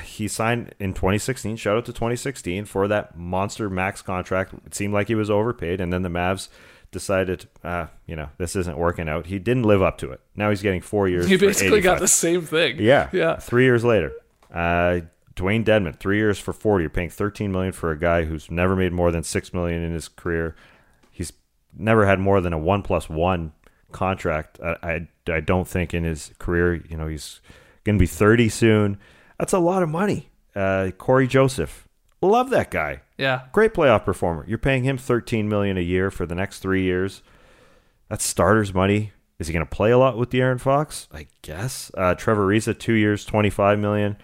S2: he signed in 2016. Shout out to 2016 for that monster max contract. It seemed like he was overpaid, and then the Mavs decided, uh, you know, this isn't working out. He didn't live up to it. Now he's getting four years. For
S1: basically got the same thing.
S2: Yeah,
S1: yeah.
S2: Three years later, uh, Dewayne Dedmon, three years for 40. You're paying 13 million for a guy who's never made more than six million in his career. He's never had more than a one plus one contract. I, I, I don't think in his career, you know, he's going to be 30 soon. That's a lot of money. Uh, Cory Joseph, love that guy.
S1: Yeah.
S2: Great playoff performer. You're paying him 13 million a year for the next three years. That's starters money. Is he going to play a lot with De'Aaron Fox? I guess. Uh, Trevor Ariza, two years, 25 million.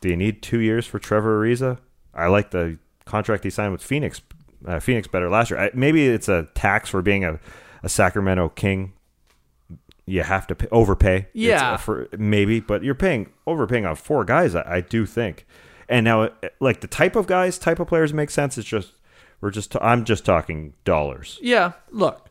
S2: Do you need two years for Trevor Ariza? I like the contract he signed with Phoenix. Uh, Phoenix better last year. I, maybe it's a tax for being a, a Sacramento King. You have to pay, overpay.
S1: Yeah.
S2: uh, for maybe, but you're paying overpaying on four guys. I, I do think. And now, like the type of guys, type of players make sense. It's just we're just. I'm just talking dollars.
S1: Yeah, look,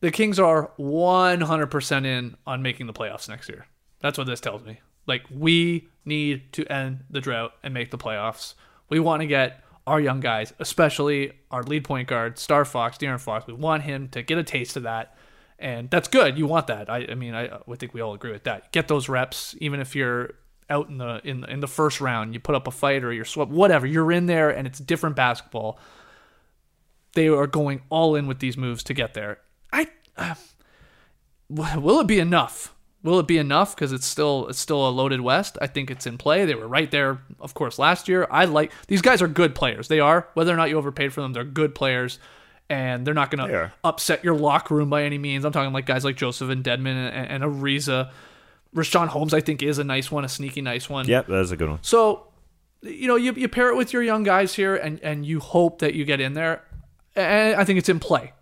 S1: the Kings are 100% in on making the playoffs next year. That's what this tells me. Like, we need to end the drought and make the playoffs. We want to get our young guys, especially our lead point guard, Star Fox, De'Aaron Fox, we want him to get a taste of that. And that's good. You want that. I, I mean, I, I think we all agree with that. Get those reps, even if you're out in the in in the first round, you put up a fight or you're swept, whatever. You're in there, and it's different basketball they are going all in with these moves to get there. I uh, will it be enough? Will it be enough? Because it's still it's still a loaded West. I think it's in play. They were right there, of course, last year. I like these guys are good players. They are whether or not you overpaid for them. They're good players, and they're not going to
S2: are.
S1: upset your locker room by any means. I'm talking like guys like Joseph and Dedmon and, and Ariza. Richaun Holmes, I think, is a nice one, a sneaky nice one.
S2: Yep, that's a good one.
S1: So, you know, you, you pair it with your young guys here and, and you hope that you get in there. And I think it's in play.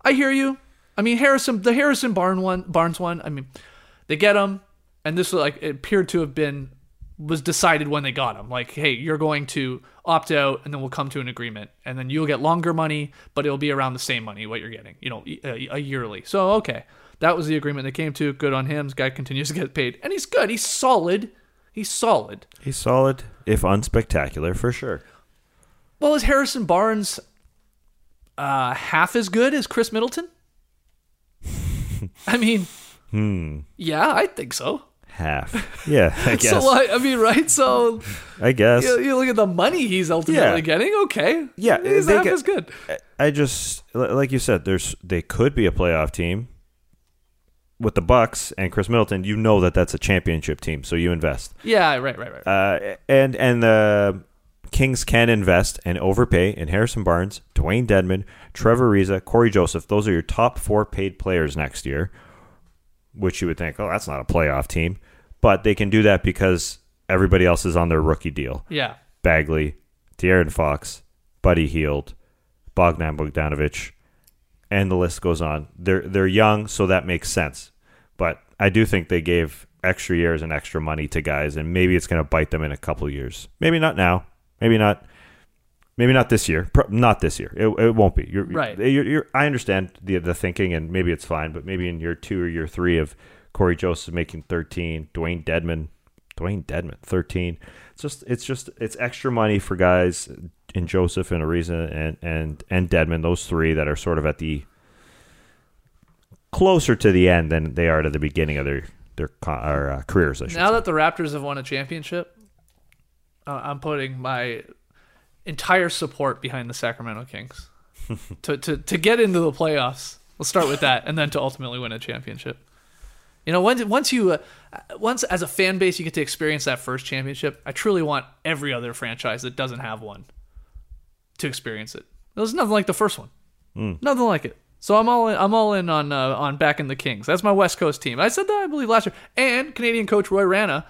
S1: I hear you. I mean, Harrison, the Harrison Barn one, Barnes one, I mean, they get him, and this like, it appeared to have been, was decided when they got him. Like, hey, you're going to opt out, and then we'll come to an agreement. And then you'll get longer money, but it'll be around the same money, what you're getting, you know, a, a uh, uh, yearly. So, okay. That was the agreement they came to. Good on him. This guy continues to get paid. And he's good. He's solid. He's solid.
S2: He's solid, if unspectacular, for sure.
S1: Well, is Harrison Barnes uh, half as good as Khris Middleton? I mean, hmm. yeah, I think so.
S2: Half. Yeah, I guess.
S1: So what? I mean, right? So
S2: I guess.
S1: you, you look at the money he's ultimately
S2: Yeah.
S1: getting. Okay,
S2: Yeah,
S1: he's
S2: they
S1: half
S2: get-
S1: as good.
S2: I just li- like you said, there's they could be a playoff team with the Bucks and Khris Middleton. You know that that's a championship team, so you invest.
S1: Yeah, right, right, right.
S2: Uh, and and the Kings can invest and overpay in Harrison Barnes, Dewayne Dedmon, Trevor Ariza, Cory Joseph. Those are your top four paid players next year. Which you would think, oh, that's not a playoff team, but they can do that because everybody else is on their rookie deal.
S1: yeah,
S2: Bagley, De'Aaron Fox, Buddy Hield, Bogdan Bogdanovich, and the list goes on. They're they're young, so that makes sense. But I do think they gave extra years and extra money to guys, and maybe it's going to bite them in a couple years. Maybe not now. Maybe not. Maybe not this year. Pro- not this year. It, it won't be. You're,
S1: Right.
S2: You're, you're, I understand the the thinking, and maybe it's fine. But maybe in year two or year three of Cory Joseph making thirteen, Dewayne Dedmon, Dewayne Dedmon thirteen. It's just it's just it's extra money for guys in Joseph and Ariza and and and Dedmon. Those three that are sort of at the closer to the end than they are to the beginning of their their or, uh, careers. I
S1: now
S2: say.
S1: that the Raptors have won a championship, uh, I'm putting my entire support behind the Sacramento Kings to, to to get into the playoffs. We'll start with that, and then to ultimately win a championship. You know, once once you uh, once as a fan base you get to experience that first championship, I truly want every other franchise that doesn't have one to experience it. There's nothing like the first one. Nothing like it. So I'm all in, I'm all in on uh, on backing the Kings. That's my West Coast team. I said that I believe last year. And Canadian coach Roy Rana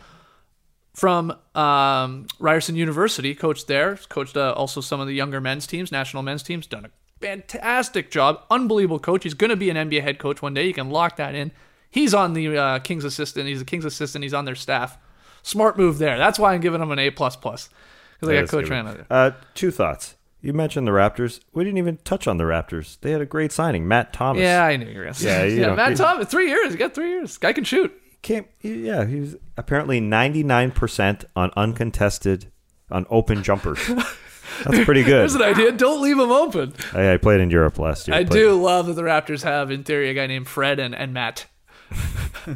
S1: from um, Ryerson University, coached there, coached uh, also some of the younger men's teams, national men's teams. Done a fantastic job. Unbelievable coach. He's going to be an NBA head coach one day. You can lock that in. He's on the uh, Kings assistant. He's the Kings assistant. He's on their staff. Smart move there. That's why I'm giving him an A plus plus because I got Coach there.
S2: Uh, two thoughts. You mentioned the Raptors. We didn't even touch on the Raptors. They had a great signing, Matt Thomas.
S1: Yeah, I knew you were going to say.
S2: Yeah,
S1: yeah.
S2: know,
S1: Matt Thomas, three years. He got three years. Guy can shoot.
S2: Came, yeah, he was apparently 99% on uncontested, on open jumpers. That's pretty good.
S1: There's an idea. Don't leave them open.
S2: I, I played in Europe last year.
S1: I do love that the Raptors have in theory a guy named Fred and, and Matt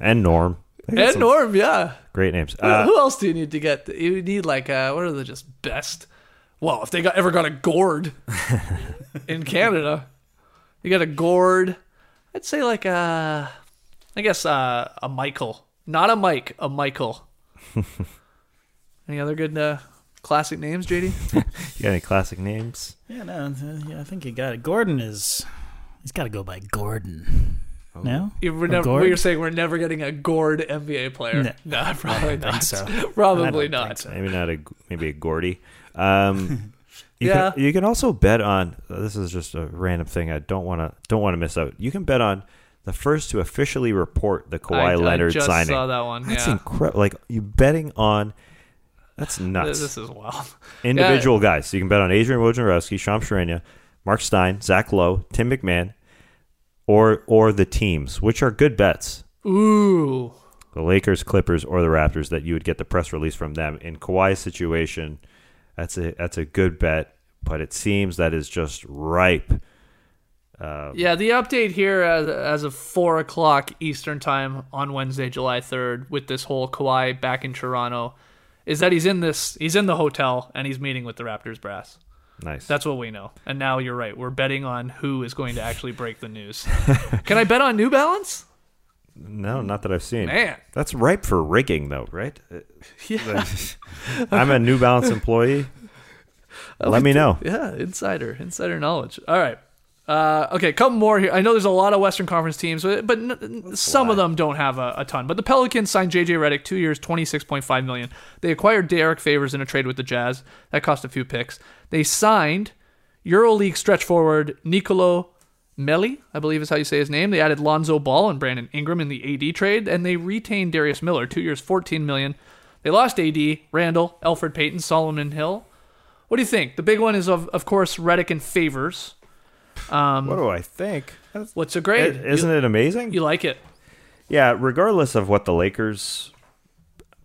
S2: And Norm.
S1: And Norm. Yeah.
S2: Great names.
S1: Who-
S2: Uh,
S1: Who else do you need to get? You need like uh, what are the just best? Well, if they got ever got a gourd in Canada, you got a gourd. I'd say like a, I guess uh, a Michael, not a Mike, a Michael. Any other good uh, classic names, JD?
S2: you got any classic names?
S3: Yeah, no, uh, yeah, I think you got it. Gordon is. He's got to go by Gordon. No,
S1: You- We're never,
S3: gourd?
S1: we were saying we're never getting a gourd NBA player.
S3: No.
S1: No, probably
S3: I don't
S1: not.
S3: think so. I
S1: Probably
S3: don't
S1: not.
S3: think so.
S2: Maybe not a maybe a Gordy. Um, you
S1: Yeah.
S2: Can, you can also bet on. This is just a random thing. I don't want to don't want to miss out. You can bet on the first to officially report the Kawhi
S1: I,
S2: Leonard
S1: I just
S2: signing.
S1: saw that one.
S2: That's
S1: yeah.
S2: incredible. Like you betting on. That's nuts.
S1: This is wild.
S2: Individual guys. So you can bet on Adrian Wojnarowski, Sham Charania, Mark Stein, Zach Lowe, Tim McMahon, or or the teams, which are good bets.
S1: Ooh.
S2: The Lakers, Clippers, or the Raptors that you would get the press release from them. In Kawhi's situation, that's a that's a good bet, but it seems that is just ripe. Uh,
S1: Yeah, the update here as, as of 4 o'clock Eastern Time on Wednesday, July 3rd, with this whole Kawhi back in Toronto, is that he's in this, he's in the hotel and he's meeting with the Raptors brass.
S2: nice.
S1: That's what we know. And now you're right. We're betting on who is going to actually break the news. Can I bet on New Balance?
S2: no, not that I've seen.
S1: Man.
S2: That's ripe for rigging, though, right?
S1: Yeah.
S2: I'm a New Balance employee. Let me know.
S1: Yeah, insider, insider knowledge. All right. Uh, okay, a couple more here. I know there's a lot of Western Conference teams, but, but n- some of them don't have a, a ton. But the Pelicans signed JJ Redick two years, twenty six point five million. They acquired Derrick Favors in a trade with the Jazz that cost a few picks. They signed EuroLeague stretch forward Nicolo Melli, I believe is how you say his name. They added Lonzo Ball and Brandon Ingram in the AD trade, and they retained Darius Miller two years, fourteen million. They lost AD, Randle, Elfrid Payton, Solomon Hill. What do you think? The big one is of of course Redick and Favors. Um,
S2: What do I think? That's-
S1: what's a grade?
S2: is isn't it amazing?
S1: You like it?
S2: Yeah, regardless of what the Lakers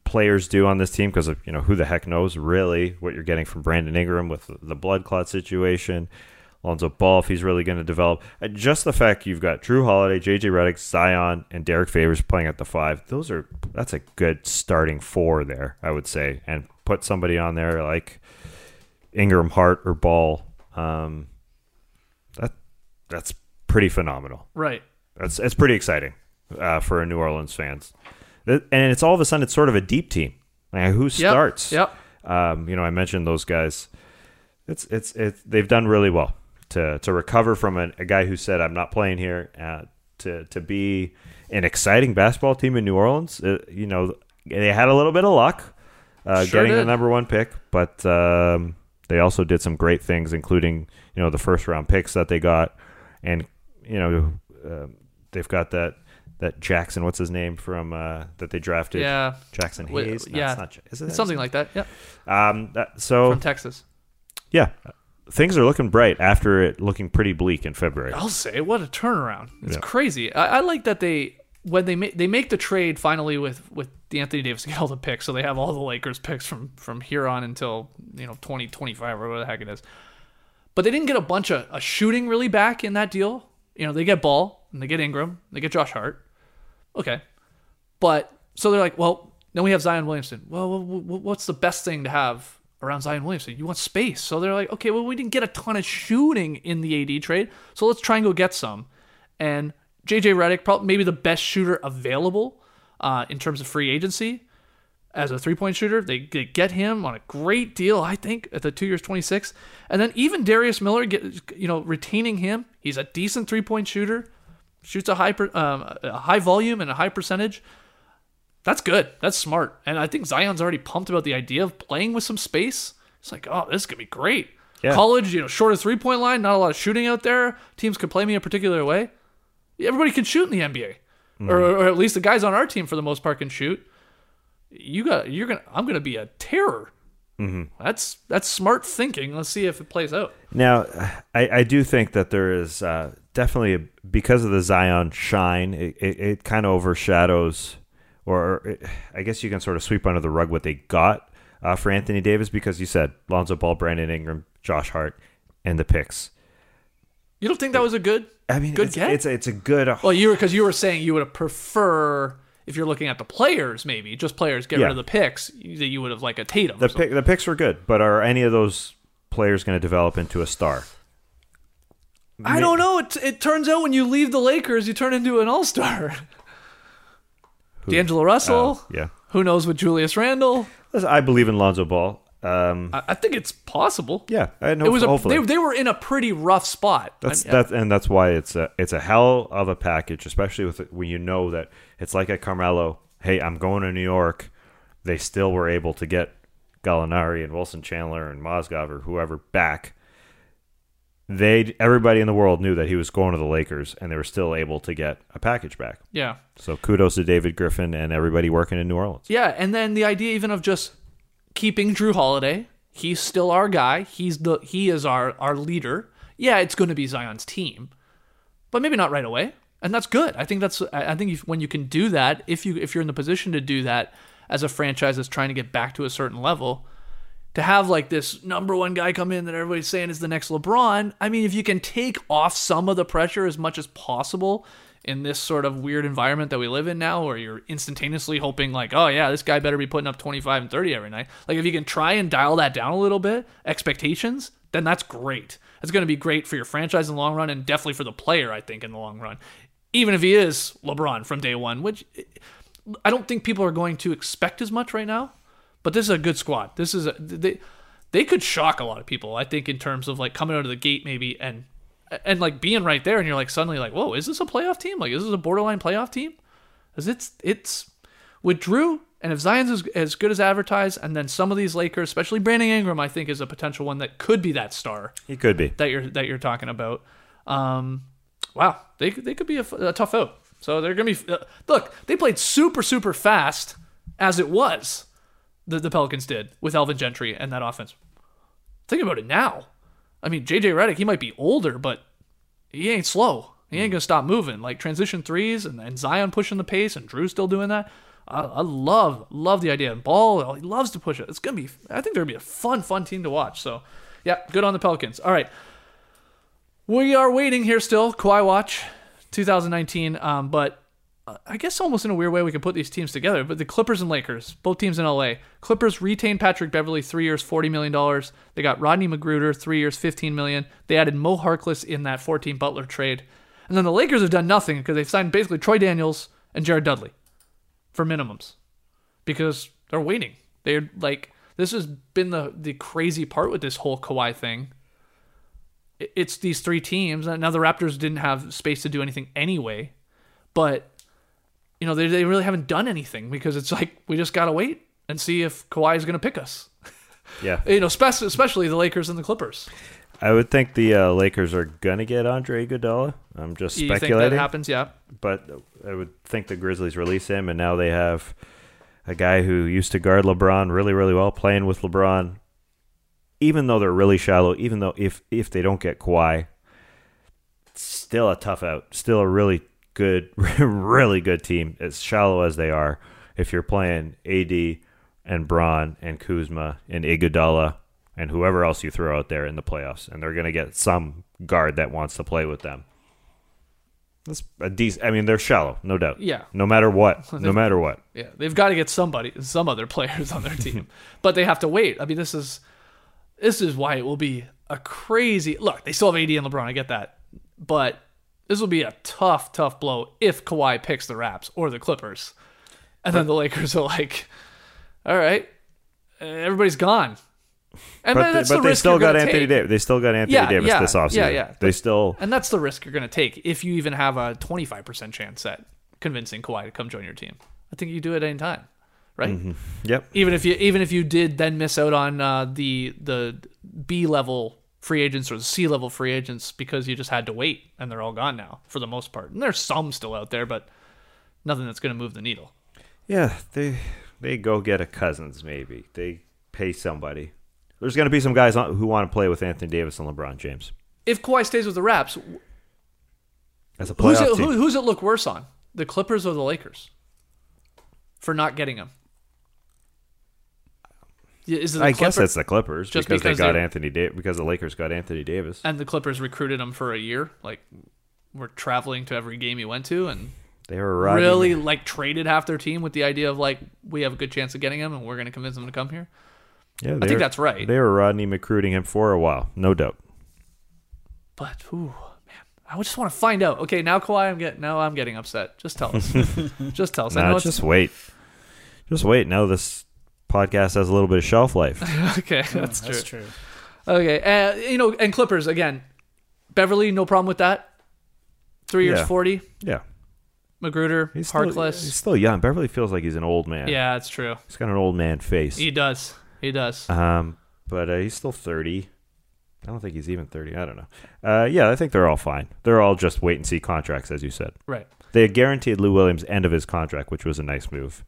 S2: players do on this team, because you know who the heck knows really what you're getting from Brandon Ingram with the blood clot situation, Lonzo Ball if he's really going to develop. Just the fact you've got Jrue Holiday, JJ Redick, Zion, and Derrick Favors playing at the five, those are that's a good starting four there, I would say, and put somebody on there like Ingram, Hart, or Ball. Um, that's pretty phenomenal.
S1: Right.
S2: That's it's pretty exciting uh, for New Orleans fans, and it's all of a sudden it's sort of a deep team. Like who starts?
S1: Yep.
S2: Um, you know, I mentioned those guys. It's it's it's they've done really well to to recover from a, a guy who said I'm not playing here. Uh, to to be an exciting basketball team in New Orleans. Uh, you know, they had a little bit of luck uh,
S1: Sure
S2: getting the number one pick, but um, they also did some great things, including you know the first round picks that they got, and you know um they've got that that Jackson, what's his name from uh, that they drafted?
S1: Yeah. Jaxson
S2: Hayes. No,
S1: yeah.
S2: it's not, is it
S1: Something like that. Yeah.
S2: um, that, so
S1: From Texas.
S2: yeah, things are looking bright after it looking pretty bleak in February.
S1: I'll say what a turnaround. It's
S2: Yeah.
S1: crazy. I, I like that they when they make they make the trade finally with with the Anthony Davis to get all the picks, so they have all the Lakers picks from from here on until you know twenty twenty five or whatever the heck it is. But they didn't get a bunch of a shooting really back in that deal. You know, they get Ball and they get Ingram, they get Josh Hart. Okay, but so they're like, well, then we have Zion Williamson. Well, wh- wh- what's the best thing to have around Zion Williamson? You want space. So they're like, okay, well, we didn't get a ton of shooting in the AD trade, so let's try and go get some. And JJ Redick, probably maybe the best shooter available uh, in terms of free agency as a three point shooter. They, they get him on a great deal, I think, at the two years twenty six. And then even Darius Miller, get you know, retaining him, he's a decent three point shooter, shoots a high per, um, a high volume and a high percentage. That's good. That's smart. And I think Zion's already pumped about the idea of playing with some space. It's like, oh, this could be great.
S2: Yeah.
S1: College, you know, shorter three point line, not a lot of shooting out there. Teams could play me a particular way. Everybody can shoot in the NBA, or, or at least the guys on our team for the most part can shoot. You got, you're gonna, I'm gonna be a terror. That's that's smart thinking. Let's see if it plays out.
S2: Now, I, I do think that there is uh, definitely because of the Zion shine, it, it, it kind of overshadows, or it, I guess you can sort of sweep under the rug what they got uh, for Anthony Davis because you said Lonzo Ball, Brandon Ingram, Josh Hart, and the picks.
S1: You don't think that was a good?
S2: I mean,
S1: Good
S2: it's,
S1: get?
S2: it's it's a good.
S1: Well, you were because you were saying you would prefer if you're looking at the players, maybe just players get
S2: Yeah.
S1: rid of the picks that you would have like a Tatum.
S2: the pick, the picks were good, but are any of those players going to develop into a star?
S1: I don't know. It, it turns out when you leave the Lakers, you turn into an all star. D'Angelo Russell.
S2: Oh, yeah.
S1: Who knows with Julius Randle?
S2: Listen, I believe in Lonzo Ball. Uh, Um,
S1: I, I think it's possible.
S2: yeah, I know.
S1: it was a, they, they were in a pretty rough spot.
S2: That's
S1: I-
S2: that's and that's why it's a it's a hell of a package, especially with it, when you know that it's like at Carmelo. Hey, I'm going to New York. They still were able to get Gallinari and Wilson Chandler and Mozgov or whoever back. They everybody in the world knew that he was going to the Lakers, and they were still able to get a package back.
S1: yeah.
S2: So kudos to David Griffin and everybody working in New Orleans.
S1: Yeah, and then the idea even of just keeping Jrue Holiday. He's still our guy. He's the he is our our leader. Yeah, it's going to be Zion's team, but maybe not right away, and that's good. I think that's I think if, when you can do that, if you if you're in the position to do that as a franchise that's trying to get back to a certain level, to have like this number one guy come in that everybody's saying is the next LeBron. I mean, if you can take off some of the pressure as much as possible in this sort of weird environment that we live in now, where you're instantaneously hoping like, oh yeah, this guy better be putting up 25 and 30 every night. Like if you can try and dial that down a little bit, expectations, then that's great. It's going to be great for your franchise in the long run, and definitely for the player, I think, in the long run. Even if he is LeBron from day one, which I don't think people are going to expect as much right now. But this is a good squad. This is a they they could shock a lot of people. I think in terms of like coming out of the gate maybe and and like being right there and you're like suddenly like whoa is this a playoff team? Like is this a borderline playoff team? Because it's it's with Jrue and if Zion's as, as good as advertised and then some of these Lakers, especially Brandon Ingram, I think is a potential one that could be that star
S2: He could be.
S1: that you're that you're talking about. Um, wow, they they could be a tough out. So they're gonna be. Uh, look, they played super super fast as it was. The the Pelicans did with Alvin Gentry and that offense. Think about it now. I mean, JJ Redick, he might be older, but he ain't slow. He ain't gonna stop moving. Like transition threes and, and Zion pushing the pace and Jrue still doing that. I, I love love the idea. And Ball, he loves to push it. It's gonna be. I think they're gonna be a fun fun team to watch. So, yeah, good on the Pelicans. All right, we are waiting here still. Kawhi watch, 2019. Um, but uh, I guess almost in a weird way we can put these teams together. But the Clippers and Lakers, both teams in LA. Clippers retained Patrick Beverley, three years, forty million dollars. They got Rodney McGruder, three years, fifteen million. They added Mo Harkless in that 14 Butler trade, and then the Lakers have done nothing because they've signed basically Troy Daniels and Jared Dudley for minimums because they're waiting. They're like this has been the the crazy part with this whole Kawhi thing. It's these three teams. Now the Raptors didn't have space to do anything anyway, but you know they they really haven't done anything because it's like we just gotta wait and see if Kawhi is gonna pick us.
S2: Yeah.
S1: You know, spec- especially the Lakers and the Clippers.
S2: I would think the uh, Lakers are gonna get Andre Iguodala. I'm just
S1: You think that
S2: speculating,
S1: happens? Yeah.
S2: but I would think the Grizzlies release him, and now they have a guy who used to guard LeBron really, really well, playing with LeBron. Even though they're really shallow, even though if if they don't get Kawhi, still a tough out. Still a really good, really good team. As shallow as they are, if you're playing AD and Braun and Kuzma and Iguodala and whoever else you throw out there in the playoffs, and they're going to get some guard that wants to play with them. That's a decent. I mean, they're shallow, no doubt.
S1: Yeah.
S2: No matter what. No matter what.
S1: Yeah, they've got to get somebody, some other players on their team, but they have to wait. I mean, this is this is why it will be a crazy look. They still have AD and LeBron, I get that, but this will be a tough, tough blow if Kawhi picks the Raps or the Clippers, and then the Lakers are like, "All right, everybody's gone." And
S2: But,
S1: then
S2: they,
S1: that's
S2: but
S1: the
S2: they
S1: risk
S2: still got Anthony
S1: take.
S2: Davis. They still got Anthony
S1: Yeah,
S2: Davis
S1: yeah,
S2: this offseason.
S1: yeah, yeah.
S2: They still.
S1: And that's the risk you're going to take if you even have a 25% chance at convincing Kawhi to come join your team. I think you do it any time, right?
S2: Yep.
S1: even if you even if you did then miss out on uh, the the B level free agents or the C level free agents because you just had to wait and they're all gone now for the most part. And there's some still out there, but nothing that's going to move the needle.
S2: Yeah, they they go get a Cousins maybe. They pay somebody. There's going to be some guys who want to play with Anthony Davis and LeBron James
S1: If Kawhi stays with the Raps,
S2: as a
S1: who's
S2: playoff
S1: it,
S2: team.
S1: who, who's it look worse on? The Clippers or the Lakers for not getting him? Yeah, Is it the
S2: I guess it's the Clippers
S1: Just
S2: because,
S1: because
S2: they got
S1: they-
S2: Anthony da- because the Lakers got Anthony Davis.
S1: and the Clippers recruited him for a year. Like we're traveling to every game he went to, and
S2: They were riding,
S1: really like traded half their team with the idea of like we have a good chance of getting him, and we're going to convince him to come here.
S2: Yeah,
S1: I think
S2: were-
S1: that's right.
S2: They were Rodney recruiting him for a while, no doubt.
S1: But ooh, man, I just want to find out. Okay, now Kawhi, I'm getting now I'm getting upset. Just tell us. just tell us. I know
S2: Nah, just wait. Just wait. Now this podcast has a little bit of shelf life.
S1: okay, that's true.
S3: That's true.
S1: Okay, uh, you know, and Clippers again. Beverley, no problem with that. Three years,
S2: Yeah.
S1: forty.
S2: yeah,
S1: McGruder,
S2: he's still,
S1: Harkless.
S2: he's still young. Beverley feels like he's an old man.
S1: yeah, that's true.
S2: he's got an old man face.
S1: He does. He does.
S2: Um, but uh, he's still thirty. I don't think he's even thirty. I don't know. Uh, yeah, I think they're all fine. They're all just wait and see contracts, as you said.
S1: Right.
S2: They guaranteed Lou Williams end of his contract, which was a nice move.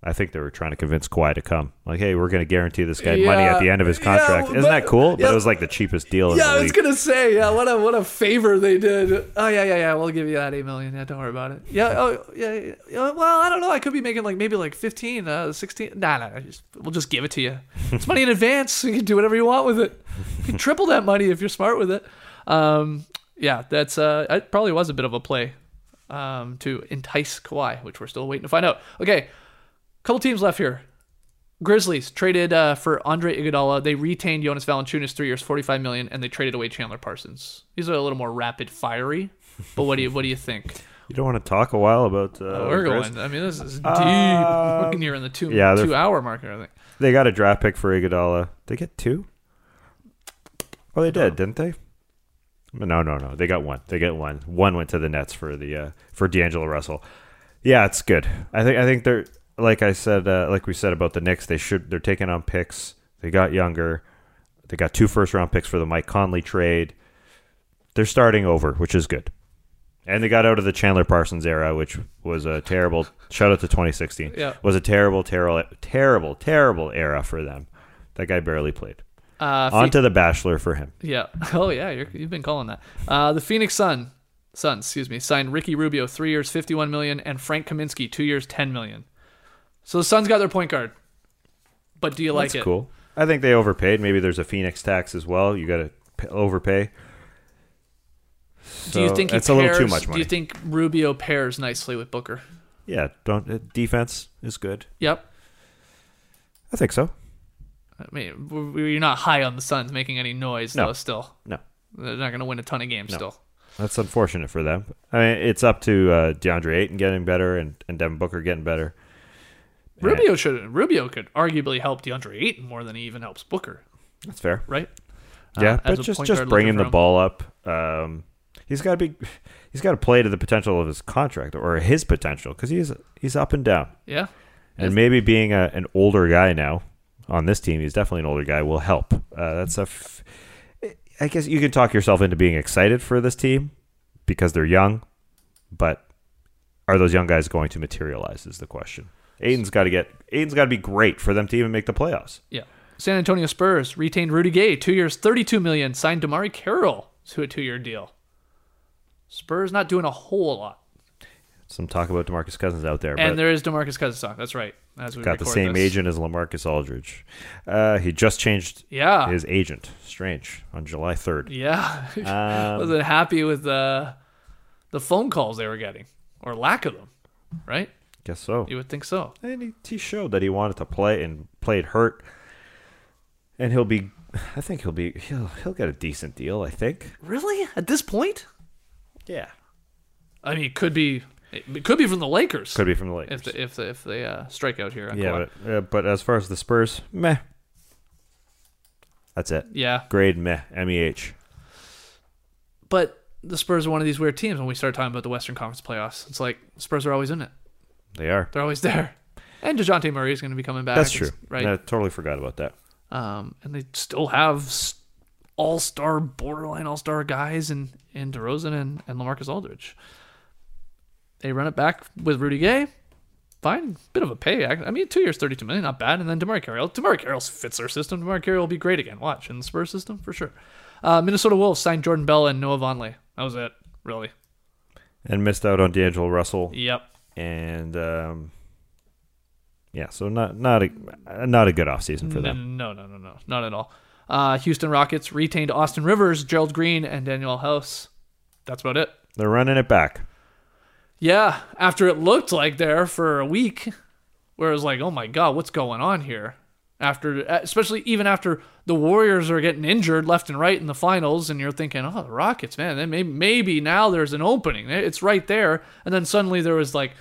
S2: I think they were trying to convince Kawhi to come. Like, hey, we're going to guarantee this guy money at the end of his
S1: yeah,
S2: contract. Isn't
S1: but-
S2: that cool? But
S1: yeah.
S2: it was like the cheapest deal in
S1: Yeah, I was gonna say, yeah, what a what a favor they did. Oh yeah, yeah, yeah. We'll give you that eight million. Yeah, don't worry about it. Yeah, oh yeah, yeah, yeah. Well, I don't know. I could be making like maybe like 15, uh, 16. Nah, nah. Just, we'll just give it to you. It's money in advance. You can do whatever you want with it. You can triple that money if you're smart with it. Um, yeah, that's uh, it probably was a bit of a play, um, to entice Kawhi, which we're still waiting to find out. Okay, couple teams left here. Grizzlies traded uh, for Andre Iguodala. They retained Jonas Valanciunas three years, forty five million, and they traded away Chandler Parsons. These are a little more rapid fiery, but what do you what do you think?
S2: You don't want to talk a while about. Uh,
S1: Oh, We're
S2: Grizz?
S1: going. I mean, this is deep.
S2: Um,
S1: We're near in the two
S2: yeah,
S1: two hour marker. I think.
S2: They got a draft pick for Iguodala. They get two. Oh, they did, didn't they? No, no, no. They got one. They get one. One went to the Nets for the uh, for D'Angelo Russell. Yeah, it's good. I think. I think they're like I said. Uh, like we said about the Knicks. They should. They're taking on picks. They got younger. They got two first round picks for the Mike Conley trade. They're starting over, which is good. And they got out of the Chandler Parsons era, which was a terrible. shout out to 2016.
S1: Yeah.
S2: was a terrible, terrible, terrible, terrible era for them. That guy barely played.
S1: Uh,
S2: On to the Bachelor for him.
S1: yeah. Oh yeah, you're, you've been calling that. Uh, the Phoenix Sun, Suns, excuse me, signed Ricky Rubio three years, fifty one million, and Frank Kaminsky two years, ten million. So the Suns got their point guard. But do you like
S2: That's
S1: it?
S2: cool. I think they overpaid. Maybe there's a Phoenix tax as well. You got to overpay.
S1: Do you think pairs,
S2: a little too much
S1: Do you think Rubio pairs nicely with Booker?
S2: yeah, don't uh, defense is good.
S1: Yep.
S2: I think so.
S1: I mean, you're not high on the Suns making any noise,
S2: No.
S1: though. Still,
S2: No,
S1: they're not going to win a ton of games.
S2: No.
S1: Still,
S2: that's unfortunate for them. I mean, it's up to uh, DeAndre Ayton getting better and and Devin Booker getting better.
S1: Rubio should Rubio could arguably help DeAndre Ayton more than he even helps Booker,
S2: That's fair.
S1: right?
S2: Yeah,
S1: Uh, as
S2: but
S1: a
S2: just
S1: point
S2: just
S1: guard
S2: bringing the
S1: for him.
S2: ball up. Um, he's got to be, he's got to play to the potential of his contract or his potential because he's he's up and down.
S1: Yeah,
S2: And
S1: Is-
S2: maybe being a, an older guy now on this team, he's definitely an older guy, will help. Uh, that's a. F- I guess you can talk yourself into being excited for this team because they're young, but are those young guys going to materialize? Is the question. Ayton's got to get. Ayton's got to be great for them to even make the playoffs.
S1: yeah. San Antonio Spurs retained Rudy Gay, two years, thirty-two million. Signed DeMarre Carroll to a two-year deal. Spurs not doing a whole lot,
S2: Some talk about Demarcus Cousins out there,
S1: and there is Demarcus Cousins talk. That's right. As we
S2: got the same
S1: this.
S2: agent as Lamarcus Aldridge. Uh, he just changed
S1: Yeah,
S2: his agent. Strange on July third.
S1: yeah.
S2: Um,
S1: Wasn't happy with the the phone calls they were getting or lack of them, right?
S2: Guess so.
S1: You would think so.
S2: And he, he showed that he wanted to play and played hurt. And he'll be, I think he'll be, he'll he'll get a decent deal. I think.
S1: Really? At this point?
S2: Yeah.
S1: I mean, it could be it could be from the Lakers.
S2: Could be from the Lakers.
S1: if the, if the, if they uh, strike out here. On
S2: yeah, but uh, but as far as the Spurs, meh. That's it.
S1: yeah.
S2: Grade meh. M E H.
S1: But the Spurs are one of these weird teams. When we start talking about the Western Conference playoffs, it's like Spurs are always in it.
S2: They are.
S1: They're always there. And Dejounte Murray is going to be coming back.
S2: That's true.
S1: right?
S2: I totally forgot about that.
S1: Um, and they still have all-star, borderline all-star guys in in DeRozan and and Lamarcus Aldridge. They run it back with Rudy Gay. Fine, bit of a pay. I I mean, two years, thirty-two million, not bad. And then DeMarre Carroll. DeMarre Carroll fits their system. DeMarre Carroll will be great again. Watch in the Spurs system for sure. Uh, Minnesota Wolves signed Jordan Bell and Noah Vonleh. That was it, really.
S2: And missed out on D'Angelo Russell.
S1: Yep.
S2: And um, yeah, so not not a not a good offseason for them.
S1: No, no, no, no, not at all. Uh, Houston Rockets retained Austin Rivers, Gerald Green, and Danuel House. That's about it.
S2: They're running it back.
S1: Yeah, after it looked like there for a week, where it was like, oh my god, what's going on here? After, uh, especially even after the Warriors are getting injured left and right in the finals, and you're thinking, oh, the Rockets, man, then maybe maybe now there's an opening. It's right there, and then suddenly there was like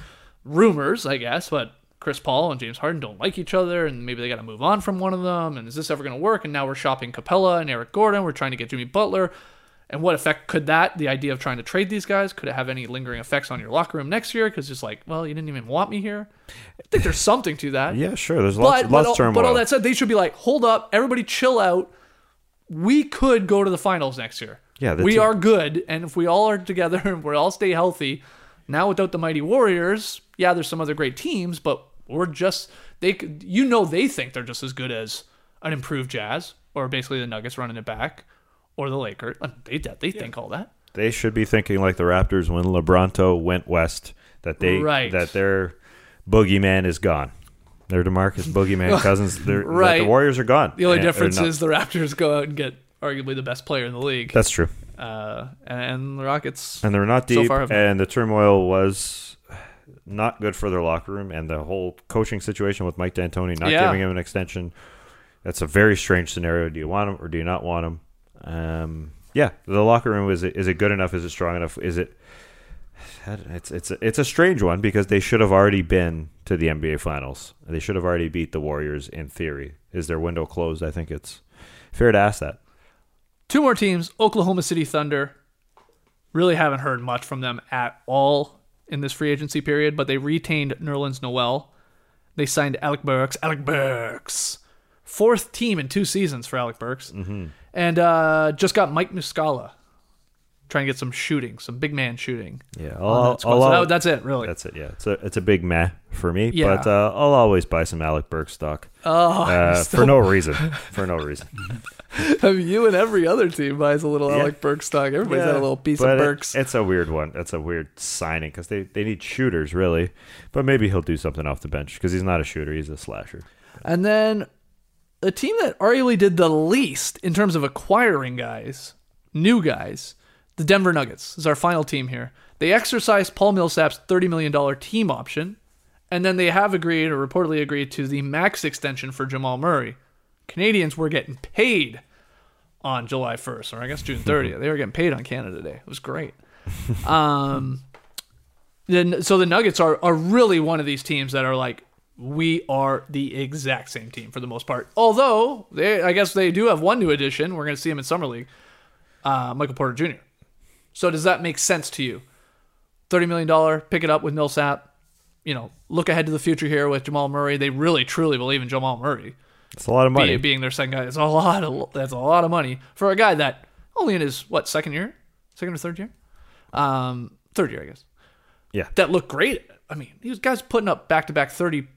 S1: rumors, I guess, but Chris Paul and James Harden don't like each other, and maybe they got to move on from one of them. And is this ever going to work? And now we're shopping Capela and Eric Gordon. We're trying to get Jimmy Butler. And what effect could that, the idea of trying to trade these guys, could it have any lingering effects on your locker room next year? Because it's like, well, you didn't even want me here. I think there's something to that.
S2: Yeah, sure. There's lots,
S1: But,
S2: lots
S1: but,
S2: of turmoil.
S1: but all that said, they should be like, hold up, everybody chill out. We could go to the finals next year.
S2: Yeah,
S1: we
S2: team-
S1: are good, and if we all are together and we all stay healthy, now without the mighty Warriors, yeah, there's some other great teams, but we're just they. could- You know, they think they're just as good as an improved Jazz or basically the Nuggets running it back or the Lakers. They they think all that.
S2: they should be thinking like the Raptors when LeBronto went west that they
S1: Right.
S2: that their boogeyman is gone. Their Demarcus boogeyman cousins. They're, that
S1: Right.
S2: the Warriors are gone.
S1: The only
S2: And-
S1: difference is the Raptors go out and get arguably the best player in the league,
S2: that's true.
S1: uh, and the Rockets.
S2: And they're not
S1: So
S2: deep.
S1: far
S2: and the turmoil was not good for their locker room. And the whole coaching situation with Mike D'Antoni not
S1: Yeah.
S2: giving him an extension. That's a very strange scenario. Do you want him or do you not want him? Um, yeah, the locker room is it is it good enough? Is it strong enough? Is it? It's it's a, it's a strange one because they should have already been to the NBA Finals. They should have already beat the Warriors in theory. Is their window closed? I think it's fair to ask that.
S1: Two more teams, Oklahoma City Thunder. Really haven't heard much from them at all in this free agency period, but they retained Nerlens Noel. They signed Alec Burks. Alec Burks. Fourth team in two seasons for Alec Burks. Mm-hmm. And uh, just got Mike Muscala. Trying to get some shooting, some big man shooting.
S2: Yeah, I'll-
S1: that.
S2: I'll-
S1: So that- that's it, really.
S2: That's it. Yeah, it's a it's a big meh for me.
S1: Yeah.
S2: But uh, I'll always buy some Alec Burke stock
S1: oh,
S2: uh, for no reason. For no reason.
S1: you and every other team buys a little
S2: Yeah.
S1: Alec Burks stock. Everybody's had a little piece of
S2: it-
S1: Burks.
S2: it's a weird one. It's a weird signing because they, they need shooters really, but maybe he'll do something off the bench because he's not a shooter. He's a slasher.
S1: And then the team that arguably did the least in terms of acquiring guys, new guys, the Denver Nuggets is our final team here. They exercised Paul Millsap's $30 million team option, and then they have agreed or reportedly agreed to the max extension for Jamal Murray. Canadians were getting paid on July 1st, or I guess June 30th. they were getting paid on Canada Day. It was great. Um, then so the Nuggets are are really one of these teams that are like we are the exact same team for the most part. Although they, I guess they do have one new addition. We're going to see him in summer league, uh, Michael Porter Jr. So does that make sense to you? Thirty million dollar, pick it up with Millsap. You know, look ahead to the future here with Jamal Murray. They really truly believe in Jamal Murray
S2: It's a lot of money.
S1: be, being their second guy. It's a lot of that's a lot of money for a guy that only in his what second year, second or third year, um, third year I guess.
S2: Yeah.
S1: that looked great. I mean, these guys putting up back to back thirty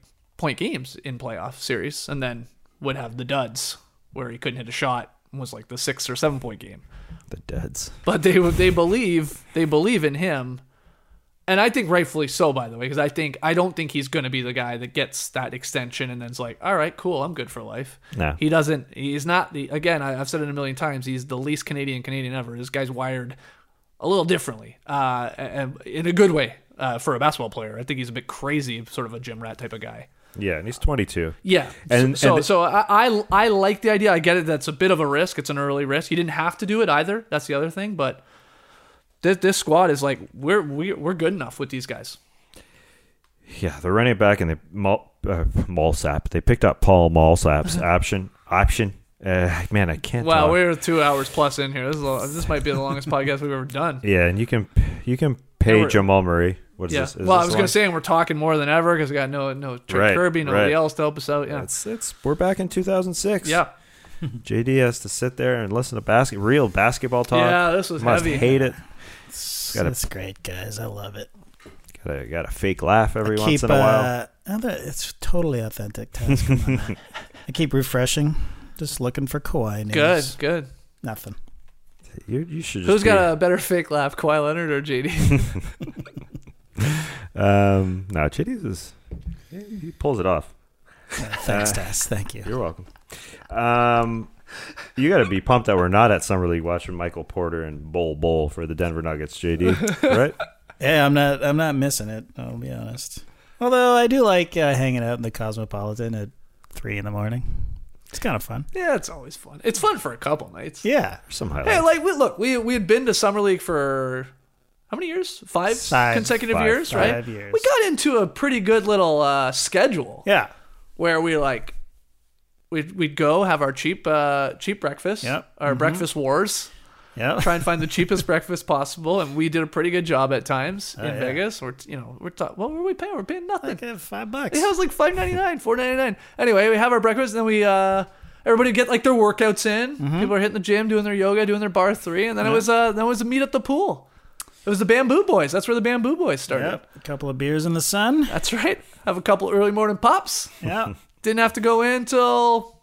S1: point games in playoff series, and then would have the duds where he couldn't hit a shot. Was like the six or seven point game,
S2: the Duds.
S1: but they they believe they believe in him, and I think rightfully so. By the way, because I think I don't think he's going to be the guy that gets that extension and then's like, all right, cool, I'm good for life.
S2: No.
S1: He doesn't. He's not the. Again, I, I've said it a million times. He's the least Canadian Canadian ever. This guy's wired a little differently, uh, and- in a good way uh, for a basketball player. I think he's a bit crazy, sort of a gym rat type of guy.
S2: Yeah, and he's 22.
S1: Yeah,
S2: And-
S1: so
S2: and-
S1: so I, I I like the idea. I get it. That's a bit of a risk. It's an early risk. He didn't have to do it either. That's the other thing. But this this squad is like we're we, we're good enough with these guys.
S2: Yeah, they're running it back and they Mal, uh, Malsap. They picked up Paul Malsap's option. Option. Uh, man, I can't.
S1: Wow,
S2: talk.
S1: we're two hours plus in here. This is this might be the longest podcast we've ever done.
S2: Yeah, and you can you can pay
S1: we're-
S2: Jamal Murray. What is
S1: Yeah.
S2: this? Is
S1: well, I was gonna
S2: one?
S1: say we're talking more than ever because we got no no Trey
S2: Right,
S1: Kerby, nobody
S2: right.
S1: else to help us out. Yeah.
S2: It's it's we're back in 2006.
S1: yeah.
S2: JD has to sit there and listen to basket real basketball talk.
S1: Yeah, this was
S2: Must
S1: heavy.
S2: hate it.
S3: It's,
S2: Gotta-
S3: it's great, guys. I love it.
S2: Got a got a fake laugh every
S3: I
S2: once in a while.
S3: Uh, that- it's totally authentic. Tas. I keep refreshing, just looking for Kawhi news.
S1: Good, good.
S3: Nothing.
S2: You you should. Just
S1: Who's
S2: be-
S1: got a better fake laugh, Kawhi Leonard or JD?
S2: Um, no, JD is he he pulls it off.
S3: Uh, thanks,
S2: Uh,
S3: Tas. Thank you.
S2: You're welcome. Um, you got to be pumped that we're not at summer league watching Michael Porter and Bol Bol for the Denver Nuggets, JD. right?
S3: Yeah, I'm not. I'm not missing it. I'll be honest. Although I do like uh, hanging out in the Cosmopolitan at three in the morning. It's kind of fun.
S1: yeah, it's always fun. It's fun for a couple nights.
S3: Yeah.
S2: Some highlights.
S1: Hey, like we look, we we had been to summer league for how many years? Five,
S3: Five.
S1: consecutive
S2: Five.
S1: years, right?
S3: Five years.
S1: We got into a pretty good little uh, schedule
S3: Yeah.
S1: where we like we'd we'd go have our cheap uh, cheap breakfast,
S3: Yep. Mm-hmm.
S1: our breakfast wars,
S3: Yeah.
S1: try and find the cheapest breakfast possible, and we did a pretty good job at times in
S3: Oh, yeah.
S1: Vegas. We're you know we're ta- what were we paying? We're paying nothing.
S3: Like uh, five bucks.
S1: Yeah, it was like five ninety nine, four ninety nine. Anyway, we have our breakfast, and then we uh everybody get like their workouts in.
S3: Mm-hmm.
S1: People are hitting the gym, doing their yoga, doing their bar three, and then it was uh then it was a meet at the pool. It was the Bamboo Boys. That's where the Bamboo Boys started.
S3: Yep. A couple of beers in the sun.
S1: That's right. Have a couple early morning pops.
S3: Yeah.
S1: Didn't have to go in till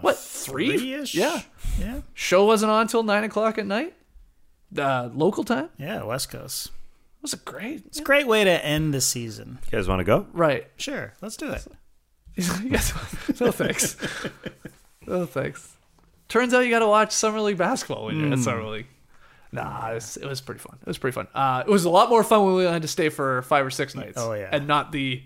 S1: what three?
S3: Three-ish?
S1: Yeah.
S3: Yeah.
S1: Show wasn't on till nine o'clock at night. Uh, local time.
S3: Yeah. West Coast.
S1: It was a great.
S3: It's a great way to end the season.
S2: You guys want to go?
S1: Right.
S3: Sure. Let's do it.
S1: yes. No thanks. no thanks. Turns out you got to watch summer league basketball when you're at summer league. Nah, it was, it was pretty fun. It was pretty fun. Uh, it was a lot more fun when we had to stay for five or six nights.
S3: Oh, yeah.
S1: and not the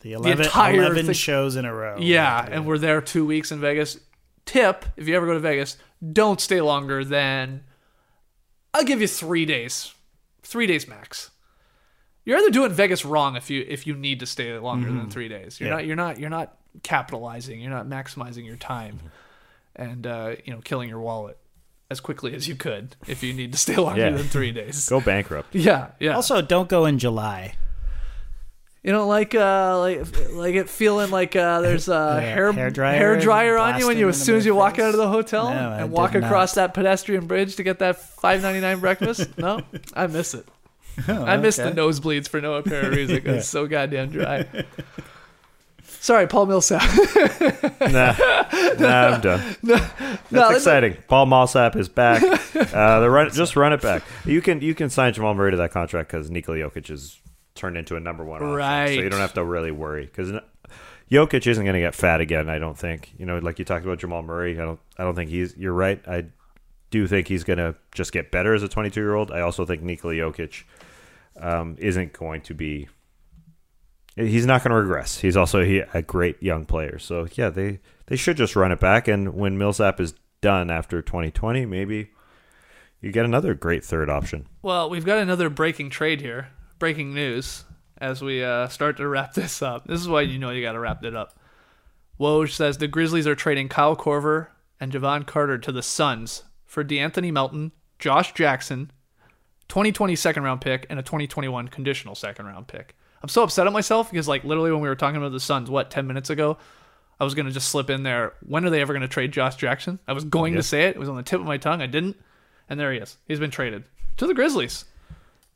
S3: The 11,
S1: entire
S3: 11 shows in a row.
S1: Yeah, and we're there two weeks in Vegas. Tip: If you ever go to Vegas, don't stay longer than I'll give you three days, three days max. You're either doing Vegas wrong if you if you need to stay longer than three days. You're
S3: Yeah.
S1: not you're not you're not capitalizing. You're not maximizing your time, and uh, you know killing your wallet as quickly as you could if you need to stay longer
S2: Yeah.
S1: than three days.
S2: Go bankrupt.
S1: Yeah, yeah.
S3: Also, don't go in July.
S1: You don't like uh like like it feeling like uh there's a
S3: Yeah,
S1: hair
S3: hair dryer
S1: hair dryer on you when you as soon as you walk out of the hotel
S3: No, I
S1: and walk
S3: did
S1: across that pedestrian bridge to get that five ninety nine breakfast. No, I miss it. I miss the nosebleeds for no apparent reason. 'cause It's so goddamn dry. Sorry, Paul Millsap.
S2: nah, nah, I'm done. That's
S1: let's-
S2: exciting. Paul Millsap is back. Uh, the run, just run it back. You can you can sign Jamal Murray to that contract because Nikola Jokic is turned into a number one option. So you don't have to really worry because Jokic isn't going to get fat again. I don't think. You know, like you talked about Jamal Murray. I don't. I don't think he's. You're right. I do think he's going to just get better as a 22 year old. I also think Nikola Jokic um, isn't going to be. He's not going to regress. He's also he, a great young player. So yeah, they they should just run it back. And when Millsap is done after 2020, maybe you get another great third option.
S1: Well, we've got another breaking trade here. Breaking news as we uh, start to wrap this up. This is why you know you got to wrap it up. Woj says the Grizzlies are trading Kyle Korver and Jevon Carter to the Suns for De'Anthony Melton, Josh Jackson, 2020 second round pick, and a 2021 conditional second round pick. I'm so upset at myself because, like, literally when we were talking about the Suns, what, 10 minutes ago, I was going to just slip in there. When are they ever going to trade Josh Jackson? I was going to say it. It was on the tip of my tongue. I didn't. And there he is. He's been traded to the Grizzlies.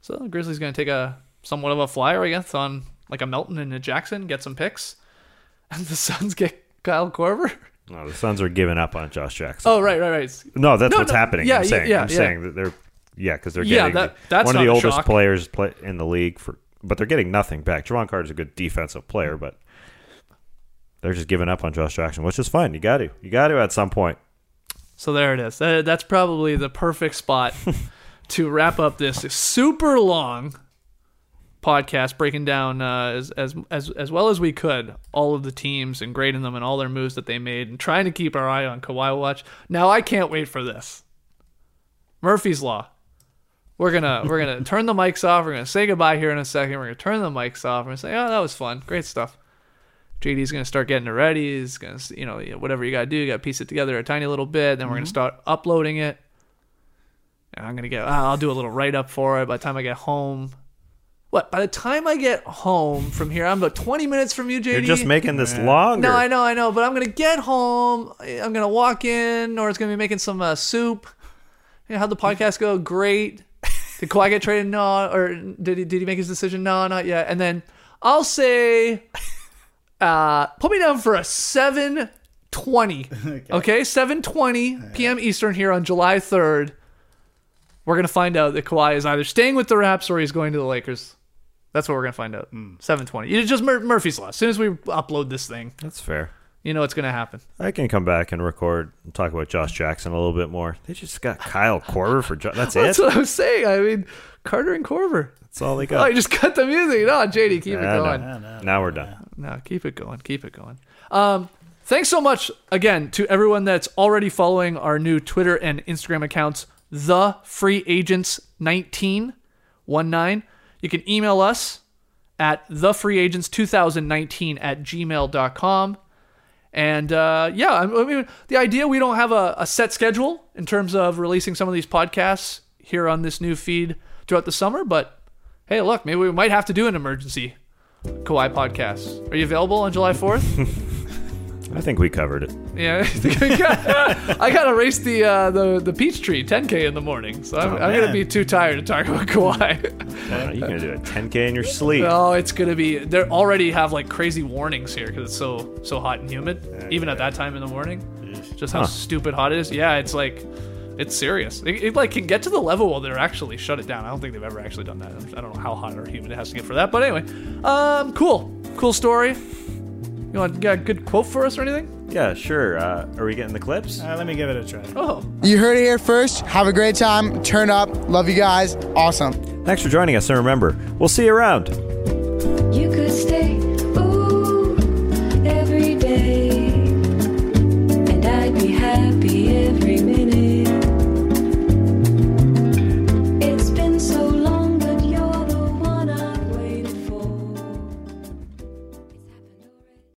S1: So Grizzlies going to take a somewhat of a flyer, I guess, on like a Melton and a Jackson, get some picks. And the Suns get Kyle Korver.
S2: No, the Suns are giving up on Josh Jackson.
S1: Oh, right, right, right.
S2: No, that's
S1: No,
S2: what's
S1: no,
S2: happening.
S1: yeah,
S2: I'm saying.
S1: yeah,
S2: I'm
S1: yeah.
S2: saying that they're yeah, because they're
S1: Yeah,
S2: getting
S1: that- that's
S2: one of the oldest
S1: shock.
S2: players play in the league for, but they're getting nothing back. Jevon Carter's a good defensive player, but they're just giving up on Josh Jackson, which is fine. You got to, you got to at some point.
S1: So there it is. That's probably the perfect spot to wrap up this super long podcast, breaking down uh, as, as as as well as we could all of the teams and grading them and all their moves that they made, and trying to keep our eye on Kawhi Watch. Now I can't wait for this. Murphy's Law. We're gonna we're gonna turn the mics off. We're gonna say goodbye here in a second. We're gonna turn the mics off. We're gonna say, oh, that was fun, great stuff. JD's gonna start getting it ready. He's gonna, you know, whatever you gotta do, you gotta piece it together a tiny little bit. Then we're gonna start uploading it. And I'm gonna get. I'll do a little write up for it by the time I get home. What? By the time I get home from here, I'm about 20 minutes from you, JD.
S2: You're just making this longer.
S1: No, I know, I know, but I'm gonna get home. I'm gonna walk in, or it's gonna be making some uh, soup. You know, how'd the podcast go? Great. Did Kawhi get traded? No. Or did he? Did he make his decision? No, not yet. And then I'll say, uh, put me down for a seven twenty. Okay, seven twenty p.m. Eastern here on July third. We're gonna find out that Kawhi is either staying with the Raps or he's going to the Lakers. That's what we're gonna find out. Seven twenty. It's just Mur- Murphy's law. As soon as we upload this thing,
S2: That's fair.
S1: you know what's gonna happen.
S2: I can come back and record and talk about Josh Jackson a little bit more. They just got Kyle Korver for jo- that's it.
S1: That's what I was saying. I mean, Carter and Korver.
S2: That's all they
S1: Oh,
S2: got.
S1: you just cut the music. No, JD, keep it
S2: Yeah, I know.
S1: going.
S3: No, no,
S2: now we're done.
S1: No, keep it going. Keep it going. Um, thanks so much again to everyone that's already following our new Twitter and Instagram accounts, the Free Agents 19. 19. You can email us at thefreeagents2019 at gmail.com. And uh, yeah, I I mean, the idea we don't have a, a set schedule in terms of releasing some of these podcasts here on this new feed throughout the summer, but hey, look, maybe we might have to do an emergency Kawhi podcast. Are you available on July 4th?
S2: I think we covered it.
S1: Yeah, I gotta race the uh, the the Peachtree 10k in the morning, so I'm, I'm gonna be too tired to talk about Kawhi.
S2: Uh, you can do a 10k in your sleep.
S1: oh, it's gonna be. They already have like crazy warnings here because it's so so hot and humid, even at that time in the morning. Just how
S2: Huh.
S1: stupid hot it is. Yeah, it's like it's serious. It, it like can get to the level where they're actually shut it down. I don't think they've ever actually done that. I don't know how hot or humid it has to get for that. But anyway, um, cool, cool story. You want got a good quote for us or anything?
S2: Yeah, sure. Uh, are we getting the clips?
S3: Uh, let me give it a try.
S1: Oh.
S4: You heard it here first. Have a great time. Turn up. Love you guys. Awesome.
S2: Thanks for joining us. And remember, we'll see you around. You could stay, ooh, every day.